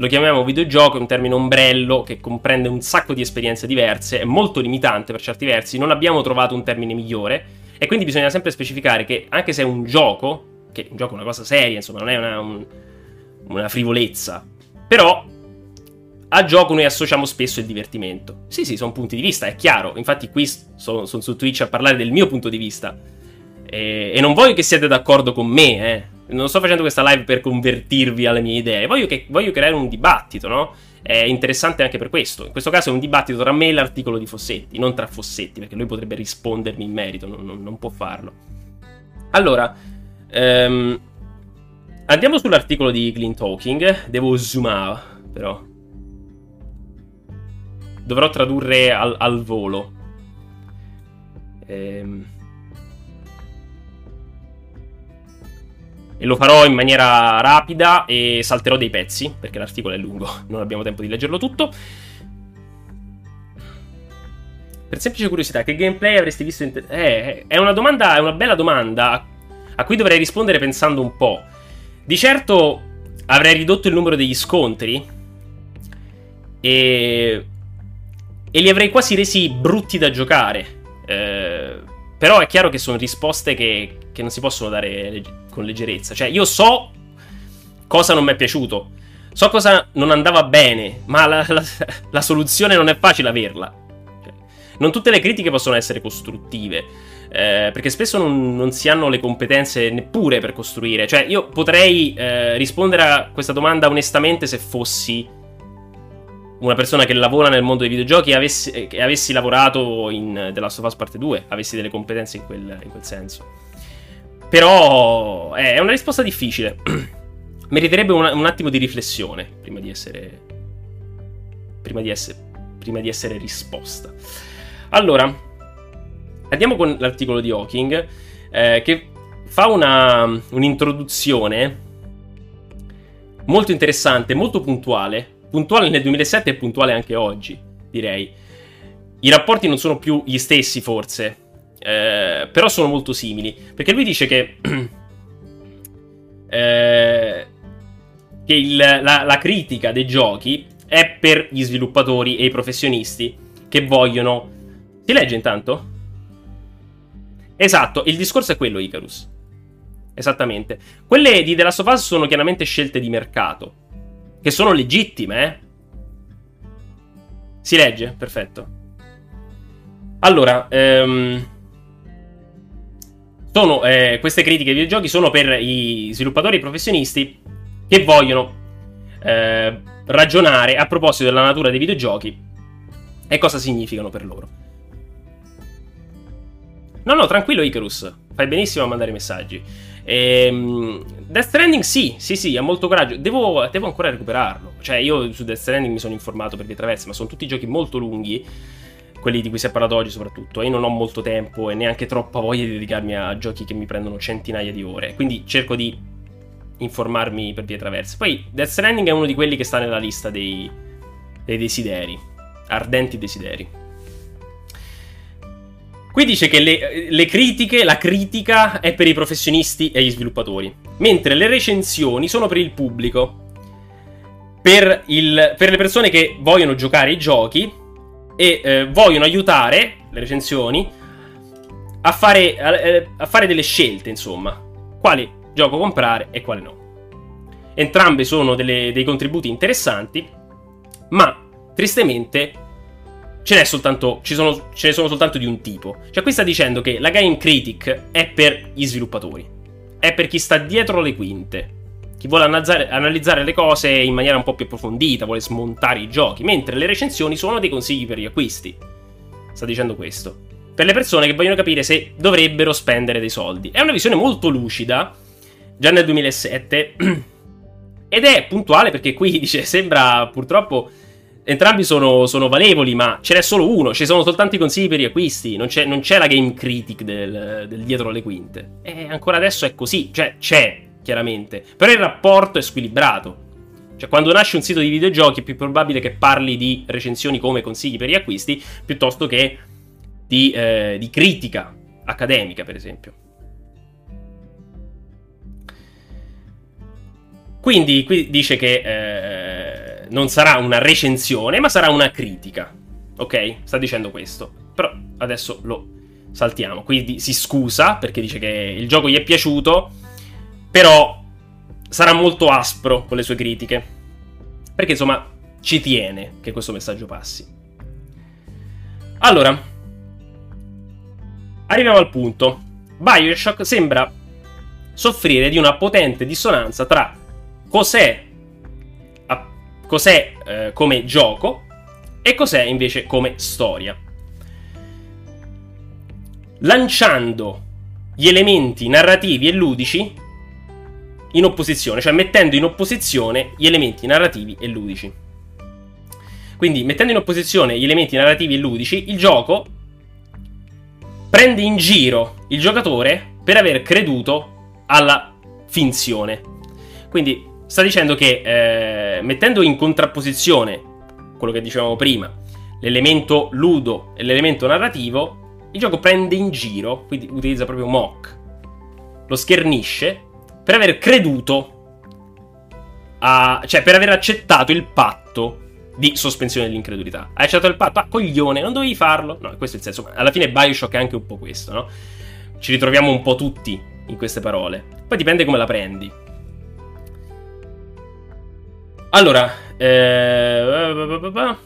Lo chiamiamo videogioco, è un termine ombrello che comprende un sacco di esperienze diverse, è molto limitante per certi versi, non abbiamo trovato un termine migliore e quindi bisogna sempre specificare che anche se è un gioco, che un gioco è una cosa seria, insomma, non è una, un, una frivolezza, però a gioco noi associamo spesso il divertimento. Sì, sì, sono punti di vista, è chiaro. Infatti qui sono, sono su Twitch a parlare del mio punto di vista. E, e, non voglio che siate d'accordo con me, eh. Non sto facendo questa live per convertirvi alle mie idee. Voglio, che, voglio creare un dibattito, no? È interessante anche per questo. In questo caso è un dibattito tra me e l'articolo di Fossetti, non tra Fossetti, perché lui potrebbe rispondermi in merito, non, non, non può farlo. Allora, ehm, andiamo sull'articolo di Clean Talking. Devo zoomare, però. Dovrò tradurre al, al volo. Ehm. E lo farò in maniera rapida e salterò dei pezzi, perché l'articolo è lungo, (laughs) non abbiamo tempo di leggerlo tutto. Per semplice curiosità, che gameplay avresti visto in... Eh, è una domanda, è una bella domanda a cui dovrei rispondere pensando un po'. Di certo avrei ridotto il numero degli scontri e... e li avrei quasi resi brutti da giocare. Eh, però è chiaro che sono risposte che, che non si possono dare con leggerezza. Cioè, io so cosa non mi è piaciuto. So cosa non andava bene, ma la, la, la soluzione non è facile averla. Cioè, non tutte le critiche possono essere costruttive. Eh, perché spesso non, non, si hanno le competenze neppure per costruire. Cioè, io potrei eh, rispondere a questa domanda onestamente se fossi una persona che lavora nel mondo dei videogiochi e avessi, e avessi lavorato in The Last of Us Parte 2, avessi delle competenze in quel, in quel senso. Però è una risposta difficile. (clears throat) Meriterebbe un, un, attimo di riflessione prima di essere. Prima di essere. Prima di essere risposta. Allora, andiamo con l'articolo di Hawking. Eh, che fa una, un'introduzione molto interessante, molto puntuale puntuale nel 2007 e puntuale anche oggi, direi. I rapporti non sono più gli stessi, forse, eh, però sono molto simili. Perché lui dice che, (clears throat) eh, che il, la, la critica dei giochi è per gli sviluppatori e i professionisti che vogliono... Si legge intanto? Esatto, il discorso è quello, Icarus. Esattamente. Quelle di The Last of Us sono chiaramente scelte di mercato che sono legittime, eh? Si legge? Perfetto. Allora, ehm, sono, eh, queste critiche ai videogiochi sono per i sviluppatori professionisti che vogliono eh, ragionare a proposito della natura dei videogiochi e cosa significano per loro. No, no, tranquillo Icarus, fai benissimo a mandare messaggi. Ehm, Death Stranding sì, sì, sì, ha molto coraggio. Devo, devo, ancora recuperarlo. Cioè, io su Death Stranding mi sono informato per via traverse, ma sono tutti giochi molto lunghi. Quelli di cui si è parlato oggi, soprattutto. E io non ho molto tempo e neanche troppa voglia di dedicarmi a giochi che mi prendono centinaia di ore. Quindi cerco di informarmi per via traverse. Poi, Death Stranding è uno di quelli che sta nella lista dei, dei desideri. Ardenti desideri. Qui dice che le, le, critiche, la critica è per i professionisti e gli sviluppatori, mentre le recensioni sono per il pubblico, per, il, per le persone che vogliono giocare i giochi e eh, vogliono aiutare, le recensioni, a fare, a, eh, a fare delle scelte, insomma. Quali gioco comprare e quale no. Entrambe sono delle, dei contributi interessanti, ma tristemente ce n'è soltanto, sono, ce ne sono soltanto di un tipo. Cioè, qui sta dicendo che la Game Critic è per gli sviluppatori, è per chi sta dietro le quinte, chi vuole analizzare, le cose in maniera un po' più approfondita, vuole smontare i giochi, mentre le recensioni sono dei consigli per gli acquisti. Sta dicendo questo. Per le persone che vogliono capire se dovrebbero spendere dei soldi. È una visione molto lucida, già nel 2007, (clears throat) ed è puntuale perché qui (laughs) dice, sembra purtroppo entrambi sono, sono, valevoli, ma ce n'è solo uno. Ci sono soltanto i consigli per gli acquisti. Non c'è, non c'è la game critic del, del, dietro le quinte. E ancora adesso è così. Cioè, c'è, chiaramente. Però il rapporto è squilibrato. Cioè, quando nasce un sito di videogiochi è più probabile che parli di recensioni come consigli per gli acquisti piuttosto che di, eh, di critica accademica, per esempio. Quindi qui dice che eh, non sarà una recensione, ma sarà una critica. Ok? Sta dicendo questo. Però adesso lo saltiamo. Quindi si scusa perché dice che il gioco gli è piaciuto, però sarà molto aspro con le sue critiche. Perché insomma ci tiene che questo messaggio passi. Allora, arriviamo al punto. Bioshock sembra soffrire di una potente dissonanza tra cos'è, cos'è eh, come gioco e cos'è invece come storia. Lanciando gli elementi narrativi e ludici in opposizione, cioè mettendo in opposizione gli elementi narrativi e ludici. Quindi, mettendo in opposizione gli elementi narrativi e ludici, il gioco prende in giro il giocatore per aver creduto alla finzione. Quindi, sta dicendo che eh, mettendo in contrapposizione quello che dicevamo prima, l'elemento ludo e l'elemento narrativo, il gioco prende in giro, quindi utilizza proprio mock, lo schernisce per aver creduto a, cioè per aver accettato il patto di sospensione dell'incredulità. Hai accettato il patto? Ah, coglione, non dovevi farlo? No, questo è il senso. Alla fine Bioshock è anche un po' questo, no? Ci ritroviamo un po' tutti in queste parole. Poi dipende come la prendi. Allora, eh...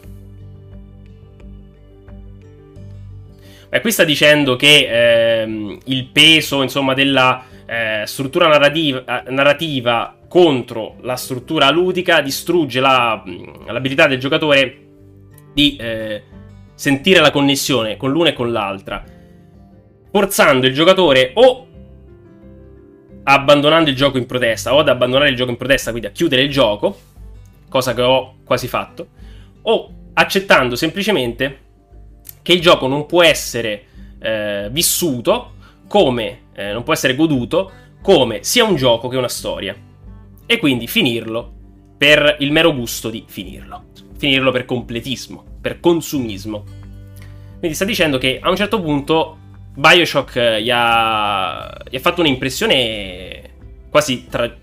Beh, qui sta dicendo che eh, il peso, insomma, della eh, struttura narrativa, narrativa, contro la struttura ludica distrugge la, l'abilità del giocatore di eh, sentire la connessione con l'una e con l'altra, forzando il giocatore o abbandonando il gioco in protesta o ad abbandonare il gioco in protesta, quindi a chiudere il gioco cosa che ho quasi fatto, o accettando semplicemente che il gioco non può essere eh, vissuto come, eh, non può essere goduto come sia un gioco che una storia. E quindi finirlo per il mero gusto di finirlo. Finirlo per completismo, per consumismo. Quindi sta dicendo che a un certo punto Bioshock gli ha, gli ha fatto un'impressione quasi tra,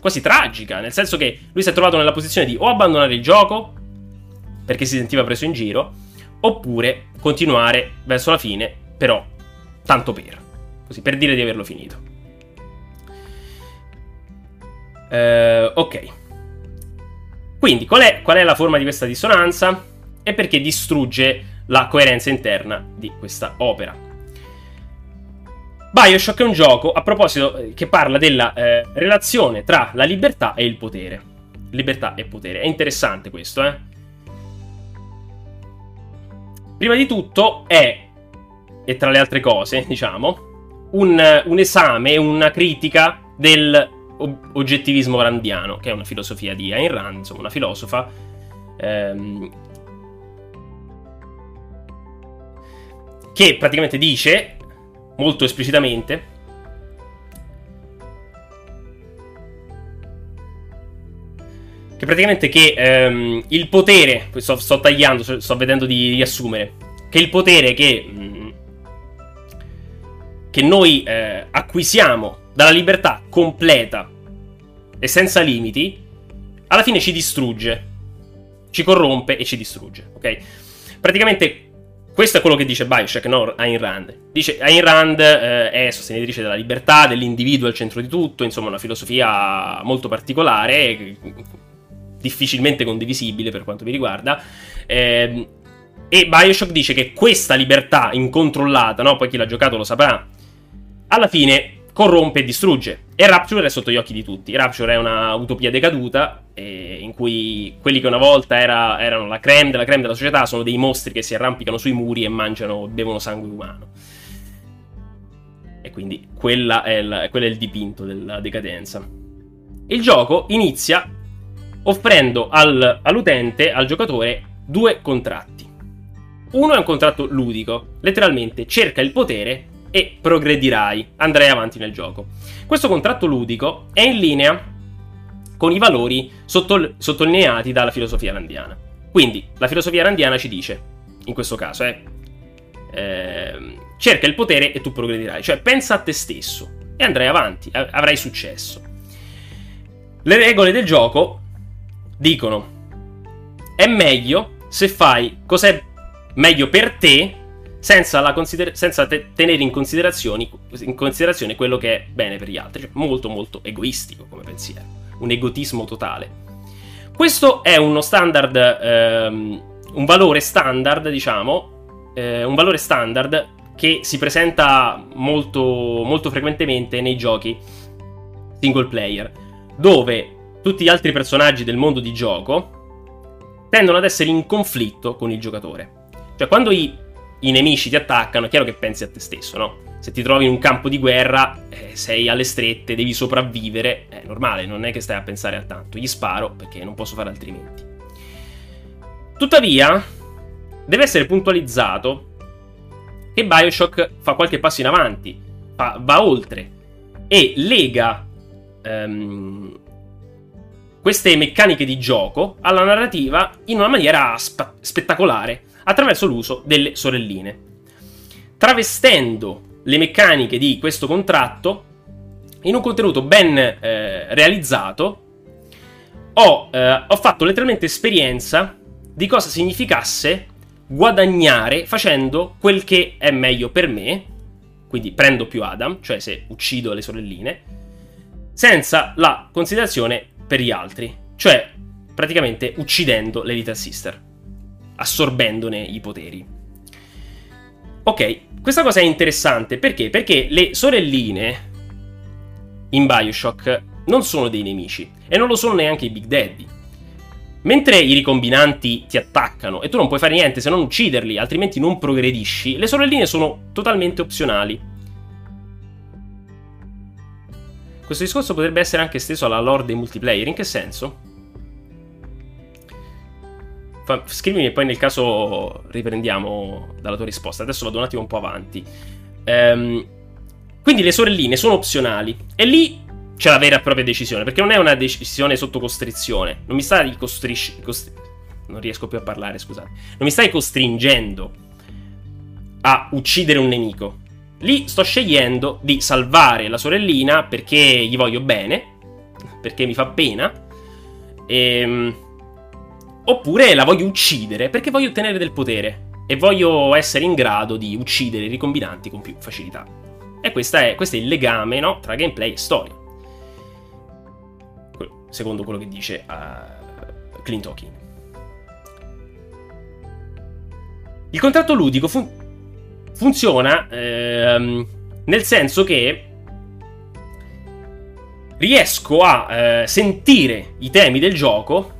quasi tragica, nel senso che lui si è trovato nella posizione di o abbandonare il gioco perché si sentiva preso in giro, oppure continuare verso la fine, però tanto per, così per dire di averlo finito. Uh, ok. Quindi qual è, qual è la forma di questa dissonanza? È perché distrugge la coerenza interna di questa opera. Bioshock è un gioco, a proposito, eh, che parla della eh, relazione tra la libertà e il potere. Libertà e potere. È interessante questo, eh? Prima di tutto è, e tra le altre cose, (laughs) diciamo, un, un esame, una critica del oggettivismo randiano, che è una filosofia di Ayn Rand, insomma, una filosofa ehm, che praticamente dice molto esplicitamente. Che praticamente che ehm, il potere, sto, sto, tagliando, sto vedendo di riassumere, che il potere che, mm, che noi eh, acquisiamo dalla libertà completa e senza limiti, alla fine ci distrugge, ci corrompe e ci distrugge, ok? Praticamente questo è quello che dice Bioshock, no Ayn Rand. Dice Ayn Rand eh, è sostenitrice della libertà, dell'individuo al centro di tutto, insomma una filosofia molto particolare, difficilmente condivisibile per quanto mi riguarda. Eh, e Bioshock dice che questa libertà incontrollata, no? poi chi l'ha giocato lo saprà, alla fine corrompe e distrugge. E Rapture è sotto gli occhi di tutti. Rapture è una utopia decaduta eh, in cui quelli che una volta era, erano la creme della creme della società sono dei mostri che si arrampicano sui muri e mangiano, bevono sangue umano. E quindi quella è, il, quello è il dipinto della decadenza. Il gioco inizia offrendo al, all'utente, al giocatore, due contratti. Uno è un contratto ludico, letteralmente cerca il potere e progredirai, andrai avanti nel gioco. Questo contratto ludico è in linea con i valori sotto, sottolineati dalla filosofia randiana. Quindi la filosofia randiana ci dice, in questo caso, eh, eh, cerca il potere e tu progredirai, cioè pensa a te stesso e andrai avanti, avrai successo. Le regole del gioco dicono è meglio se fai cos'è meglio per te senza, consider- senza te- tenere in, in, considerazione quello che è bene per gli altri. Cioè, molto, molto egoistico come pensiero. Un egotismo totale. Questo è uno standard, ehm, un valore standard, diciamo, eh, un valore standard che si presenta molto, molto frequentemente nei giochi single player, dove tutti gli altri personaggi del mondo di gioco tendono ad essere in conflitto con il giocatore. Cioè, quando i i nemici ti attaccano, è chiaro che pensi a te stesso, no? Se ti trovi in un campo di guerra, eh, sei alle strette, devi sopravvivere, è normale, non è che stai a pensare a tanto. Gli sparo perché non posso fare altrimenti. Tuttavia, deve essere puntualizzato che Bioshock fa qualche passo in avanti, fa, va oltre e lega um, queste meccaniche di gioco alla narrativa in una maniera spa- spettacolare attraverso l'uso delle sorelline. Travestendo le meccaniche di questo contratto in un contenuto ben eh, realizzato, ho, eh, ho fatto letteralmente esperienza di cosa significasse guadagnare facendo quel che è meglio per me, quindi prendo più Adam, cioè se uccido le sorelline, senza la considerazione per gli altri, cioè praticamente uccidendo le Little Sister assorbendone i poteri. Ok, questa cosa è interessante perché? Perché le sorelline in Bioshock non sono dei nemici e non lo sono neanche i Big Daddy. Mentre i ricombinanti ti attaccano e tu non puoi fare niente se non ucciderli, altrimenti non progredisci, le sorelline sono totalmente opzionali. Questo discorso potrebbe essere anche esteso alla lore dei multiplayer, in che senso? Fa, scrivimi e poi nel caso riprendiamo dalla tua risposta. Adesso vado un attimo un po' avanti. Ehm, quindi le sorelline sono opzionali. E lì c'è la vera e propria decisione. Perché non è una decisione sotto costrizione. Non mi stai costrisci- costri- Non riesco più a parlare, scusate. Non mi stai costringendo a uccidere un nemico. Lì sto scegliendo di salvare la sorellina perché gli voglio bene. Perché mi fa pena. Ehm Oppure la voglio uccidere perché voglio ottenere del potere e voglio essere in grado di uccidere i ricombinanti con più facilità. E è, questo è il legame no, tra gameplay e storia. Secondo quello che dice uh, Clint Hawking. Il contratto ludico fun- funziona ehm, nel senso che riesco a eh, sentire i temi del gioco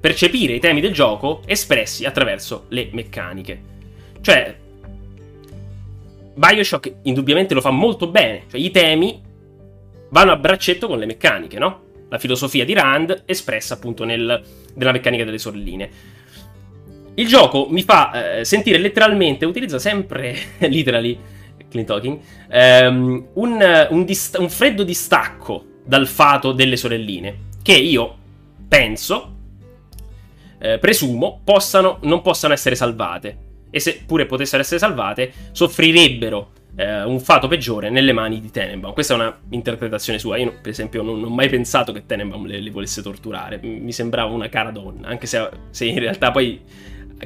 percepire i temi del gioco espressi attraverso le meccaniche. Cioè, Bioshock indubbiamente lo fa molto bene, cioè i temi vanno a braccetto con le meccaniche, no? La filosofia di Rand espressa appunto nel, nella meccanica delle sorelline. Il gioco mi fa eh, sentire letteralmente, utilizza sempre, (laughs) literally, Clint Talking, ehm, un, un, dist- un freddo distacco dal fato delle sorelline, che io penso eh, presumo, possano, non possano essere salvate. E se pure potessero essere salvate, soffrirebbero eh, un fato peggiore nelle mani di Tenenbaum. Questa è una interpretazione sua. Io, per esempio, non, non ho mai pensato che Tenenbaum le, le, volesse torturare. Mi sembrava una cara donna, anche se, se in realtà poi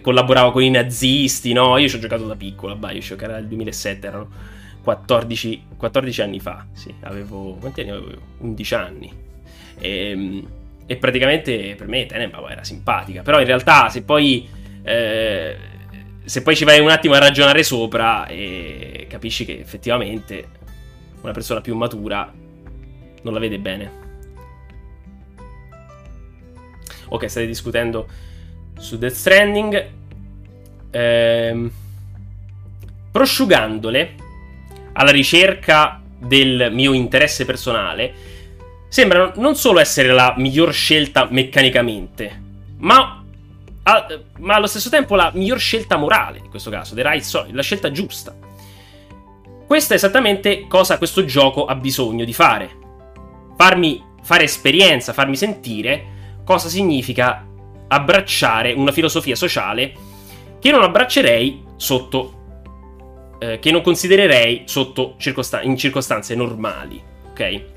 collaborava con i nazisti, no? Io ci ho giocato da piccolo a Bioshock, era il 2007, erano 14, 14 anni fa, sì, avevo... quanti anni avevo? 11 anni. E, ehm, e praticamente per me Tenenbaum era simpatica, però in realtà se poi... Eh, se poi ci vai un attimo a ragionare sopra e capisci che effettivamente una persona più matura non la vede bene. Ok, state discutendo su Death Stranding. Ehm, prosciugandole alla ricerca del mio interesse personale, sembrano non solo essere la miglior scelta meccanicamente, ma, a, ma allo stesso tempo la miglior scelta morale, in questo caso, the right choice, la scelta giusta. Questa è esattamente cosa questo gioco ha bisogno di fare. Farmi fare esperienza, farmi sentire cosa significa abbracciare una filosofia sociale che non abbraccerei sotto eh, che non considererei sotto circostan- in circostanze normali, ok?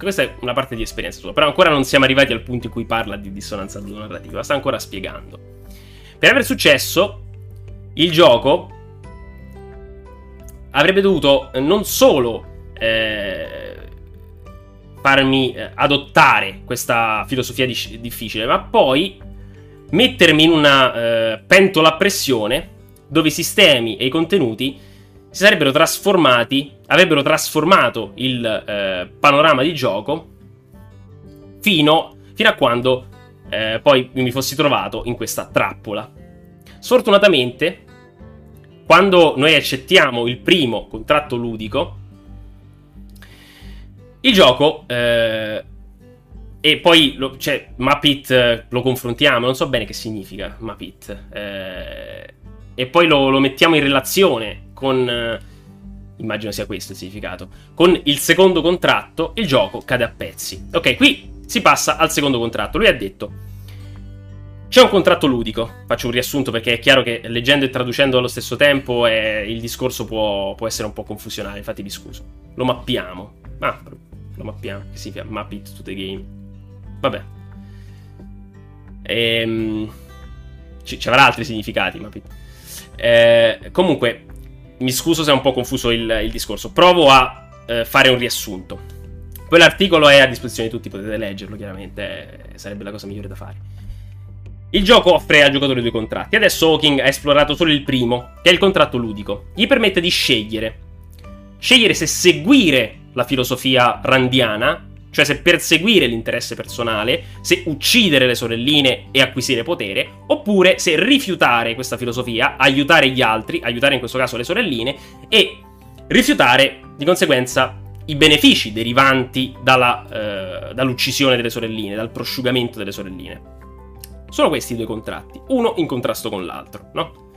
Questa è una parte di esperienza sua, però ancora non siamo arrivati al punto in cui parla di dissonanza narrativa, sta ancora spiegando. Per aver successo, il gioco avrebbe dovuto non solo eh, farmi eh, adottare questa filosofia di- difficile, ma poi mettermi in una eh, pentola a pressione dove i sistemi e i contenuti si sarebbero trasformati, avrebbero trasformato il eh, panorama di gioco fino, fino a quando eh, poi mi fossi trovato in questa trappola. Sfortunatamente, quando noi accettiamo il primo contratto ludico, il gioco eh, e poi lo, cioè, Mapit lo confrontiamo, non so bene che significa Mapit. Eh, e poi lo, lo mettiamo in relazione con... Eh, immagino sia questo il significato. Con il secondo contratto, il gioco cade a pezzi. Ok, qui si passa al secondo contratto. Lui ha detto... C'è un contratto ludico, faccio un riassunto perché è chiaro che leggendo e traducendo allo stesso tempo eh, il discorso può, può, essere un po' confusionale, infatti vi scuso. Lo mappiamo. Ah, lo mappiamo, che significa map it to the game. Vabbè. Ehm, ci, ci avrà altri significati, map it. Eh, comunque, mi scuso se è un po' confuso il, il discorso. Provo a eh, fare un riassunto. Quell'articolo è a disposizione di tutti, potete leggerlo chiaramente, eh, sarebbe la cosa migliore da fare. Il gioco offre al giocatore due contratti. Adesso Hawking ha esplorato solo il primo, che è il contratto ludico. Gli permette di scegliere. Scegliere se seguire la filosofia randiana cioè se perseguire l'interesse personale, se uccidere le sorelline e acquisire potere, oppure se rifiutare questa filosofia, aiutare gli altri, aiutare in questo caso le sorelline, e rifiutare di conseguenza i benefici derivanti dalla, eh, dall'uccisione delle sorelline, dal prosciugamento delle sorelline. Sono questi i due contratti, uno in contrasto con l'altro, no?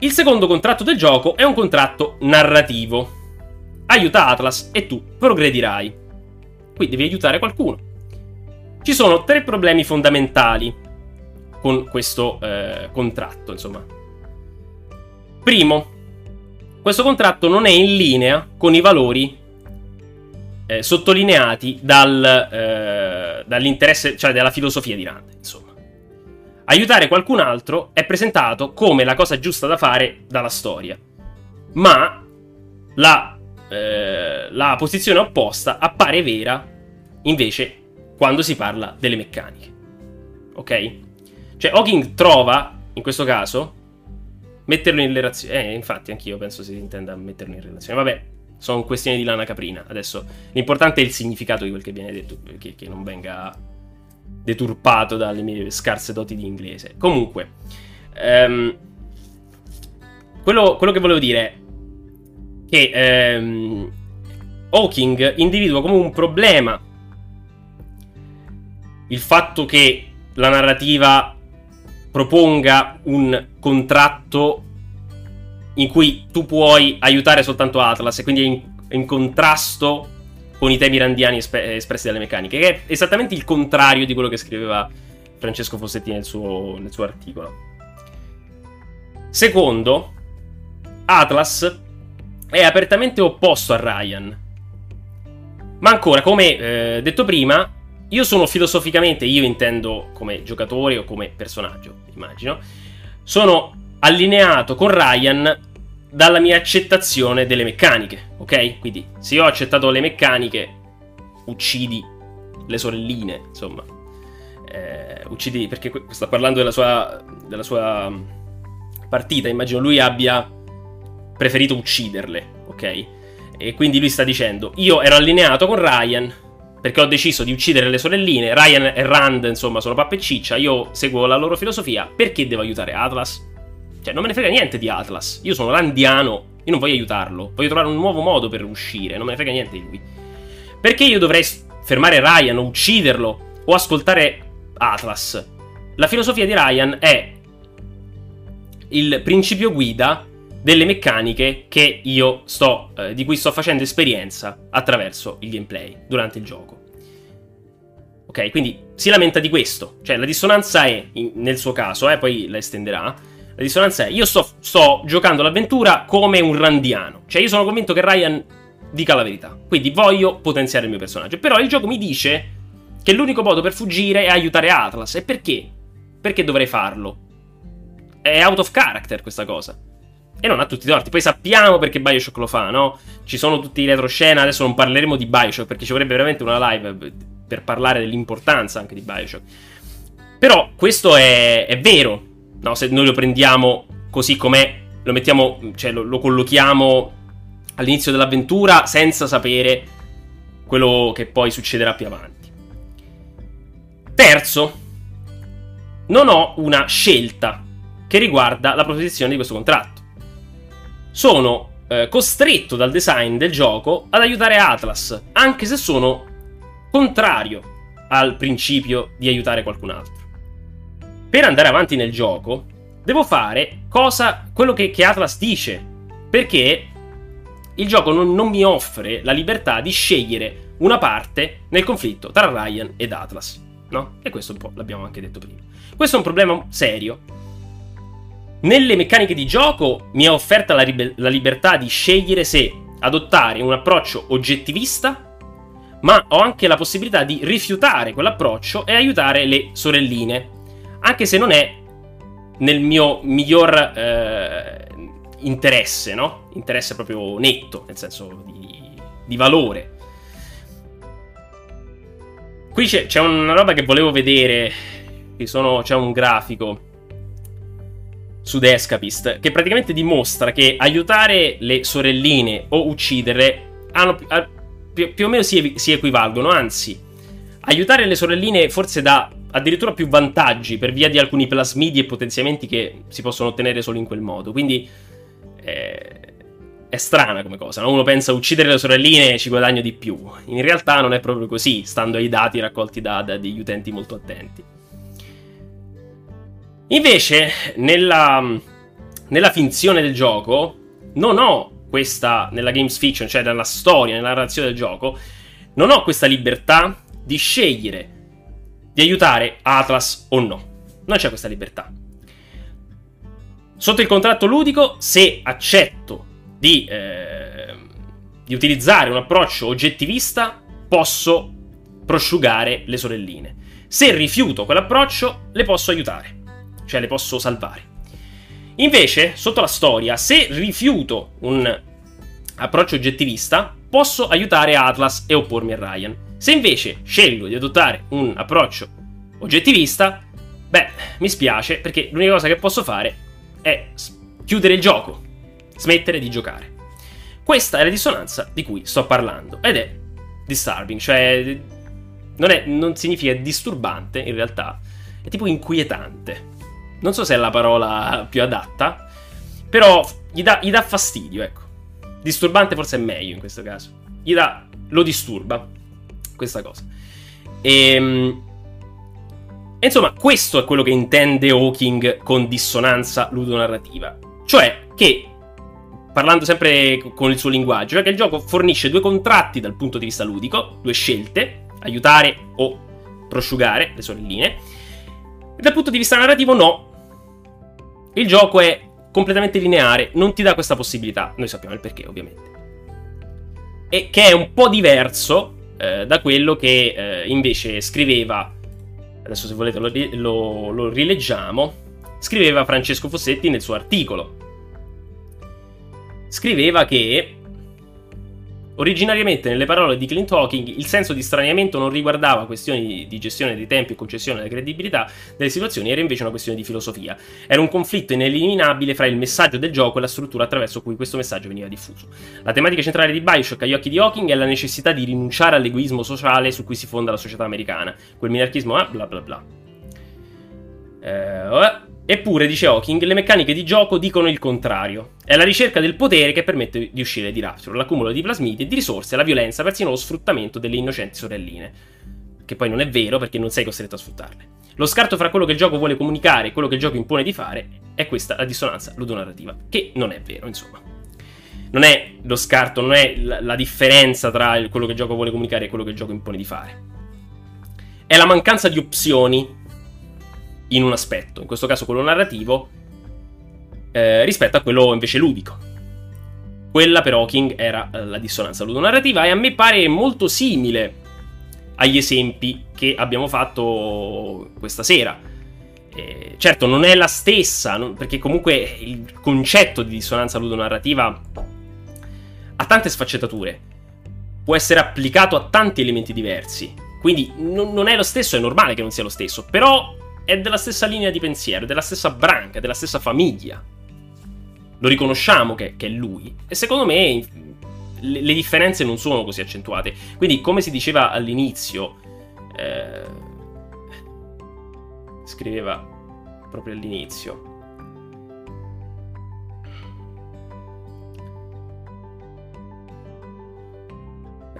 Il secondo contratto del gioco è un contratto narrativo aiuta Atlas e tu progredirai. Qui devi aiutare qualcuno. Ci sono tre problemi fondamentali con questo eh, contratto, insomma. Primo, questo contratto non è in linea con i valori eh, sottolineati dal, eh, dall'interesse, cioè dalla filosofia di Rand, insomma. Aiutare qualcun altro è presentato come la cosa giusta da fare dalla storia, ma la eh, la posizione opposta appare vera invece quando si parla delle meccaniche. Ok? Cioè, Hawking trova, in questo caso, metterlo in relazione. Eh, infatti, anch'io penso si intenda metterlo in relazione. Vabbè, sono questioni di lana caprina. Adesso, l'importante è il significato di quel che viene detto, che, che non venga deturpato dalle mie scarse doti di inglese. Comunque, ehm, quello, quello che volevo dire che ehm, Hawking individua come un problema il fatto che la narrativa proponga un contratto in cui tu puoi aiutare soltanto Atlas e quindi è in, in contrasto con i temi randiani esp- espressi dalle meccaniche, che è esattamente il contrario di quello che scriveva Francesco Fossetti nel suo, nel suo articolo. Secondo, Atlas è apertamente opposto a Ryan. Ma ancora, come eh, detto prima, io sono filosoficamente, io intendo come giocatore o come personaggio, immagino, sono allineato con Ryan dalla mia accettazione delle meccaniche, ok? Quindi se io ho accettato le meccaniche, uccidi le sorelline, insomma. Eh, uccidi, perché sta parlando della sua, della sua partita, immagino lui abbia preferito ucciderle, ok? E quindi lui sta dicendo, io ero allineato con Ryan, perché ho deciso di uccidere le sorelline, Ryan e Rand, insomma, sono pappa io seguo la loro filosofia, perché devo aiutare Atlas? Cioè, non me ne frega niente di Atlas. Io sono randiano, io non voglio aiutarlo, voglio trovare un nuovo modo per uscire, non me ne frega niente di lui. Perché io dovrei fermare Ryan o ucciderlo o ascoltare Atlas? La filosofia di Ryan è il principio guida delle meccaniche che io sto, eh, di cui sto facendo esperienza attraverso il gameplay durante il gioco. Ok, quindi si lamenta di questo. Cioè, la dissonanza è, in, nel suo caso, eh, poi la estenderà. La dissonanza è, io sto, sto giocando l'avventura come un randiano. Cioè, io sono convinto che Ryan dica la verità. Quindi voglio potenziare il mio personaggio. Però il gioco mi dice che l'unico modo per fuggire è aiutare Atlas. E perché? Perché dovrei farlo? È out of character questa cosa. E non ha tutti i torti. Poi sappiamo perché Bioshock lo fa, no? Ci sono tutti i retroscena. Adesso non parleremo di Bioshock perché ci vorrebbe veramente una live per parlare dell'importanza anche di Bioshock. Però questo è, è vero, no? Se noi lo prendiamo così com'è, lo mettiamo, cioè lo, lo collochiamo all'inizio dell'avventura senza sapere quello che poi succederà più avanti. Terzo, non ho una scelta che riguarda la proposizione di questo contratto sono eh, costretto dal design del gioco ad aiutare Atlas, anche se sono contrario al principio di aiutare qualcun altro. Per andare avanti nel gioco, devo fare cosa, quello che, che Atlas dice, perché il gioco non, non mi offre la libertà di scegliere una parte nel conflitto tra Ryan ed Atlas. No? E questo un po' l'abbiamo anche detto prima. Questo è un problema serio nelle meccaniche di gioco mi è offerta la, ribe- la libertà di scegliere se adottare un approccio oggettivista, ma ho anche la possibilità di rifiutare quell'approccio e aiutare le sorelline, anche se non è nel mio miglior eh, interesse, no? Interesse proprio netto, nel senso di, di valore. Qui c'è, c'è, una roba che volevo vedere, sono, c'è un grafico su The Escapist, che praticamente dimostra che aiutare le sorelline o ucciderle hanno, più, più, o meno si, si, equivalgono, anzi, aiutare le sorelline forse dà addirittura più vantaggi per via di alcuni plasmidi e potenziamenti che si possono ottenere solo in quel modo, quindi eh, è strana come cosa, no? uno pensa uccidere le sorelline ci guadagno di più, in realtà non è proprio così, stando ai dati raccolti da, da degli utenti molto attenti. Invece, nella, nella finzione del gioco, non ho questa, nella games fiction, cioè nella storia, nella narrazione del gioco, non ho questa libertà di scegliere di aiutare Atlas o no. Non c'è questa libertà. Sotto il contratto ludico, se accetto di, eh, di utilizzare un approccio oggettivista, posso prosciugare le sorelline. Se rifiuto quell'approccio, le posso aiutare cioè le posso salvare. Invece, sotto la storia, se rifiuto un approccio oggettivista, posso aiutare Atlas e oppormi a Ryan. Se invece scelgo di adottare un approccio oggettivista, beh, mi spiace perché l'unica cosa che posso fare è chiudere il gioco, smettere di giocare. Questa è la dissonanza di cui sto parlando ed è disturbing, cioè non, è, non significa disturbante in realtà, è tipo inquietante non so se è la parola più adatta, però gli dà, gli dà fastidio, ecco. Disturbante forse è meglio in questo caso. Gli dà, lo disturba questa cosa. E, ehm, insomma, questo è quello che intende Hawking con dissonanza ludonarrativa. Cioè che, parlando sempre con il suo linguaggio, cioè che il gioco fornisce due contratti dal punto di vista ludico, due scelte, aiutare o prosciugare le sorelline. E dal punto di vista narrativo no, il gioco è completamente lineare, non ti dà questa possibilità. Noi sappiamo il perché, ovviamente. E che è un po' diverso eh, da quello che eh, invece scriveva, adesso se volete lo, lo, lo rileggiamo, scriveva Francesco Fossetti nel suo articolo. Scriveva che Originariamente, nelle parole di Clint Hawking, il senso di straniamento non riguardava questioni di gestione dei tempi e concessione della credibilità delle situazioni, era invece una questione di filosofia. Era un conflitto ineliminabile fra il messaggio del gioco e la struttura attraverso cui questo messaggio veniva diffuso. La tematica centrale di Bioshock agli occhi di Hawking è la necessità di rinunciare all'egoismo sociale su cui si fonda la società americana. Quel minarchismo, ah, bla bla bla. Eh, Eppure, dice Hawking, le meccaniche di gioco dicono il contrario. È la ricerca del potere che permette di uscire di Rapture, l'accumulo di plasmidi e di risorse, la violenza, persino lo sfruttamento delle innocenti sorelline. Che poi non è vero perché non sei costretto a sfruttarle. Lo scarto fra quello che il gioco vuole comunicare e quello che il gioco impone di fare è questa la dissonanza ludonarrativa, che non è vero, insomma. Non è lo scarto, non è la, differenza tra quello che il gioco vuole comunicare e quello che il gioco impone di fare. È la mancanza di opzioni in un aspetto, in questo caso quello narrativo, eh, rispetto a quello invece ludico. Quella per Hawking era eh, la dissonanza ludonarrativa e a me pare molto simile agli esempi che abbiamo fatto questa sera. Eh, certo, non è la stessa, non, perché comunque il concetto di dissonanza ludonarrativa ha tante sfaccettature. Può essere applicato a tanti elementi diversi. Quindi non, non è lo stesso, è normale che non sia lo stesso. Però è della stessa linea di pensiero, della stessa branca, della stessa famiglia. Lo riconosciamo che, che è lui. E secondo me le, le, differenze non sono così accentuate. Quindi, come si diceva all'inizio, eh, scriveva proprio all'inizio.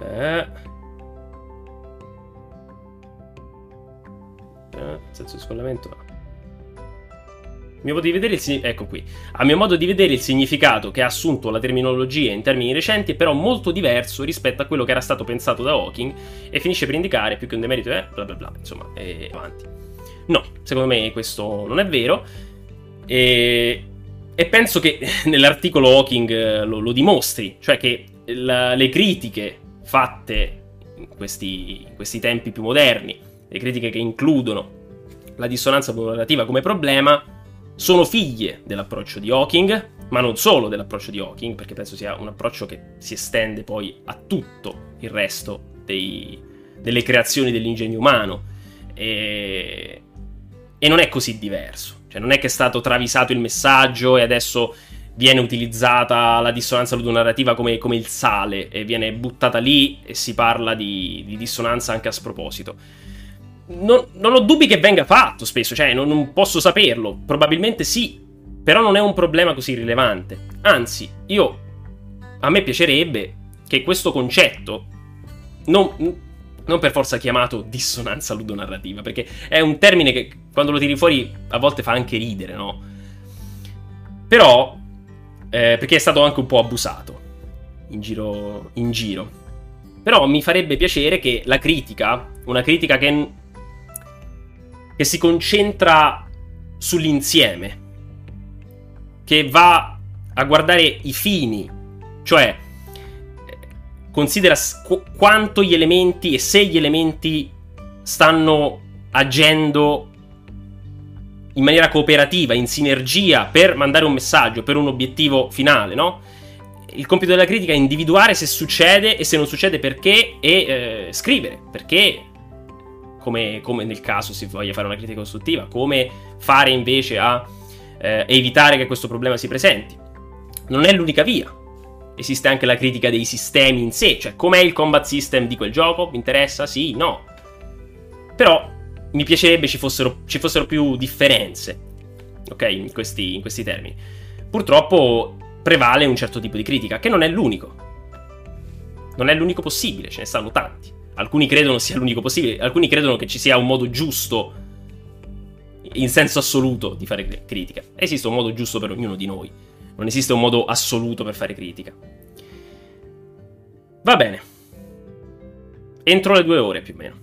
Eh, eh, senso di scollamento A mio modo di vedere il ecco. A mio modo di vedere il significato che ha assunto la terminologia in termini recenti è però molto diverso rispetto a quello che era stato pensato da Hawking e finisce per indicare più che un demerito eh, bla bla bla, insomma, e avanti. No, secondo me questo non è vero e, e penso che (laughs) nell'articolo Hawking eh, lo, lo dimostri, cioè che la, le critiche fatte in questi, in questi tempi più moderni le critiche che includono la dissonanza narrativa come problema, sono figlie dell'approccio di Hawking, ma non solo dell'approccio di Hawking, perché penso sia un approccio che si estende poi a tutto il resto dei, delle creazioni dell'ingegno umano. E, e non è così diverso. Cioè, non è che è stato travisato il messaggio e adesso viene utilizzata la dissonanza ludonarrativa come, come il sale e viene buttata lì e si parla di, di dissonanza anche a sproposito non, non, ho dubbi che venga fatto spesso, cioè non, non, posso saperlo. Probabilmente sì, però non è un problema così rilevante. Anzi, io a me piacerebbe che questo concetto non, non per forza chiamato dissonanza ludonarrativa, perché è un termine che quando lo tiri fuori a volte fa anche ridere, no? Però, eh, perché è stato anche un po' abusato in giro, in giro. Però mi farebbe piacere che la critica, una critica che che si concentra sull'insieme, che va a guardare i fini, cioè eh, considera qu- quanto gli elementi e se gli elementi stanno agendo in maniera cooperativa, in sinergia per mandare un messaggio, per un obiettivo finale, no? Il compito della critica è individuare se succede e se non succede perché e eh, scrivere, perché come, come, nel caso si voglia fare una critica costruttiva, come fare invece a eh, evitare che questo problema si presenti. Non è l'unica via. Esiste anche la critica dei sistemi in sé, cioè com'è il combat system di quel gioco? Mi interessa? Sì, no. Però mi piacerebbe ci fossero, ci fossero più differenze, ok, in questi, in questi termini. Purtroppo prevale un certo tipo di critica, che non è l'unico. Non è l'unico possibile, ce ne stanno tanti. Alcuni credono sia l'unico possibile, alcuni credono che ci sia un modo giusto, in senso assoluto, di fare critica. Esiste un modo giusto per ognuno di noi, non esiste un modo assoluto per fare critica. Va bene. Entro le due ore più o meno.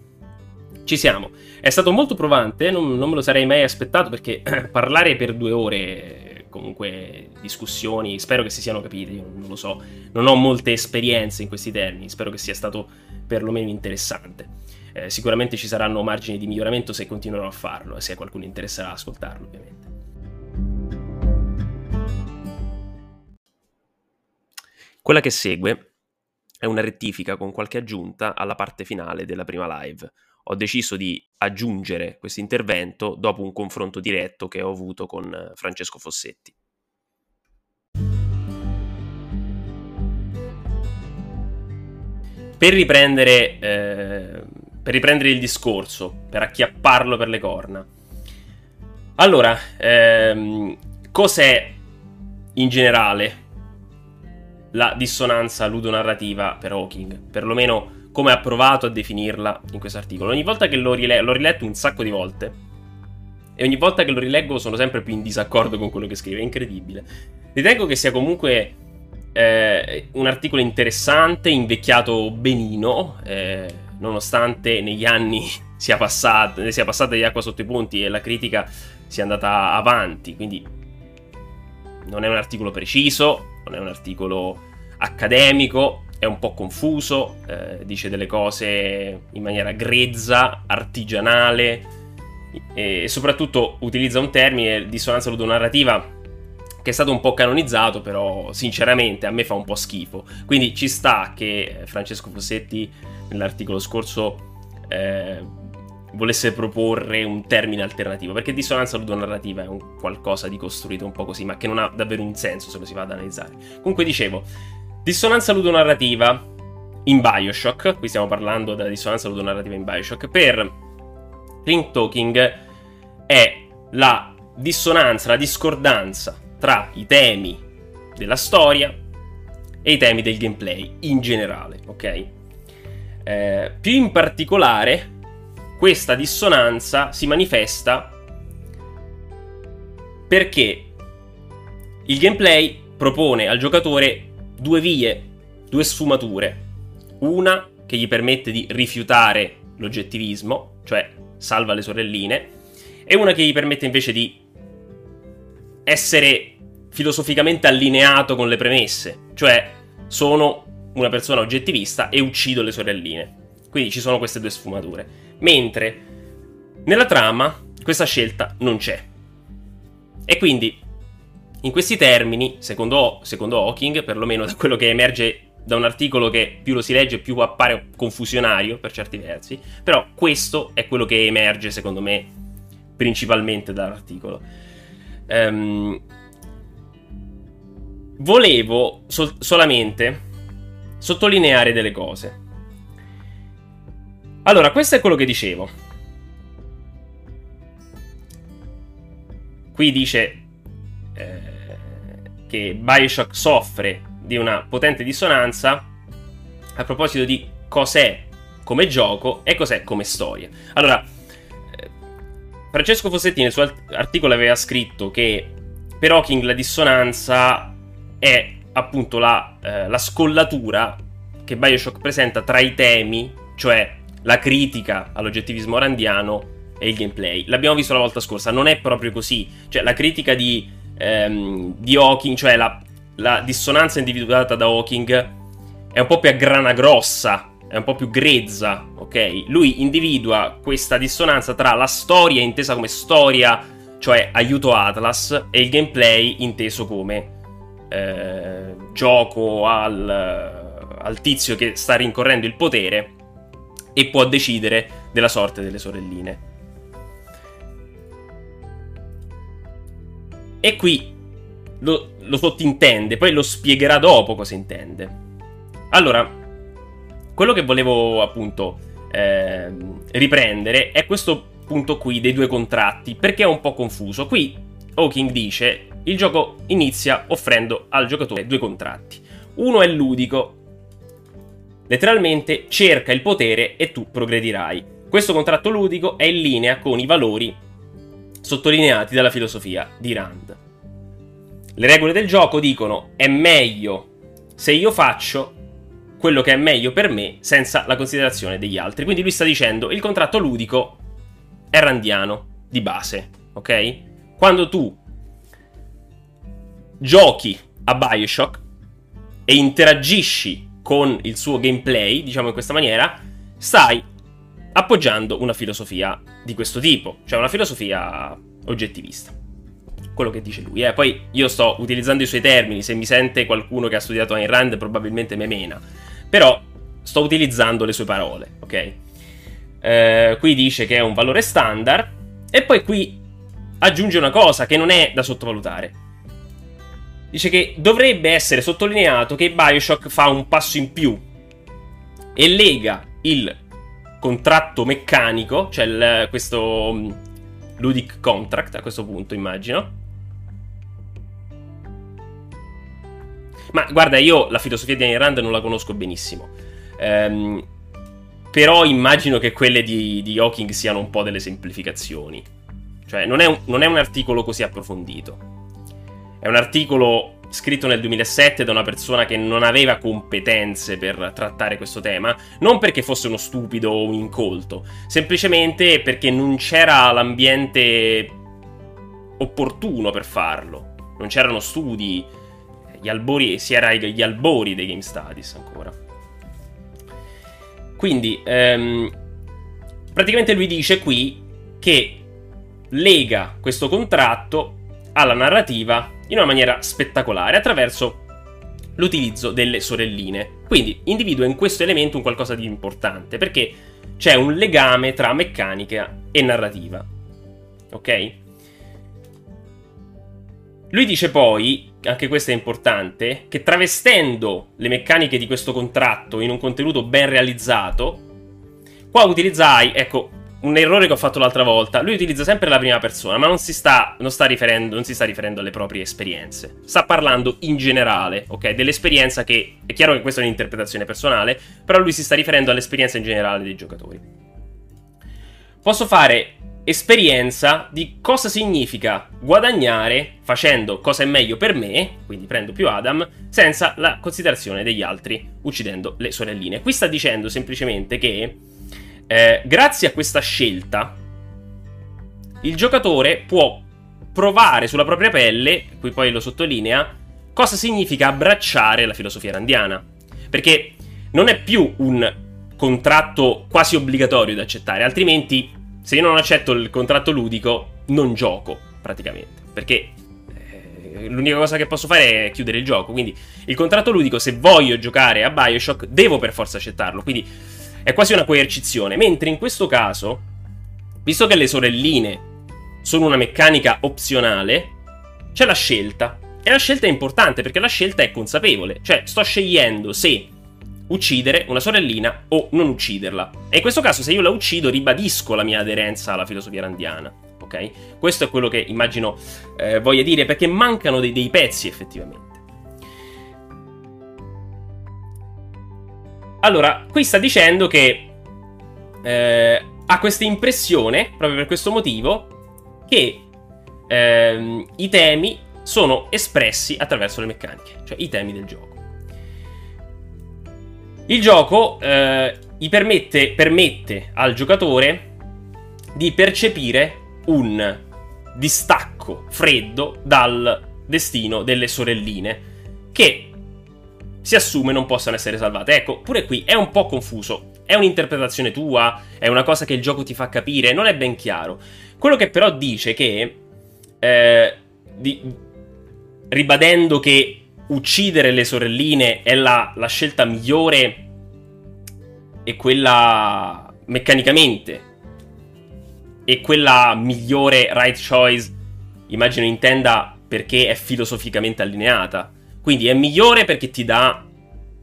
Ci siamo. È stato molto provante, non, non me lo sarei mai aspettato perché (clears throat) parlare per due ore comunque discussioni, spero che si siano capite, io non lo so, non ho molte esperienze in questi termini, spero che sia stato perlomeno interessante. Eh, sicuramente ci saranno margini di miglioramento se continuerò a farlo e se qualcuno interesserà ascoltarlo ovviamente. Quella che segue è una rettifica con qualche aggiunta alla parte finale della prima live. Ho deciso di aggiungere questo intervento dopo un confronto diretto che ho avuto con Francesco Fossetti. Per riprendere, eh, per riprendere il discorso, per acchiapparlo per le corna. Allora, ehm, cos'è in generale la dissonanza ludonarrativa per Hawking, perlomeno come ha provato a definirla in questo articolo. Ogni volta che l'ho, rile- l'ho riletto un sacco di volte e ogni volta che lo rileggo sono sempre più in disaccordo con quello che scrive, è incredibile. Ritengo che sia comunque eh, un articolo interessante, invecchiato benino, eh, nonostante negli anni (laughs) sia, passato, sia passata di acqua sotto i ponti e la critica sia andata avanti, quindi non è un articolo preciso, non è un articolo accademico, un po' confuso, eh, dice delle cose in maniera grezza, artigianale e soprattutto utilizza un termine, dissonanza ludonarrativa, che è stato un po' canonizzato, però sinceramente a me fa un po' schifo. Quindi ci sta che Francesco Fossetti nell'articolo scorso eh, volesse proporre un termine alternativo, perché dissonanza ludonarrativa è un qualcosa di costruito un po' così, ma che non ha davvero un senso se lo si va ad analizzare. Comunque dicevo, dissonanza ludonarrativa in Bioshock, qui stiamo parlando della dissonanza ludonarrativa in Bioshock, per Ring Talking è la dissonanza, la discordanza tra i temi della storia e i temi del gameplay in generale, ok? Eh, più in particolare questa dissonanza si manifesta perché il gameplay propone al giocatore due vie, due sfumature. Una che gli permette di rifiutare l'oggettivismo, cioè salva le sorelline, e una che gli permette invece di essere filosoficamente allineato con le premesse, cioè sono una persona oggettivista e uccido le sorelline. Quindi ci sono queste due sfumature mentre nella trama questa scelta non c'è. E quindi, in questi termini, secondo, secondo Hawking, perlomeno da quello che emerge da un articolo che più lo si legge più appare confusionario per certi versi, però questo è quello che emerge secondo me principalmente dall'articolo. Um, volevo sol- solamente sottolineare delle cose. Allora, questo è quello che dicevo. Qui dice che Bioshock soffre di una potente dissonanza a proposito di cos'è come gioco e cos'è come storia. Allora, eh, Francesco Fossetti nel suo articolo aveva scritto che per Hawking la dissonanza è appunto la, eh, la scollatura che Bioshock presenta tra i temi, cioè la critica all'oggettivismo randiano e il gameplay. L'abbiamo visto la volta scorsa, non è proprio così. Cioè, la critica di, ehm, di Hawking, cioè la, la, dissonanza individuata da Hawking, è un po' più a grana grossa, è un po' più grezza, ok? Lui individua questa dissonanza tra la storia intesa come storia, cioè aiuto Atlas, e il gameplay inteso come eh, gioco al, al tizio che sta rincorrendo il potere e può decidere della sorte delle sorelline. E qui lo, lo sottintende, poi lo spiegherà dopo cosa intende. Allora, quello che volevo appunto eh, riprendere è questo punto qui dei due contratti, perché è un po' confuso. Qui Hawking dice il gioco inizia offrendo al giocatore due contratti. Uno è ludico Letteralmente cerca il potere e tu progredirai. Questo contratto ludico è in linea con i valori sottolineati dalla filosofia di Rand. Le regole del gioco dicono è meglio se io faccio quello che è meglio per me senza la considerazione degli altri. Quindi lui sta dicendo il contratto ludico è randiano di base, ok? Quando tu giochi a Bioshock e interagisci con il suo gameplay, diciamo in questa maniera, stai appoggiando una filosofia di questo tipo, cioè una filosofia oggettivista. Quello che dice lui. Eh. Poi io sto utilizzando i suoi termini, se mi sente qualcuno che ha studiato Ayn Rand probabilmente me mena, però sto utilizzando le sue parole, ok? Eh, qui dice che è un valore standard e poi qui aggiunge una cosa che non è da sottovalutare. Dice che dovrebbe essere sottolineato che Bioshock fa un passo in più e lega il contratto meccanico, cioè il, questo mm, ludic contract a questo punto, immagino. Ma guarda, io la filosofia di Ayn Rand non la conosco benissimo. Ehm, però immagino che quelle di, di, Hawking siano un po' delle semplificazioni. Cioè, non è, un, non è un articolo così approfondito. È un articolo scritto nel 2007 da una persona che non aveva competenze per trattare questo tema, non perché fosse uno stupido o un incolto, semplicemente perché non c'era l'ambiente opportuno per farlo. Non c'erano studi, gli albori, si era agli albori dei Game Studies ancora. Quindi, ehm, praticamente lui dice qui che lega questo contratto alla narrativa in una maniera spettacolare attraverso l'utilizzo delle sorelline. Quindi individua in questo elemento un qualcosa di importante, perché c'è un legame tra meccanica e narrativa. Ok? Lui dice poi, anche questo è importante, che travestendo le meccaniche di questo contratto in un contenuto ben realizzato, qua utilizzai, ecco, un errore che ho fatto l'altra volta. Lui utilizza sempre la prima persona, ma non si sta, non sta, riferendo, non si sta riferendo alle proprie esperienze. Sta parlando in generale, ok? Dell'esperienza che è chiaro che questa è un'interpretazione personale, però lui si sta riferendo all'esperienza in generale dei giocatori. Posso fare esperienza di cosa significa guadagnare facendo cosa è meglio per me, quindi prendo più Adam, senza la considerazione degli altri, uccidendo le sorelline. Qui sta dicendo semplicemente che eh, grazie a questa scelta, il giocatore può provare sulla propria pelle, qui poi lo sottolinea, cosa significa abbracciare la filosofia randiana. Perché non è più un contratto quasi obbligatorio da accettare, altrimenti se io non accetto il contratto ludico non gioco praticamente, perché eh, l'unica cosa che posso fare è chiudere il gioco, quindi il contratto ludico se voglio giocare a BioShock devo per forza accettarlo, quindi è quasi una coercizione. Mentre in questo caso, visto che le sorelline sono una meccanica opzionale, c'è la scelta. E la scelta è importante perché la scelta è consapevole. Cioè, sto scegliendo se uccidere una sorellina o non ucciderla. E in questo caso, se io la uccido, ribadisco la mia aderenza alla filosofia randiana. Ok? Questo è quello che immagino eh, voglia dire perché mancano dei, dei pezzi effettivamente. Allora, qui sta dicendo che eh, ha questa impressione, proprio per questo motivo, che eh, i temi sono espressi attraverso le meccaniche, cioè i temi del gioco. Il gioco eh, gli permette, permette al giocatore di percepire un distacco freddo dal destino delle sorelline, che si assume non possano essere salvate. Ecco, pure qui è un po' confuso. È un'interpretazione tua? È una cosa che il gioco ti fa capire? Non è ben chiaro. Quello che però dice che, eh, di, ribadendo che uccidere le sorelline è la, la scelta migliore e quella meccanicamente e quella migliore right choice, immagino intenda perché è filosoficamente allineata. Quindi è migliore perché ti dà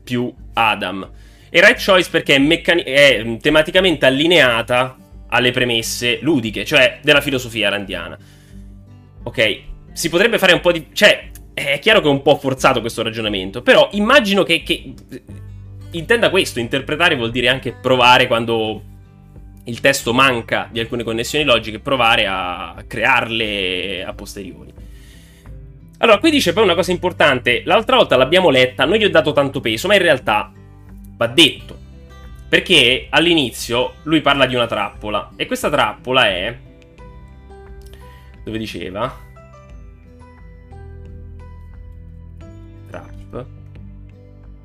più Adam. E Right Choice perché è, meccani- è mm, tematicamente allineata alle premesse ludiche, cioè della filosofia randiana. Ok, si potrebbe fare un po' di... Cioè, è chiaro che è un po' forzato questo ragionamento, però immagino che, che intenda questo, interpretare vuol dire anche provare quando il testo manca di alcune connessioni logiche, provare a crearle a posteriori. Allora, qui dice poi una cosa importante. L'altra volta l'abbiamo letta, non gli ho dato tanto peso, ma in realtà va detto. Perché all'inizio lui parla di una trappola. E questa trappola è... Dove diceva?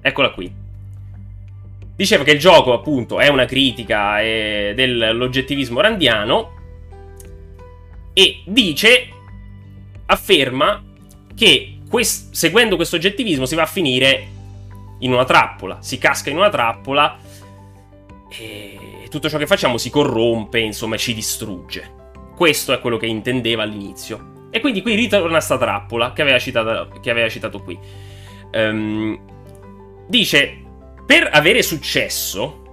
Eccola qui. Diceva che il gioco, appunto, è una critica eh, dell'oggettivismo randiano e dice, afferma che quest- seguendo questo oggettivismo si va a finire in una trappola, si casca in una trappola e tutto ciò che facciamo si corrompe, insomma, ci distrugge. Questo è quello che intendeva all'inizio. E quindi qui ritorna sta trappola che aveva citato, che aveva citato qui. Um, dice, per avere successo,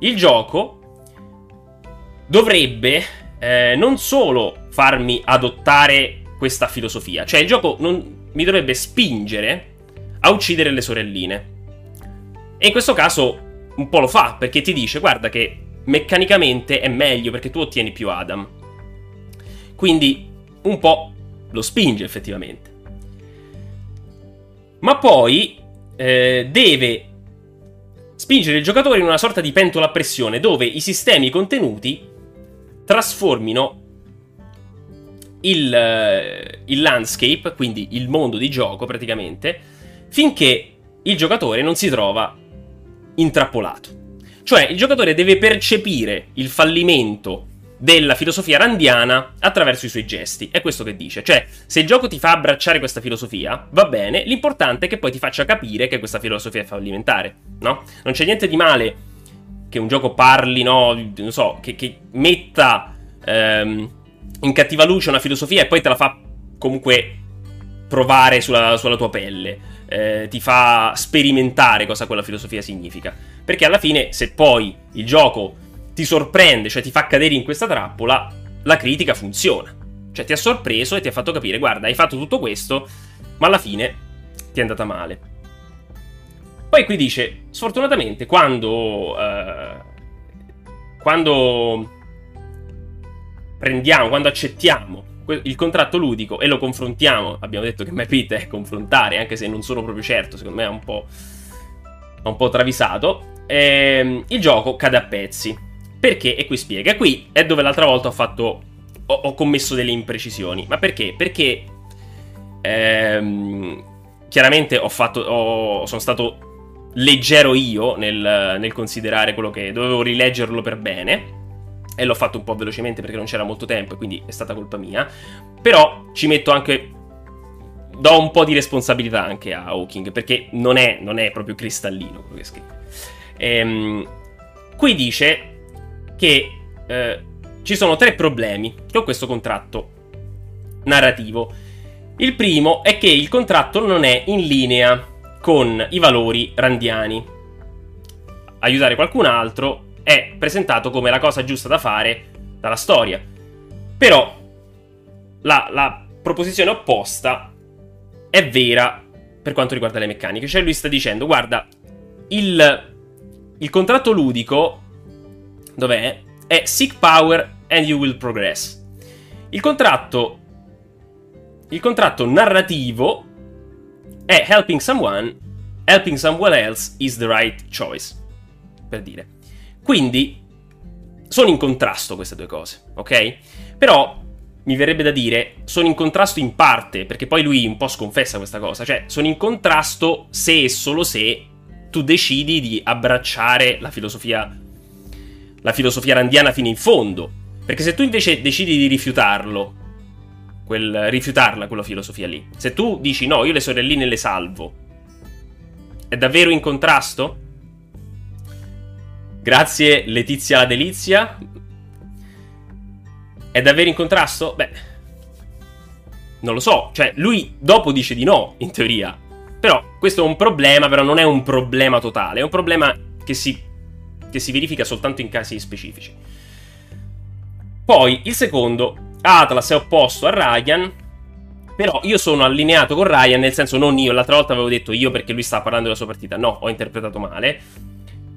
il gioco dovrebbe eh, non solo farmi adottare questa filosofia, cioè il gioco non, mi dovrebbe spingere a uccidere le sorelline. E in questo caso un po' lo fa, perché ti dice, guarda che meccanicamente è meglio perché tu ottieni più Adam. Quindi un po' lo spinge effettivamente. Ma poi eh, deve spingere il giocatore in una sorta di pentola a pressione dove i sistemi contenuti trasformino il, eh, il landscape, quindi il mondo di gioco praticamente, finché il giocatore non si trova intrappolato. Cioè il giocatore deve percepire il fallimento della filosofia randiana attraverso i suoi gesti. È questo che dice. Cioè, se il gioco ti fa abbracciare questa filosofia, va bene, l'importante è che poi ti faccia capire che questa filosofia è fallimentare, no? Non c'è niente di male che un gioco parli, no? Non so, che, che metta ehm, in cattiva luce una filosofia e poi te la fa comunque provare sulla, sulla tua pelle. Eh, ti fa sperimentare cosa quella filosofia significa. Perché alla fine, se poi il gioco ti sorprende, cioè ti fa cadere in questa trappola, la critica funziona. Cioè ti ha sorpreso e ti ha fatto capire, guarda, hai fatto tutto questo, ma alla fine ti è andata male. Poi qui dice, sfortunatamente, quando... Eh, quando prendiamo, quando accettiamo il contratto ludico e lo confrontiamo, abbiamo detto che (laughs) Mapit è confrontare, anche se non sono proprio certo, secondo me è un po', un po travisato, ehm, il gioco cade a pezzi. Perché? E qui spiega. Qui è dove l'altra volta ho fatto. Ho, ho commesso delle imprecisioni. Ma perché? Perché. Ehm, chiaramente ho fatto. Ho, sono stato leggero io nel, nel considerare quello che. Dovevo rileggerlo per bene. E l'ho fatto un po' velocemente perché non c'era molto tempo e quindi è stata colpa mia. Però ci metto anche. Do un po' di responsabilità anche a Hawking perché non è, non è proprio cristallino quello che scrive. Ehm, qui dice che eh, ci sono tre problemi con questo contratto narrativo. Il primo è che il contratto non è in linea con i valori randiani. Aiutare qualcun altro è presentato come la cosa giusta da fare dalla storia. Però la, la proposizione opposta è vera per quanto riguarda le meccaniche. Cioè lui sta dicendo, guarda, il, il contratto ludico dov'è? È Seek Power and You Will Progress. Il contratto. Il contratto narrativo è Helping Someone. Helping someone else is the right choice. Per dire. Quindi. Sono in contrasto queste due cose, ok? Però mi verrebbe da dire, sono in contrasto in parte, perché poi lui un po' sconfessa questa cosa, cioè sono in contrasto se e solo se tu decidi di abbracciare la filosofia la filosofia randiana fino in fondo. Perché se tu invece decidi di rifiutarlo, quel, rifiutarla quella filosofia lì, se tu dici no, io le sorelline le salvo, è davvero in contrasto? Grazie Letizia la delizia. È davvero in contrasto? Beh, non lo so. Cioè, lui dopo dice di no, in teoria. Però questo è un problema, però non è un problema totale. È un problema che si che si verifica soltanto in casi specifici. Poi il secondo, Atlas è opposto a Ryan, però io sono allineato con Ryan, nel senso non io, l'altra volta avevo detto io perché lui stava parlando della sua partita, no, ho interpretato male.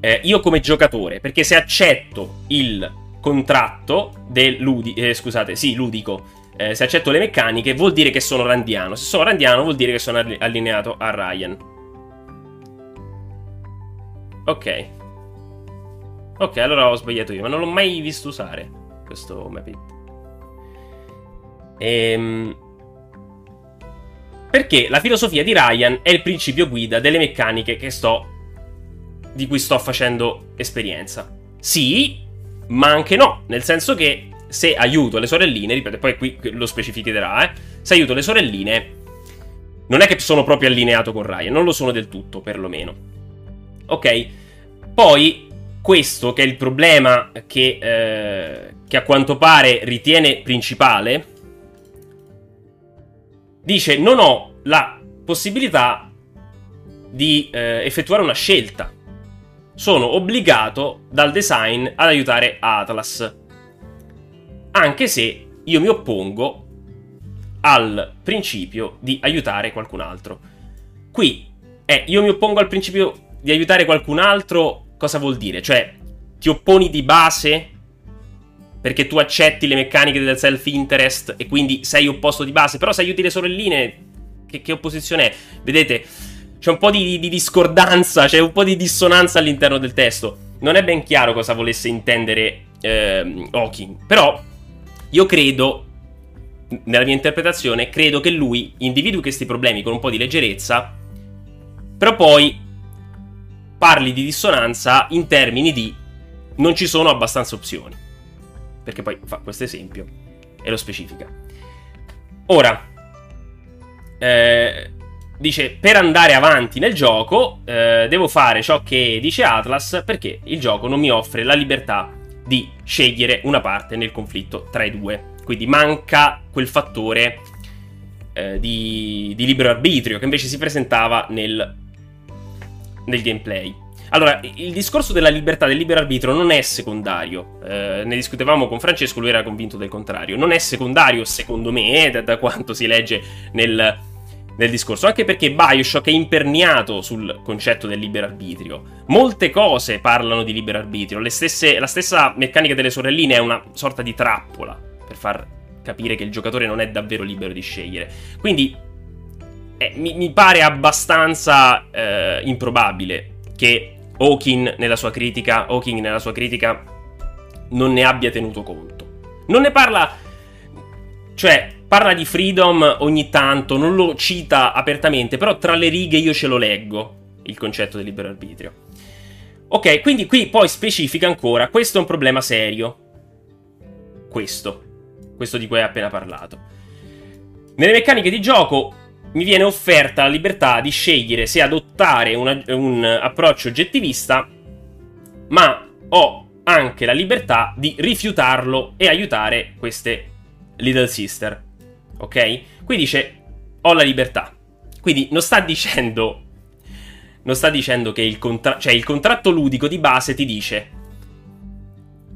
Eh, io come giocatore, perché se accetto il contratto del ludi- eh, scusate, sì, ludico, eh, se accetto le meccaniche vuol dire che sono randiano, se sono randiano vuol dire che sono allineato a Ryan. Ok. Ok, allora ho sbagliato io, ma non l'ho mai visto usare questo Mapit. Ehm... Perché la filosofia di Ryan è il principio guida delle meccaniche sto, di cui sto facendo esperienza. Sì, ma anche no, nel senso che se aiuto le sorelline, ripeto, poi qui lo specificherà, eh, se aiuto le sorelline, non è che sono proprio allineato con Ryan, non lo sono del tutto, perlomeno. Ok? Poi, questo che è il problema che, eh, che a quanto pare ritiene principale, dice non ho la possibilità di eh, effettuare una scelta. Sono obbligato dal design ad aiutare Atlas anche se io mi oppongo al principio di aiutare qualcun altro. Qui è io mi oppongo al principio di aiutare qualcun altro, cosa vuol dire? Cioè, ti opponi di base perché tu accetti le meccaniche del self-interest e quindi sei opposto di base, però se aiuti le sorelline, che, che opposizione è? Vedete, c'è un po' di, di discordanza, c'è un po' di dissonanza all'interno del testo. Non è ben chiaro cosa volesse intendere eh, Hawking, però io credo, nella mia interpretazione, credo che lui individui questi problemi con un po' di leggerezza, però poi parli di dissonanza in termini di non ci sono abbastanza opzioni. Perché poi fa questo esempio e lo specifica. Ora, eh, dice per andare avanti nel gioco eh, devo fare ciò che dice Atlas perché il gioco non mi offre la libertà di scegliere una parte nel conflitto tra i due. Quindi manca quel fattore eh, di, di, libero arbitrio che invece si presentava nel, nel gameplay. Allora, il discorso della libertà del libero arbitrio non è secondario. Eh, ne discutevamo con Francesco, lui era convinto del contrario. Non è secondario, secondo me, da, da quanto si legge nel, del discorso, anche perché Bioshock è imperniato sul concetto del libero arbitrio. Molte cose parlano di libero arbitrio, stesse, la stessa meccanica delle sorelline è una sorta di trappola per far capire che il giocatore non è davvero libero di scegliere. Quindi eh, mi, mi, pare abbastanza eh, improbabile che Hawking nella sua critica, Hawking nella sua critica non ne abbia tenuto conto. Non ne parla cioè parla di freedom ogni tanto, non lo cita apertamente, però tra le righe io ce lo leggo, il concetto del libero arbitrio. Ok, quindi qui poi specifica ancora, questo è un problema serio. Questo. Questo di cui hai appena parlato. Nelle meccaniche di gioco mi viene offerta la libertà di scegliere se adottare una, un approccio oggettivista, ma ho anche la libertà di rifiutarlo e aiutare queste Little Sister ok? Qui dice ho la libertà. Quindi non sta dicendo non sta dicendo che il, contra- cioè il contratto ludico di base ti dice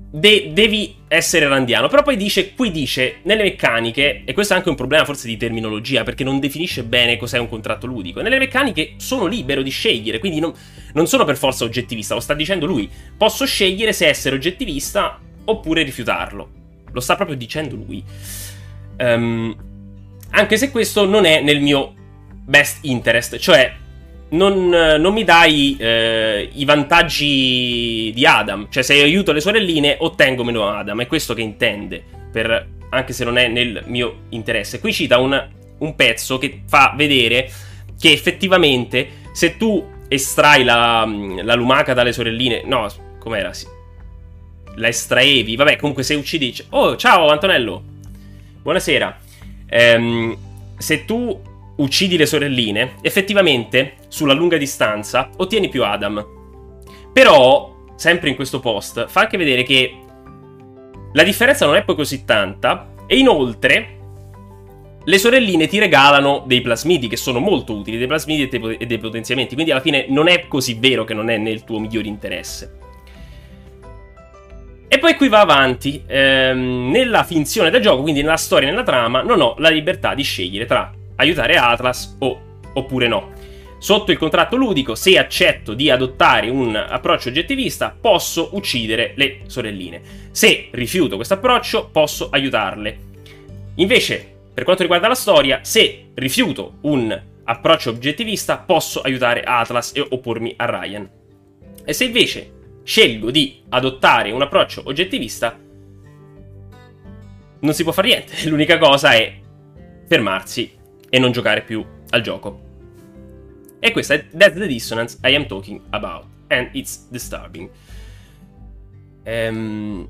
de- devi essere randiano, però poi dice qui dice nelle meccaniche e questo è anche un problema forse di terminologia perché non definisce bene cos'è un contratto ludico. Nelle meccaniche sono libero di scegliere, quindi non, non sono per forza oggettivista, lo sta dicendo lui. Posso scegliere se essere oggettivista oppure rifiutarlo. Lo sta proprio dicendo lui. Um, anche se questo non è nel mio best interest, cioè non, non mi dai eh, i vantaggi di Adam. Cioè, se aiuto le sorelline, ottengo meno Adam. È questo che intende, per, anche se non è nel mio interesse. Qui cita un, un pezzo che fa vedere che effettivamente se tu estrai la, la lumaca dalle sorelline... No, com'era? La estraevi. Vabbè, comunque se uccidi... Oh, ciao Antonello! Buonasera ehm, se tu uccidi le sorelline, effettivamente sulla lunga distanza ottieni più Adam. Però, sempre in questo post, fa anche vedere che la differenza non è poi così tanta e inoltre le sorelline ti regalano dei plasmidi che sono molto utili, dei plasmidi e dei potenziamenti, quindi alla fine non è così vero che non è nel tuo migliore interesse. E poi qui va avanti. Ehm, nella finzione del gioco, quindi nella storia e nella trama, non ho la libertà di scegliere tra aiutare Atlas o, oppure no. Sotto il contratto ludico, se accetto di adottare un approccio oggettivista, posso uccidere le sorelline. Se rifiuto questo approccio, posso aiutarle. Invece, per quanto riguarda la storia, se rifiuto un approccio oggettivista, posso aiutare Atlas e oppormi a Ryan. E se invece scelgo di adottare un approccio oggettivista, non si può fare niente. (laughs) L'unica cosa è fermarsi e non giocare più al gioco. E questa è That's the dissonance I am talking about. And it's disturbing. Ehm,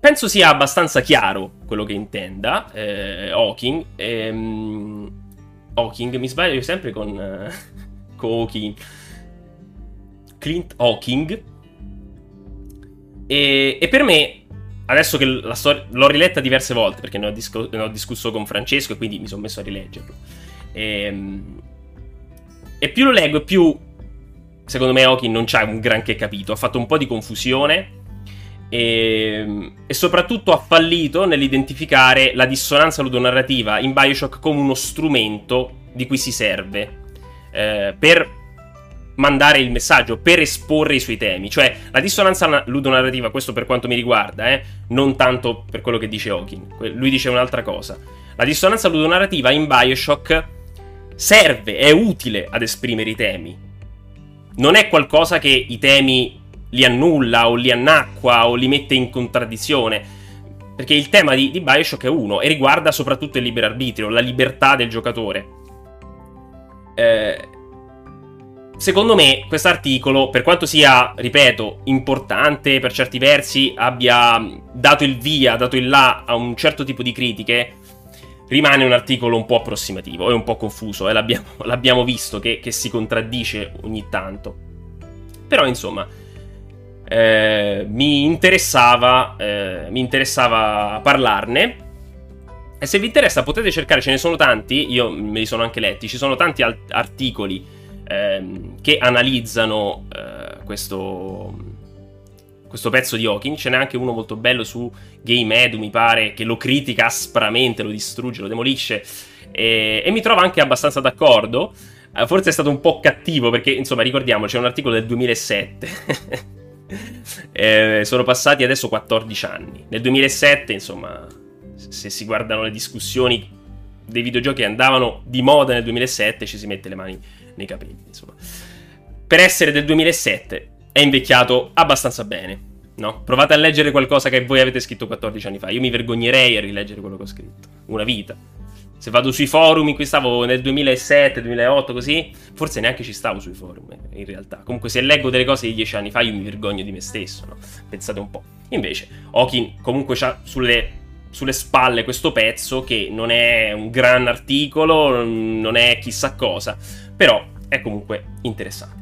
penso sia abbastanza chiaro quello che intenda eh, Hawking. Ehm, Hawking, mi sbaglio sempre con, eh, (laughs) con Hawking. Clint Hawking. E, e, per me, adesso che la storia l'ho riletta diverse volte perché ne ho, disco, ne ho, discusso con Francesco e quindi mi sono messo a rileggerlo. E, ehm, e più lo leggo, più secondo me Hawking non c'ha un granché capito. Ha fatto un po' di confusione. E, e, soprattutto ha fallito nell'identificare la dissonanza ludonarrativa in Bioshock come uno strumento di cui si serve eh, per mandare il messaggio, per esporre i suoi temi. Cioè, la dissonanza ludonarrativa, questo per quanto mi riguarda, eh, non tanto per quello che dice Hawking, lui dice un'altra cosa. La dissonanza ludonarrativa in Bioshock serve, è utile ad esprimere i temi. Non è qualcosa che i temi li annulla o li annacqua o li mette in contraddizione. Perché il tema di, di Bioshock è uno e riguarda soprattutto il libero arbitrio, la libertà del giocatore. Eh, secondo me questo articolo, per quanto sia, ripeto, importante per certi versi, abbia dato il via, dato il là a un certo tipo di critiche, rimane un articolo un po' approssimativo, è un po' confuso, eh, l'abbiamo, (laughs) l'abbiamo, visto che, che, si contraddice ogni tanto. Però, insomma, eh, mi, interessava, eh, mi interessava parlarne. E se vi interessa potete cercare, ce ne sono tanti, io me li sono anche letti, ci sono tanti articoli ehm, che analizzano eh, questo, questo pezzo di Hawking. Ce n'è anche uno molto bello su Game Edu, mi pare, che lo critica aspramente, lo distrugge, lo demolisce. E, e mi trovo anche abbastanza d'accordo. Eh, forse è stato un po' cattivo perché, insomma, ricordiamoci, è un articolo del 2007. (laughs) eh, sono passati adesso 14 anni. Nel 2007, insomma, se si guardano le discussioni dei videogiochi che andavano di moda nel 2007, ci si mette le mani nei capelli, insomma. Per essere del 2007 è invecchiato abbastanza bene, no? Provate a leggere qualcosa che voi avete scritto 14 anni fa. Io mi vergognerei a rileggere quello che ho scritto. Una vita. Se vado sui forum in cui stavo nel 2007, 2008, così, forse neanche ci stavo sui forum, in realtà. Comunque, se leggo delle cose di 10 anni fa, io mi vergogno di me stesso, no? Pensate un po'. Invece, Hawking comunque ha sulle sulle spalle questo pezzo che non è un gran articolo, non è chissà cosa, però è comunque interessante.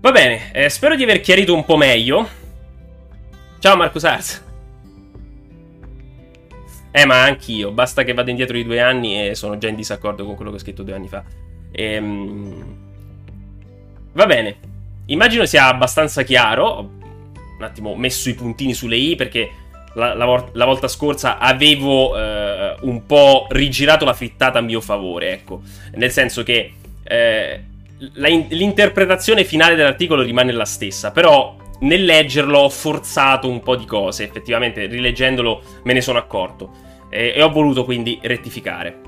Va bene, eh, spero di aver chiarito un po' meglio. Ciao Marco Sars. Eh, ma anch'io, basta che vada indietro di due anni e sono già in disaccordo con quello che ho scritto due anni fa. Ehm... Va bene, immagino sia abbastanza chiaro. Ho un attimo messo i puntini sulle i perché la, la, la volta scorsa avevo eh, un po' rigirato la frittata a mio favore, ecco. Nel senso che eh, la, l'interpretazione finale dell'articolo rimane la stessa, però nel leggerlo ho forzato un po' di cose, effettivamente rileggendolo me ne sono accorto e, e ho voluto quindi rettificare.